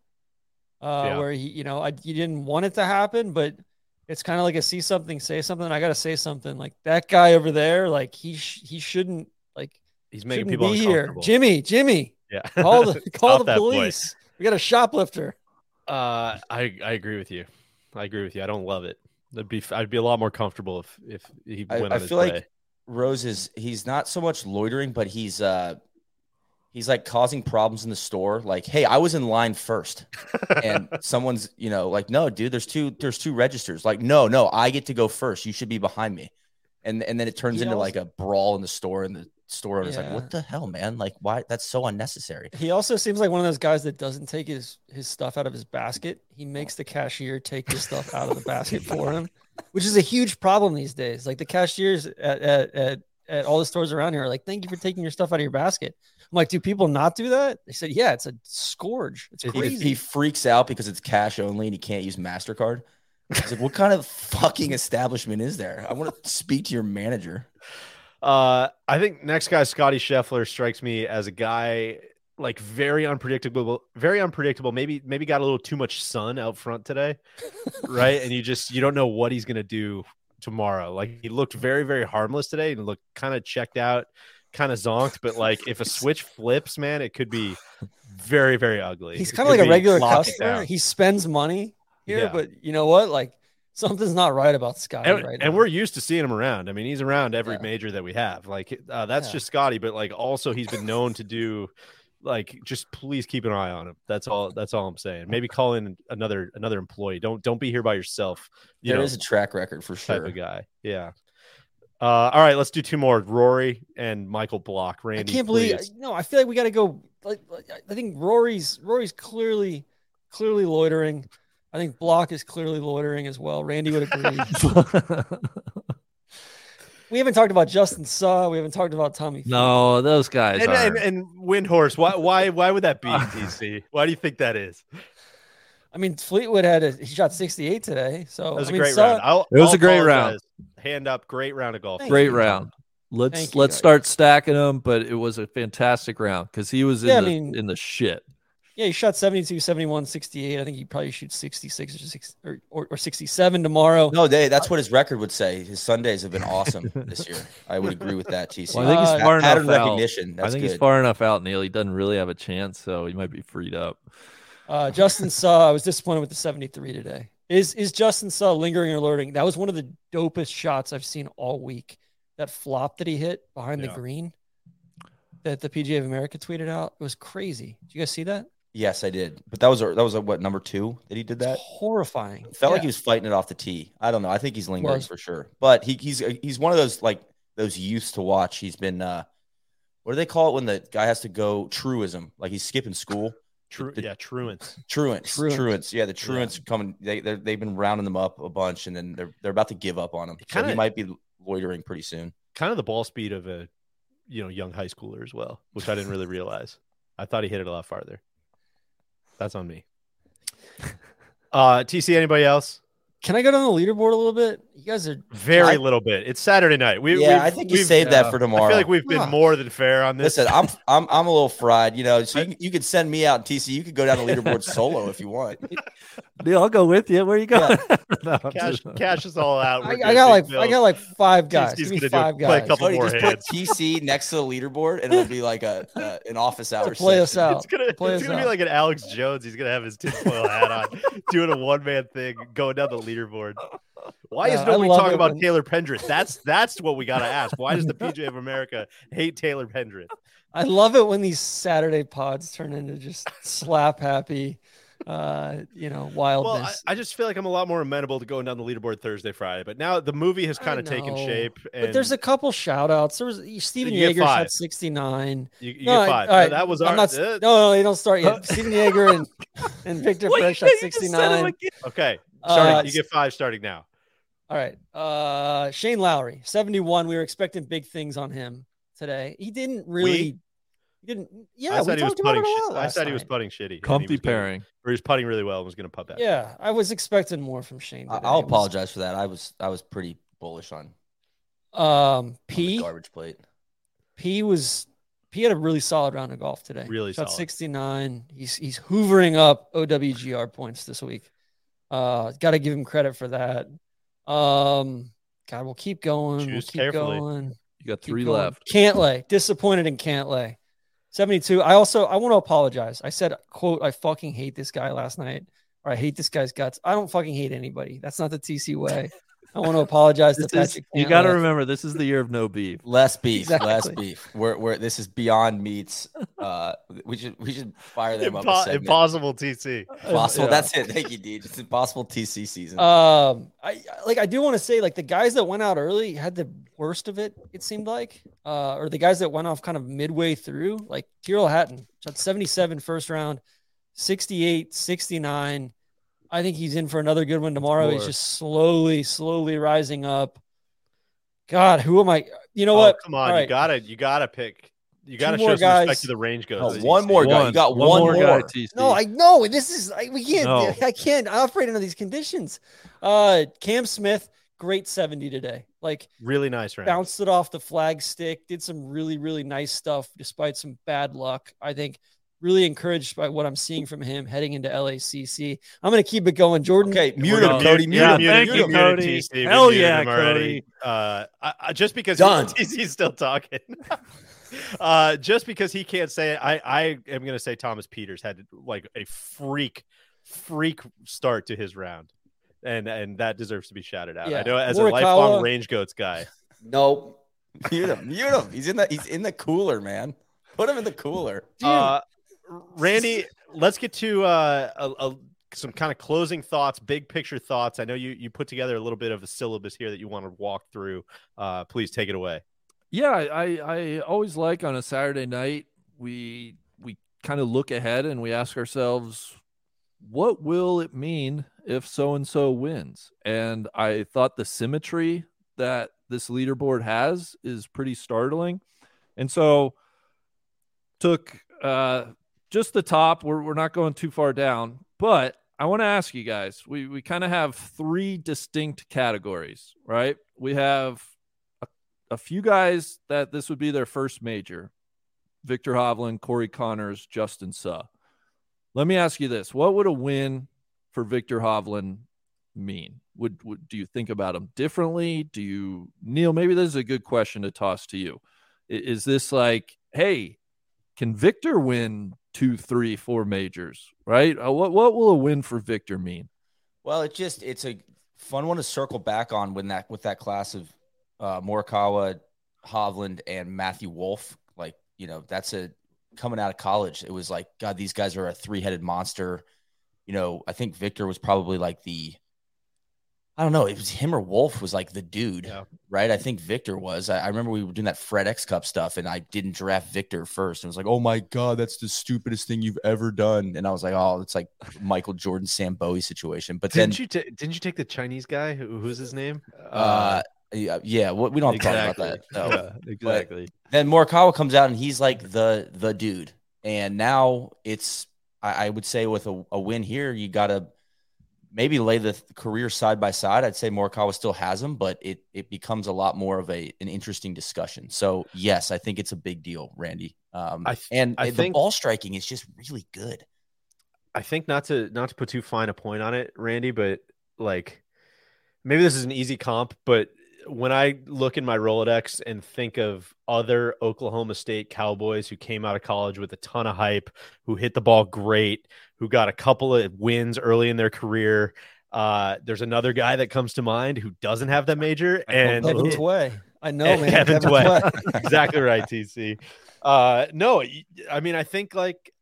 C: uh,
A: Yeah.
C: where he, you know, I, you didn't want it to happen, but it's kind of like a see something, say something. I got to say something. Like that guy over there, like he sh- he shouldn't like
A: He's making people
C: be here.
A: uncomfortable.
C: Jimmy, Jimmy,
A: Yeah.
C: call the call the police. We got a shoplifter.
A: Uh, I I agree with you. I agree with you. I don't love it. I'd be I'd be a lot more comfortable if if he
G: I,
A: went
G: I
A: on his
G: feel
A: way.
G: like Rose is he's not so much loitering, but he's uh he's like causing problems in the store. Like, hey, I was in line first, and someone's you know like, no, dude, there's two there's two registers. Like, no, no, I get to go first. You should be behind me. And and then it turns
C: He
G: into
C: also-
G: like a brawl in the store, and the store owners like, what the hell, man? Like, why? That's so unnecessary.
C: He also seems like one of those guys that doesn't take his his stuff out of his basket. He makes the cashier take his stuff out of the basket for him, which is a huge problem these days. Like the cashiers at at, at, at all the stores around here are like, "Thank you for taking your stuff out of your basket." I'm like, "Do people not do that?" They said, "Yeah, it's a scourge. It's
G: He-
C: crazy."
G: He, freaks out because it's cash only and he can't use Mastercard. He's like, what kind of fucking establishment is there? I want to speak to your manager.
A: Uh, I think next guy, Scottie Scheffler, strikes me as a guy like very unpredictable, very unpredictable. Maybe maybe got a little too much sun out front today, right? And you just you don't know what he's gonna do tomorrow. Like he looked very very harmless today and looked kind of checked out, kind of zonked. But like if a switch flips, man, it could be very very ugly.
C: He's kind of like a regular customer.
A: down.
C: He spends money here,
A: Yeah.
C: but you know what? Like something's not right about Scottie
A: and,
C: right
A: and
C: now.
A: we're used to seeing him around. I mean, he's around every major that we have. Like uh, that's
C: Yeah.
A: just Scottie, but like also he's been known to do like just please keep an eye on him. That's all. That's all I'm saying. Maybe call in another another employee. Don't don't be here by yourself. You
G: There
A: know,
G: is a track record for sure.
A: type of guy. Yeah. Uh, all right, let's do two more. Rory and Michael Block. Randy, I
C: can't believe
A: please.
C: no. I feel like we got to go. Like, like, I think Rory's Rory's clearly clearly loitering. I think Block is clearly loitering as well. Randy would agree. we haven't talked about Justin Suh. We haven't talked about Tommy.
B: No, those guys
A: And,
B: are.
A: and, and Windhorse. Why why why would that be TC? Why do you think that is?
C: I mean, Fleetwood had a he shot 68 today. So
A: it was
C: I
A: a
C: mean,
A: great
C: Saw-
A: round. I'll,
B: It was
A: I'll
B: a great round.
A: Hand up, great round of golf.
C: Thank
B: Great
C: you.
B: round. Let's
C: Thank you,
B: let's
C: guys.
B: start stacking them, but it was a fantastic round because he was in
C: Yeah, I
B: the
C: mean-
B: in the shit.
C: Yeah, he shot 72, 71, 68. I think he probably shoots 66 or, six, or, or, or 67 tomorrow.
G: No, they, that's what his record would say. His Sundays have been awesome this year. I would agree with that, TC.
B: Well, I think he's
C: Uh,
B: far enough
G: pattern
B: out.
G: recognition.
B: I
G: That's
B: think he's far enough out, Neil. He doesn't really have a chance, so he might be freed up.
C: Uh, Justin Suh, I was disappointed with the 73 today. Is is Justin Suh lingering or alerting? That was one of the dopest shots I've seen all week. That flop that he hit behind
A: Yeah.
C: the green that the PGA of America tweeted out. It was crazy. Did you guys see that?
G: Yes, I did. But that was a, that was a, what number two that he did that.
C: Horrifying.
G: It felt like he was fighting it off the tee. I don't know. I think he's lingering
C: Was.
G: for sure. But he, he's he's one of those like those youths to watch. He's been uh, what do they call it when the guy has to go truism? Like he's skipping school.
A: True,
G: The-
A: yeah, truants.
G: Truants,
C: Truants.
G: truants, yeah, the truants coming. They they're- they've been rounding them up a bunch, and then they're they're about to give up on him. So he
A: Kinda-
G: might be loitering pretty soon.
A: Kind of the ball speed of a you know young high schooler as well, which I didn't really realize. I thought he hit it a lot farther. That's on me. Uh, TC, anybody else?
C: Can I go down the leaderboard a little bit? You guys are
A: Very
G: I-
A: little bit. It's Saturday night. We,
G: yeah, I think you
A: we've-
G: saved that
A: uh,
G: for
A: I feel like we've been
C: Huh.
A: more than fair on this.
G: Listen, I'm I'm I'm a little fried, you know. So you, you could send me out, TC. You could go down the leaderboard solo if you want.
B: Neil, I'll go with you. Where you going? No,
A: cash,
B: just-
A: cash is all out.
C: I, I got
A: Big
C: like I got like five guys.
A: TC's
C: Give me
A: gonna do-
C: five
A: play a
C: guys.
A: couple
G: Cody,
A: more
G: just
A: hands.
G: put TC next to the leaderboard, and it'll be like a uh, an office hour.
C: play us out.
A: It's gonna,
C: Play
A: it's
C: us
A: gonna be like an Alex Jones. He's gonna have his tinfoil hat on, doing a one man thing, going down the leaderboard. Why is
C: Yeah, I
A: nobody
C: love
A: talking about
C: when-
A: Taylor Pendrith? That's that's what we gotta ask. Why does the PJ of America hate Taylor Pendrith?
C: I love it when these Saturday pods turn into just slap happy, uh, you know,
A: Well,
C: wildness.
A: I, I just feel like I'm a lot more amenable to going down the leaderboard Thursday, Friday. But now the movie has kind of taken shape. And
C: but there's a couple shout outs. There was Steven
A: You
C: Yeager shot 69.
A: you, you
C: No,
A: get five.
C: all right,
A: No, that was
C: I'm
A: our.
C: not,
A: uh,
C: no, no, they don't start yet. Stephan Jaeger and, and Victor Perez shot
B: just said him
C: 69.
A: okay, starting,
C: Uh,
A: you get five starting now.
C: All right. Uh Shane Lowry, 71. We were expecting big things on him today. He didn't really he didn't yeah,
A: I
C: we
A: said he was
C: talked about
A: putting.
C: it a
A: Shit,
C: lot
A: I
C: last
A: said he was putting shitty.
B: Comfy
A: was gonna-
B: pairing.
A: or he was putting really well and was going to putt back.
C: Yeah, I was expecting more from Shane.
G: I-
C: today.
G: I'll
C: It was-
G: apologize for that. I was I was pretty bullish on,
C: Um
G: on the
C: P
G: garbage plate.
C: P was P had a really solid round of golf today.
A: Really
C: shot
A: solid.
C: 69. He's he's hoovering up OWGR points this week. Uh gotta give him credit for that. Um God, we'll keep going. we'll keep
A: carefully.
C: going.
B: You got
C: Keep
B: three
C: going.
B: left.
C: Cantlay, disappointed in Cantlay. 72. I also I want to apologize. I said, quote, I fucking hate this guy last night, or I hate this guy's guts. I don't fucking hate anybody. That's not the TC way. I want to apologize to
B: This is-
C: Patrick.
B: you got to remember, this is the year of no beef.
G: Less beef, less beef. We're, we're this is beyond meats. Uh, we should we should fire them up. a
A: Impo-
G: segment.
A: impossible TC.
G: Impossible.
C: Yeah.
G: That's it. Thank you, Deej. It's impossible TC season.
C: Um, I I- like. I do want to say, like the guys that went out early had the worst of it. It seemed like, uh, or the guys that went off kind of midway through, like Tyrrell Hatton, shot 77 first round, 68, 69. I think he's in for another good one tomorrow. He's just slowly, slowly rising up. God, who am I? You know
A: Oh,
C: what?
A: Come on,
C: All
A: you gotta you gotta pick. You gotta
C: more
A: show some respect to the range goes.
G: Oh, one more guy. You got one, more.
B: guy, TC.
C: No, I know this is I, we can't.
B: No.
C: I can't operate under these conditions. Uh, Cam Smith, great seventy today. Like
A: Really nice round.
C: bounced it off the flag stick, did some really really nice stuff despite some bad luck. I think really encouraged by what I'm seeing from him heading into LACC. I'm gonna keep it going. Jordan,
G: Okay, mute him. Cody. Mute
B: Yeah,
G: him.
B: Thank
A: muted-
B: you,
A: muted
B: Cody.
A: TC,
B: Hell
A: muted
B: yeah,
A: him already. Uh, I, I, just because
G: Done.
A: TC's still talking. uh, just because he can't say it, I, I am gonna say Thomas Pieters had like a freak, freak start to his round, and and that deserves to be shouted out. I know as
C: Morikawa-
A: a lifelong range goats guy.
E: Nope.
G: Mute him. Mute him. He's in the he's in the cooler, man. Put him in the cooler.
A: Uh, Randy, let's get to uh, a, a, some kind of closing thoughts, big picture thoughts. I know you you put together a little bit of a syllabus here that you want to walk through. Uh, please take it away.
B: Yeah, I, I always like on a Saturday night we we kind of look ahead and we ask ourselves, what will it mean if so and so wins? And I thought the symmetry that this leaderboard has is pretty startling. And so took uh just the top. We're we're not going too far down, but I want to ask you guys. We we kind of have three distinct categories, right? We have a, a few guys that this would be their first major. Viktor Hovland, Corey Conners, Justin Suh. Let me ask you this: What would a win for Viktor Hovland mean? Would, would do you think about him differently? Do you, Neil? Maybe this is a good question to toss to you. Is this like, hey, can Viktor win two, three, four majors? Right? Uh, What what will a win for Viktor mean?
G: Well, it just it's a fun one to circle back on when that with that class of uh Morikawa, Hovland, and Matthew Wolff. Like, you know, that's a coming out of college. It was like, God, these guys are a three headed monster. You know, I think Viktor was probably like the I don't know, it was him or Wolff was like the dude, right? I think Viktor was. I, I remember we were doing that FedEx Cup stuff and I didn't draft Viktor first. And it was like, oh my God, that's the stupidest thing you've ever done. And I was like, oh, it's like Michael Jordan, Sam Bowie situation. But then
A: Didn't you ta- didn't you take the Chinese guy? Who, who's his name?
G: uh, yeah, yeah. We we don't have to talk about that.
A: Exactly.
G: No.
B: Yeah,
G: But then Morikawa comes out and he's like the the dude. And now it's I, I would say with a, a win here, you gotta maybe lay the th- career side by side. I'd say Morikawa still has him, but it it becomes a lot more of a an interesting discussion. So yes, I think it's a big deal, Randy. Um,
A: I th-
G: and
A: I
G: the
A: think-
G: ball striking is just really good.
A: I think not to not to put too fine a point on it, Randy, but like maybe this is an easy comp, but when I look in my Rolodex and think of other Oklahoma State Cowboys who came out of college with a ton of hype, who hit the ball great, who got a couple of wins early in their career, uh, there's another guy that comes to mind who doesn't have that major, and
C: Kevin. I know, man.
A: Kevin
C: Kevin
A: Tway.
C: Tway.
A: exactly right, TC. Uh, no, I mean, I think like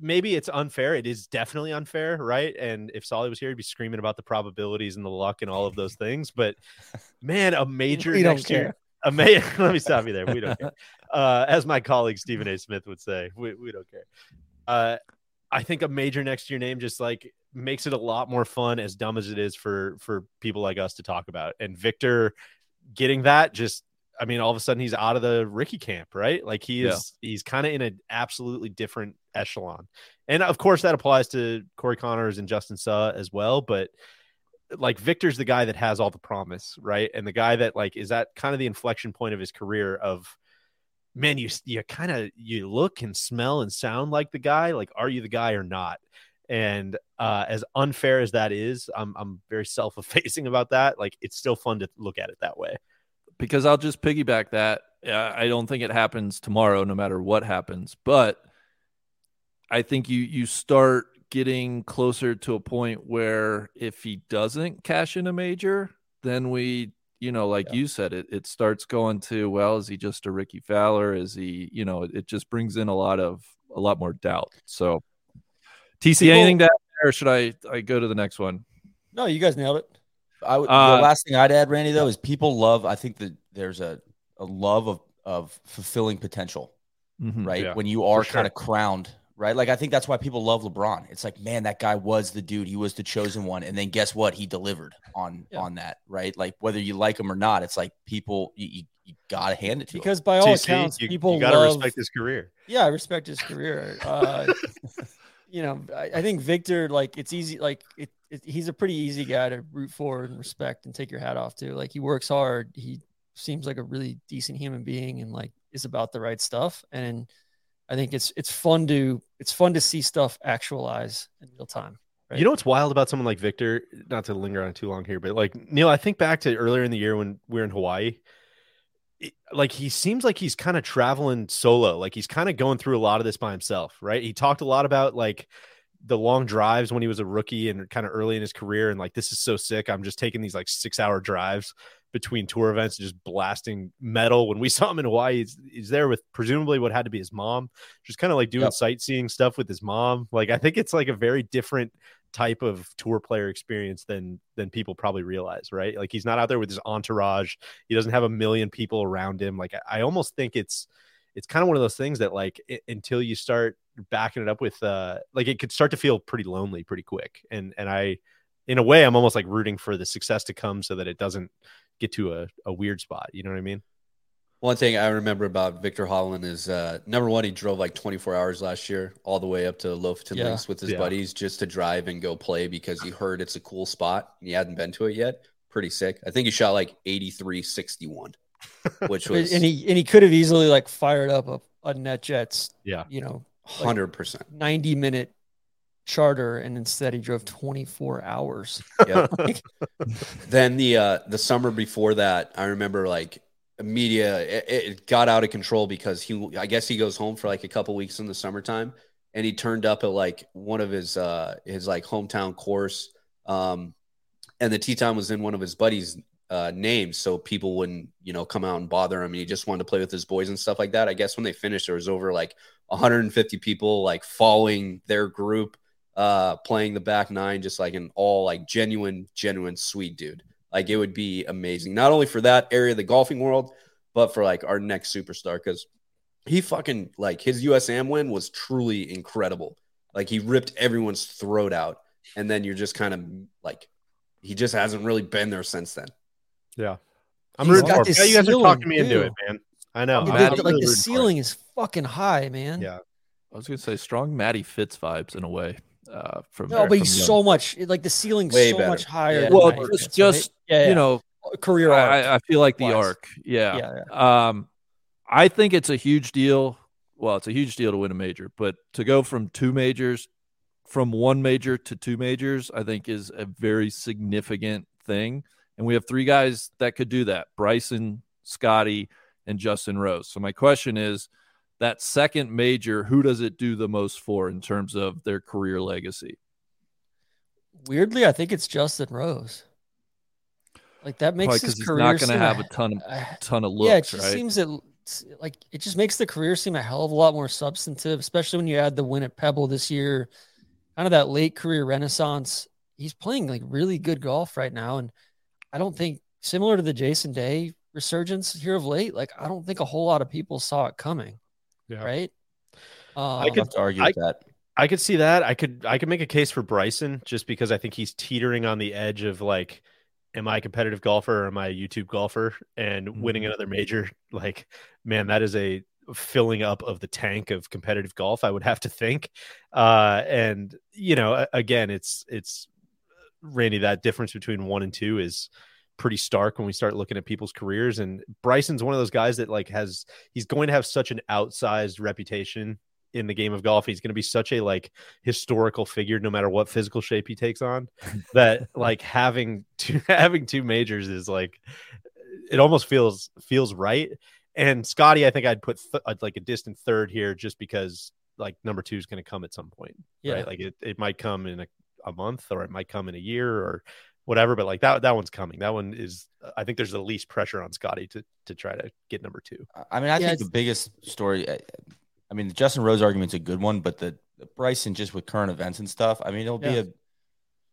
A: maybe it's unfair. It is definitely unfair, right? And if Solly was here, he'd be screaming about the probabilities and the luck and all of those things. But man, a major
C: We don't
A: next year.
C: care.
A: A ma- Let me stop you there. We don't care. Uh, as my colleague Stephen A. Smith would say, we, we don't care. Uh, I think a major next year name just like makes it a lot more fun, as dumb as it is for for people like us to talk about. And Viktor getting that just I mean, all of a sudden he's out of the Rickie camp, right? Like he is he's kind of in an absolutely different echelon. And of course that applies to Corey Conners and Justin Suh as well, but like Viktor's the guy that has all the promise, right? And the guy that like is that kind of the inflection point of his career of man, you you kind of you look and smell and sound like the guy, like are you the guy or not? And uh, as unfair as that is, I'm I'm very self-effacing about that. Like it's still fun to look at it that way.
B: Because I'll just piggyback that. I don't think it happens tomorrow, no matter what happens. But I think you you start getting closer to a point where if he doesn't cash in a major, then we, you know, like you said, it it starts going to well, is he just a Rickie Fowler? Is he, you know, it, just brings in a lot of a lot more doubt. So, TC,
C: People-
B: anything to add there, or should I I go to the next one?
C: No, you guys nailed it.
G: I would,
B: Uh,
G: the last thing I'd add, Randy, though, is people love. I think that there's a, a love of of fulfilling potential,
B: Mhm.
G: right?
A: Yeah,
G: when you are
A: for
G: kind
A: sure.
G: of crowned, right? Like I think that's why people love LeBron. It's like, man, that guy was the dude. He was the chosen one, and then guess what? He delivered on
C: Yeah.
G: on that, right? Like whether you like him or not, it's like people you, you, you gotta hand it to him.
C: Because by all
A: TC,
C: accounts,
A: you,
C: people
A: you gotta
C: love,
A: respect his career.
C: Yeah, I respect his career. Uh, you know, I, I think Viktor, like, it's easy. Like, it, it, he's a pretty easy guy to root for and respect and take your hat off to. Like, he works hard. He seems like a really decent human being and like is about the right stuff. And I think it's it's fun to it's fun to see stuff actualize in real time. Right?
A: You know what's wild about someone like Viktor? Not to linger on too long here, but like Neil, I think back to earlier in the year when we were in Hawaii. Like he seems like he's kind of traveling solo. Like he's kind of going through a lot of this by himself, right? He talked a lot about like the long drives when he was a rookie and kind of early in his career, and like this is so sick. I'm just taking these like six hour drives between tour events, and just blasting metal. When we saw him in Hawaii, he's, he's there with presumably what had to be his mom, just kind of like doing
G: Yep.
A: sightseeing stuff with his mom. Like I think it's like a very different type of tour player experience than than people probably realize, right? Like he's not out there with his entourage. He doesn't have a million people around him. Like I, I almost think it's it's kind of one of those things that like i until you start backing it up with uh like it could start to feel pretty lonely pretty quick. And and I in a way I'm almost like rooting for the success to come so that it doesn't get to a, a weird spot. You know what I mean?
E: One thing I remember about Viktor Hovland is uh, number one, he drove like 24 hours last year, all the way up to Lofoten
C: Yeah.
E: Links with his
A: Yeah.
E: buddies just to drive and go play because he heard it's a cool spot and he hadn't been to it yet. Pretty sick. I think he shot like 83 61, which was
C: and he and he could have easily like fired up a, a NetJets,
A: Yeah.
C: you know,
E: 100%.
C: 90 minute charter and instead he drove 24 hours.
E: Yep. then the uh the summer before that i remember like media it, it got out of control because he i guess he goes home for like a couple weeks in the summertime and he turned up at like one of his uh his like hometown course um and the tee time was in one of his buddies uh names so people wouldn't you know come out and bother him. And he just wanted to play with his boys and stuff like that. I guess when they finished there was over like 150 people like following their group uh playing the back nine just like an all like genuine genuine sweet dude. Like it would be amazing not only for that area of the golfing world but for like our next superstar. Because he fucking like his U.S. Am win was truly incredible. Like he ripped everyone's throat out. And then you're just kind of like he just hasn't really been there since then
A: Yeah. I'm
C: He's
A: rooting
C: got
A: for him.
C: this
A: Yeah, you guys are
C: ceiling,
A: talking me into
C: too.
A: it, man. I know.
C: The-
A: I'm
C: the-
A: really
C: like the
A: rooting for it.
C: ceiling is fucking high, man.
A: Yeah.
B: I was gonna say strong Matty Fitz vibes in a way. Uh, from
C: No, but he's
B: from young.
C: so much like the ceiling's
E: Way
C: so
E: better.
C: much higher.
E: Yeah.
C: than
B: well,
C: Matty
B: just
C: Fitz,
B: just
C: right? yeah, yeah.
B: you know,
C: career arc.
B: I, I feel like the
C: wise.
B: arc. Yeah.
C: Yeah,
B: Um, I think it's a huge deal. Well, it's a huge deal to win a major, but to go from two majors, from one major to two majors, I think is a very significant thing. And we have three guys that could do that: Bryson, Scottie, and Justin Rose. So my question is, that second major, who does it do the most for in terms of their career legacy?
C: Weirdly, I think it's Justin Rose. Like that makes
B: Probably
C: his career
B: not going to have a ton of ton of looks,
C: yeah, it just
B: right?
C: seems it like it just makes the career seem a hell of a lot more substantive, especially when you add the win at Pebble this year, kind of that late career renaissance. He's playing like really good golf right now, and I don't think similar to the Jason Day resurgence here of late. Like I don't think a whole lot of people saw it coming.
A: Yeah.
C: Right. Um,
A: I could
G: argue
A: I-
G: with that.
A: I could see that. I could I could make a case for Bryson just because I think he's teetering on the edge of like, am I a competitive golfer or am I a YouTube golfer? And winning another major, like, man, that is a filling up of the tank of competitive golf. I would have to think. Uh, and you know, again, it's it's Randy. That difference between one and two is pretty stark when we start looking at people's careers. And Bryson's one of those guys that like has he's going to have such an outsized reputation in the game of golf. He's going to be such a like historical figure, no matter what physical shape he takes on. that like having two having two majors is like it almost feels feels right. And Scottie, I think I'd put th- like a distant third here, just because like number two is going to come at some point.
C: Yeah.
A: Right? Like it, it might come in a, a month, or it might come in a year, or whatever. But like that that one's coming. That one is. I think there's the least pressure on Scottie to to try to get number two.
G: I mean, I
C: Yeah,
G: think the biggest story. I I mean, the Justin Rose argument's a good one, but the, the Bryson just with current events and stuff. I mean, it'll
C: Yeah.
G: be a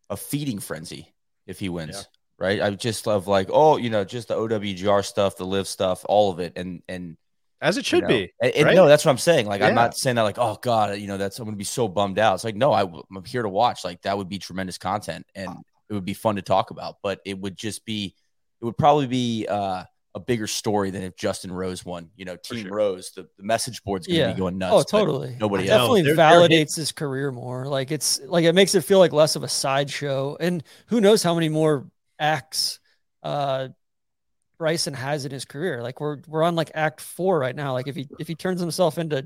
G: a feeding frenzy if he wins, right? I just love like, oh, you know, just the OWGR stuff, the LIV stuff, all of it, and and
A: As it
G: you
A: should
G: know,
A: be.
G: and- and
A: right?
G: no, that's what I'm saying. Like, I'm not saying that like, oh god, you know, that's I'm gonna be so bummed out. It's like, no, I, I'm here to watch. Like, that would be tremendous content, and it would be fun to talk about. But it would just be, it would probably be uh, a bigger story than if Justin Rose won. You know, Team Rose, the, the message board's gonna
C: Yeah.
G: be going nuts.
C: Oh, totally.
G: Nobody else.
C: definitely
A: They're- they're
C: validates his career more. Like it's like it makes it feel like less of a sideshow. And who knows how many more acts uh Bryson has in his career. Like we're we're on like act four right now. Like if he if he turns himself into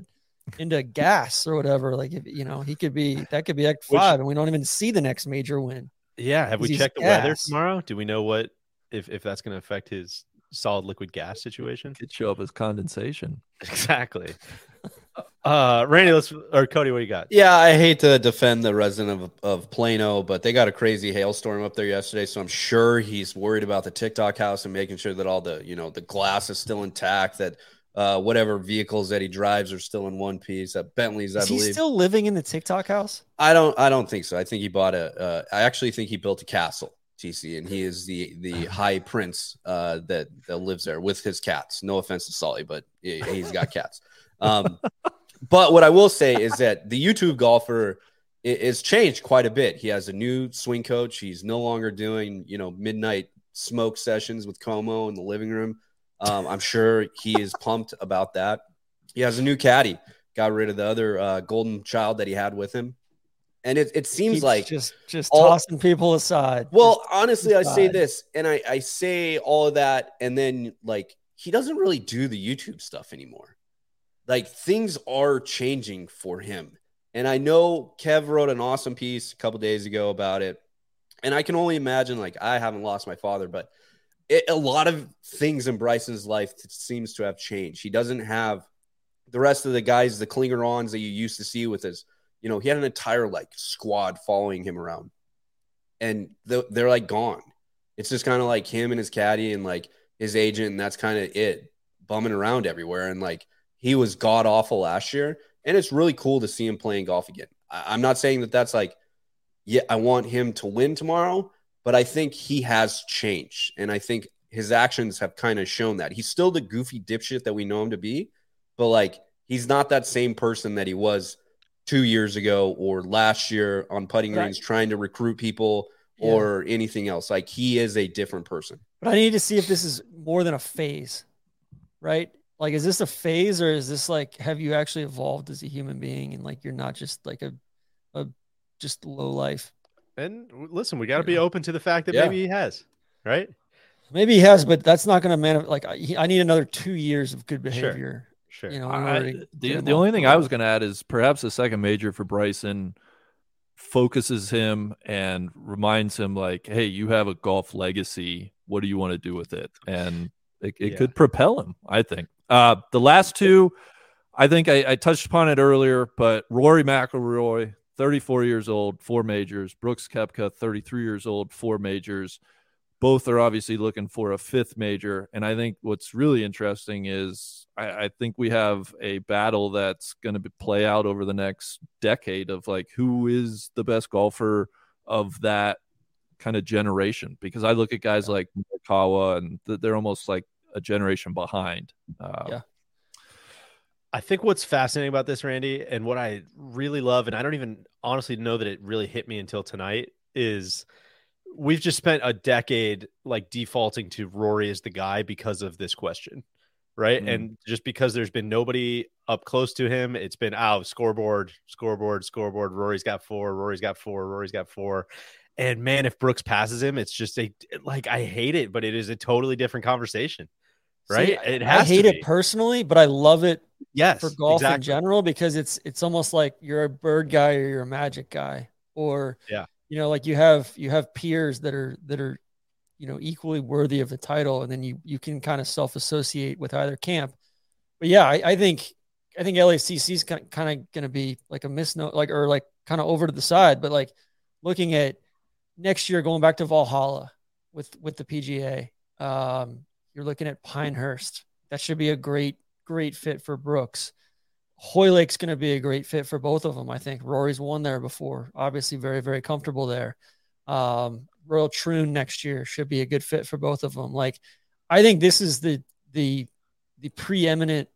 C: into gas or whatever, like if you know, he could be that could be act
A: Which-
C: five and we don't even see the next major win.
A: Yeah. Have we
C: He's
A: checked the weather tomorrow? Do we know what if if that's going to affect his solid liquid gas situation?
B: Could show up as condensation.
A: Exactly. Uh, Randy, let's or Cody, what do you got?
E: Yeah, I hate to defend the resident of, of Plano, but they got a crazy hailstorm up there yesterday, so I'm sure he's worried about the TikTok house and making sure that all the you know the glass is still intact, that uh, whatever vehicles that he drives are still in one piece. That Bentleys, I
C: Is he
E: believe.
C: still living in the TikTok house?
E: I don't. I don't think so. I think he bought a. Uh, I actually think he built a castle, TC, and he is the the high prince uh, that that lives there with his cats. No offense to Sully, but he, he's got cats. Um, but what I will say is that the YouTube golfer is changed quite a bit. He has a new swing coach. He's no longer doing you know midnight smoke sessions with Como in the living room. Um, I'm sure he is pumped about that. He has a new caddy. Got rid of the other uh, golden child that he had with him, and it, it seems
C: Keeps
E: like
C: just just
E: all-
C: tossing people aside.
E: well,
C: Just
E: honestly, I say this, and I, I say all of that, and then like he doesn't really do the YouTube stuff anymore. Like things are changing for him, and I know Kev wrote an awesome piece a couple days ago about it, and I can only imagine. Like I haven't lost my father, but it, a lot of things in Bryson's life seems to have changed. He doesn't have the rest of the guys, the clinger-ons that you used to see with his. You know, he had an entire like squad following him around and they're like gone. It's just kind of like him and his caddy and like his agent, and that's kind of it, bumming around everywhere. And like he was god awful last year, and it's really cool to see him playing golf again. I, I'm not saying that that's like, yeah, I want him to win tomorrow, but I think he has changed, and I think his actions have kind of shown that he's still the goofy dipshit that we know him to be, but like he's not that same person that he was two years ago or last year on putting
C: Right.
E: greens trying to recruit people
C: Yeah.
E: or anything else. Like he is a different person.
C: But I need to see if this is more than a phase, right? Like, is this a phase or is this like, have you actually evolved as a human being and like you're not just like a, a just low life?
A: And listen, we got to be open to the fact that
C: Yeah.
A: maybe he has, right?
C: Maybe he has, but that's not going to man. Like, I, I need another two years of good behavior.
A: Sure.
C: You know,
B: I-
C: order to get
B: the the only thing I was going to add is perhaps the second major for Bryson focuses him and reminds him like, hey, you have a golf legacy. What do you want to do with it? And it, it
A: Yeah.
B: could propel him. I think. Uh, the last two, I think I, I touched upon it earlier, but Rory McIlroy, 34 years old, four majors. Brooks Koepka, 33 years old, four majors both are obviously looking for a fifth major. And I think what's really interesting is I, I think we have a battle that's going to play out over the next decade of like who is the best golfer of that kind of generation. Because I look at guys like Morikawa and they're almost like a generation behind. Uh,
C: Yeah.
A: I think what's fascinating about this, Randy, and what I really love, and I don't even honestly know that it really hit me until tonight, is we've just spent a decade like defaulting to Rory as the guy because of this question, right?
B: Mm.
A: And just because there's been nobody up close to him, it's been out scoreboard, scoreboard, scoreboard. Rory's got four, Rory's got four, Rory's got four. And man, if Brooks passes him, it's just a like I hate it, but it is a totally different conversation, right?
C: See,
A: it
C: I hate it personally, but I love it
A: Yes,
C: for golf in general because it's it's almost like you're a bird guy or you're a magic guy or
A: Yeah.
C: you know like you have you have peers that are that are you know equally worthy of the title and then you you can kind of self-associate with either camp but yeah i, I think i think lacc is kind of going to be like a misnomer like or like kind of over to the side but like looking at next year going back to Valhalla with with the PGA. Um, you're looking at Pinehurst. That should be a great great fit for Brooks. Hoylake's going to be a great fit for both of them. I think Rory's won there before. Obviously, very very comfortable there. Um, Royal Troon next year should be a good fit for both of them. Like, I think this is the the the preeminent.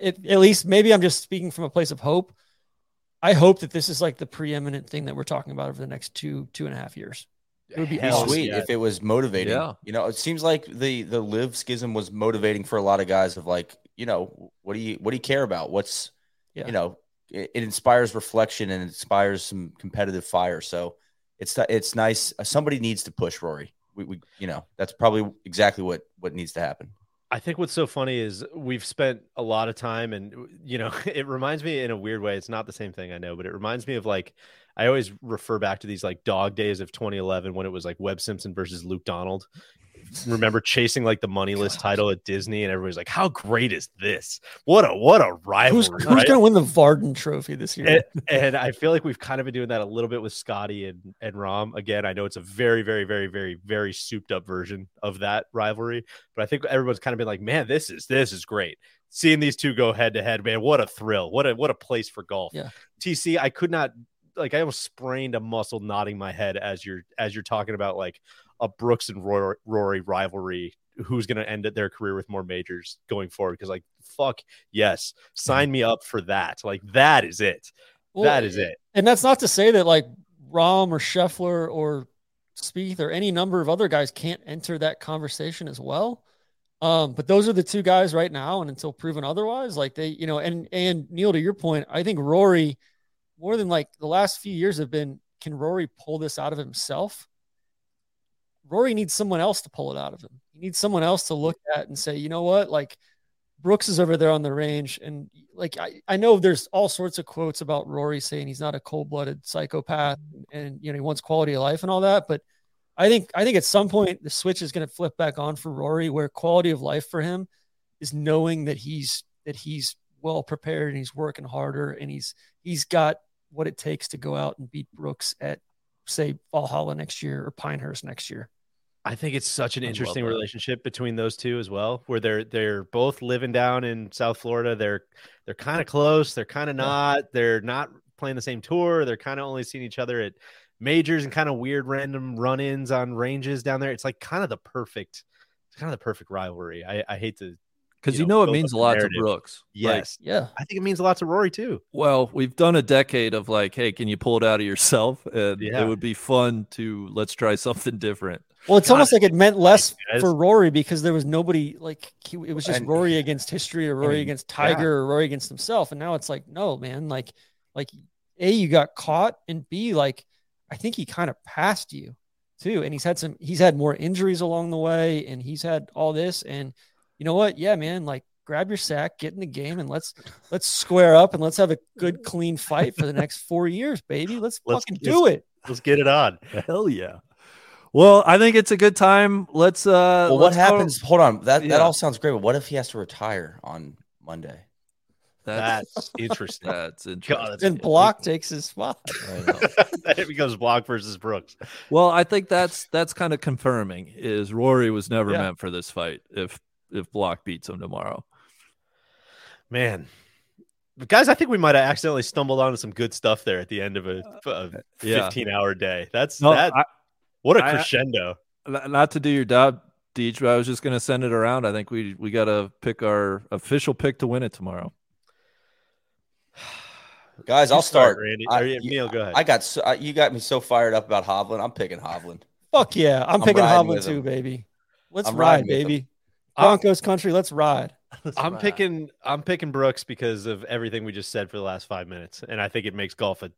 C: It, at least maybe I'm just speaking from a place of hope. I hope that this is like the preeminent thing that we're talking about over the next two two and a half years. It would be
G: Be
C: awesome.
G: sweet if it was motivating.
B: Yeah.
G: You know, it seems like the the LIV schism was motivating for a lot of guys of like, you know, what do you what do you care about? What's
C: Yeah.
G: you know, it, it inspires reflection and inspires some competitive fire. So it's it's nice. Uh, Somebody needs to push Rory. We, we you know, that's probably exactly what what needs to happen.
A: I think what's so funny is we've spent a lot of time, and you know, it reminds me in a weird way. It's not the same thing, I know, but it reminds me of like I always refer back to these like dog days of 2011 when it was like Webb Simpson versus Luke Donald. Remember chasing like the money list title at Disney, and everybody's like, "How great is this? What a what a rivalry!"
C: Who's, who's
A: right?
C: going to win the Vardon Trophy this year?
A: and, and I feel like we've kind of been doing that a little bit with Scottie and, and Rahm. Again, I know it's a very, very, very, very, very souped up version of that rivalry, but I think everyone's kind of been like, man, this is this is great. Seeing these two go head to head, man, what a thrill. What a what a place for golf.
C: Yeah.
A: TC, I could not like I almost sprained a muscle nodding my head as you're as you're talking about like a Brooks and Rory, Rory rivalry who's going to end their career with more majors going forward? Because like fuck yes. Sign me up for that. Like that is it.
C: Well,
A: that is it.
C: And that's not to say that like Rahm or Scheffler or Spieth or any number of other guys can't enter that conversation as well. Um, but those are the two guys right now, and until proven otherwise, like they, you know, and and Neil, to your point, I think Rory, more than like the last few years have been, can Rory pull this out of himself? Rory needs someone else to pull it out of him. He needs someone else to look at and say, you know what, like Brooks is over there on the range, and like I, I know there's all sorts of quotes about Rory saying he's not a cold-blooded psychopath, and you know he wants quality of life and all that. But I think I think at some point the switch is going to flip back on for Rory, where quality of life for him is knowing that he's that he's well prepared and he's working harder and he's he's got what it takes to go out and beat Brooks at say Valhalla next year or Pinehurst next year.
A: I think it's such an
C: I
A: interesting relationship between those two as well, where they're they're both living down in South Florida. They're they're kind of close. They're kind of not. They're not playing the same tour. They're kind of only seeing each other at majors and kind of weird random run-ins on ranges down there. It's like kind of the perfect, it's kind of the perfect rivalry. I, I hate to
B: because you know it means a lot to
A: narrative.
B: Brooks. Like,
A: Yes,
C: yeah.
A: I think it means a lot to Rory too.
B: Well, we've done a decade of like, hey, can you pull it out of yourself? And
A: Yeah.
B: it would be fun to let's try something different.
C: Well, it's almost like it meant less for Rory because there was nobody like he, it was just
B: And-
C: Rory against history or Rory
B: and-
C: against Tiger or Rory against himself, and now it's like no man, like like a you got caught and b like I think he kind of passed you too, and he's had some he's had more injuries along the way, and he's had all this, and you know what? Yeah, man, like grab your sack, get in the game, and let's let's square up and let's have a good clean fight for the next four years, baby. Let's,
A: Let's-
C: fucking do
A: let's-
C: it.
A: Let's get it on.
B: Hell yeah. Well, I think it's a good time. Let's uh
G: well, what
B: let's go-
G: happens? Hold on, that
B: Yeah.
G: that all sounds great, but what if he has to retire on Monday?
A: That's interesting.
B: That's
A: God,
B: interesting.
A: that's
C: Then Block takes his spot.
A: it becomes Block versus Brooks.
B: Well, I think that's that's kind of confirming is Rory was never
A: Yeah.
B: meant for this fight if if Block beats him tomorrow.
A: Man, guys, I think we might have accidentally stumbled onto some good stuff there at the end of a, a 15 hour day. That's
B: No,
A: that.
B: I-
A: what a crescendo.
B: N- Not to do your job, Deej, but I was just going to send it around. I think we we got to pick our official pick to win it tomorrow.
G: Guys,
A: You
G: I'll start.
A: Randy.
G: I,
A: Or you- Neil, go ahead.
G: I got so, uh, you got me so fired up about Hovland. I'm picking Hovland.
C: Fuck yeah. I'm,
G: I'm
C: picking
G: riding
C: Hovland too,
G: him.
C: baby. Let's
G: I'm
C: ride,
G: riding with him.
C: baby. Broncos country, let's ride.
A: I'm picking I'm picking Brooks because of everything we just said for the last five minutes, and I think it makes golf a,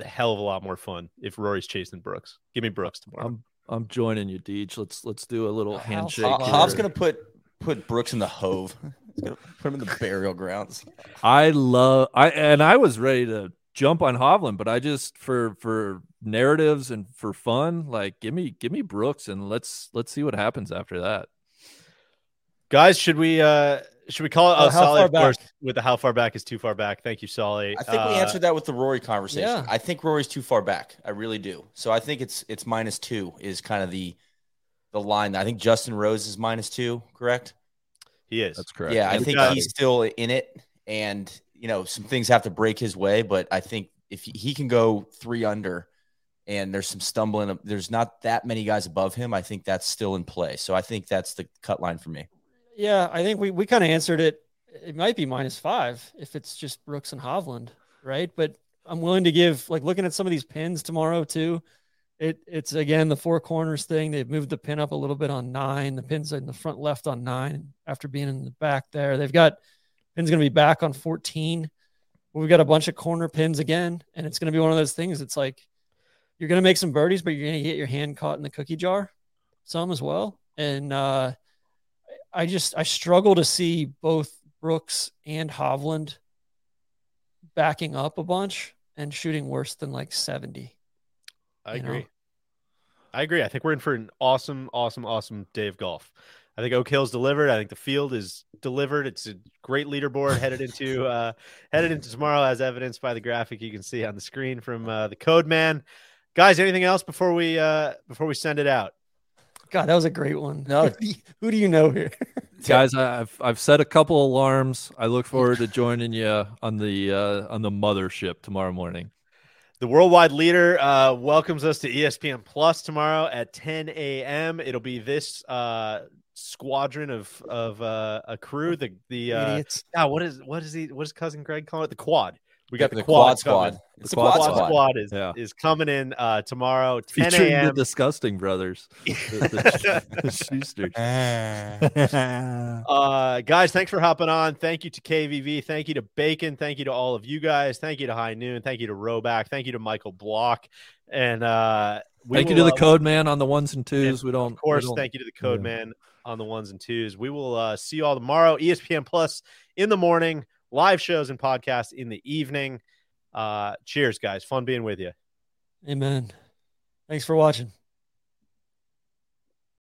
A: a hell of a lot more fun if Rory's chasing Brooks. Give me Brooks tomorrow.
B: I'm I'm joining you, Deej. Let's let's do a little handshake.
G: Ho-
B: here.
G: Hov's gonna put put Brooks in the hove. He's gonna put him in the burial grounds.
B: I love I and I was ready to jump on Hovland, but I just for for narratives and for fun, like give me give me Brooks and let's let's see what happens after that.
A: Guys, should we uh Should we call it
C: Oh, how
A: Solly,
C: far
A: of course, with the how far back is too far back. Thank you, Solly.
G: I think we
A: Uh,
G: answered that with the Rory conversation.
C: yeah.
G: I think Rory's too far back. I really do. So I think it's it's minus two is kind of the the line. I think Justin Rose is minus two, correct?
A: He is.
B: That's correct.
G: Yeah, I think he's still in it, and you know some things have to break his way. But I think if he, he can go three under, and there's some stumbling, there's not that many guys above him. I think that's still in play. So I think that's the cut line for me.
C: Yeah, I think we, we kind of answered it. It might be minus five if it's just Brooks and Hovland, right? But I'm willing to give like looking at some of these pins tomorrow too. It it's again the four corners thing. They've moved the pin up a little bit on nine. The pins in the front left on nine after being in the back there. They've got pins going to be back on 14. We've got a bunch of corner pins again, and it's going to be one of those things. It's like you're going to make some birdies, but you're going to get your hand caught in the cookie jar, some as well. And uh, I just I struggle to see both Brooks and Hovland backing up a bunch and shooting worse than like 70.
A: I
C: you know?
A: agree. I agree. I think we're in for an awesome, awesome, awesome day of golf. I think Oak Hill's delivered. I think the field is delivered. It's a great leaderboard headed into uh, headed into tomorrow, as evidenced by the graphic you can see on the screen from uh, the Code Man. Guys, anything else before we uh, before we send it out?
C: God, that was a great one.
G: No.
C: Who do you, who do you know here?
B: Guys, I- I've I've set a couple alarms. I look forward to joining you on the uh, on the mothership tomorrow morning.
A: The worldwide leader uh, welcomes us to ESPN Plus tomorrow at 10 a.m. It'll be this uh, squadron of of uh, a crew. The the uh,
C: Idiots.
A: ah, what is what is he? What does cousin Greg call it? The quad. We got the,
G: The
A: quad,
G: quad squad.
A: coming. The
G: the
A: quad,
G: quad
A: squad,
G: squad.
A: is
B: Yeah.
A: is coming in uh, tomorrow 10
B: Featuring the
A: a.m.
B: disgusting brothers, the, the, the Schusters.
A: Uh, guys, thanks for hopping on. Thank you to KVV. Thank you to Bacon. Thank you to all of you guys. Thank you to High Noon. Thank you to Rhoback. Thank you to Michael Block. And uh, we
B: Thank you to the
A: uh,
B: code man on the ones and twos. we don't,
A: Of course,
B: we don't-
A: thank you to the Code
B: yeah.
A: Man on the ones and twos. We will uh, see you all tomorrow. ESPN Plus in the morning, live shows and podcasts in the evening. Uh, cheers, guys. Fun being with you.
C: Amen. Thanks for watching.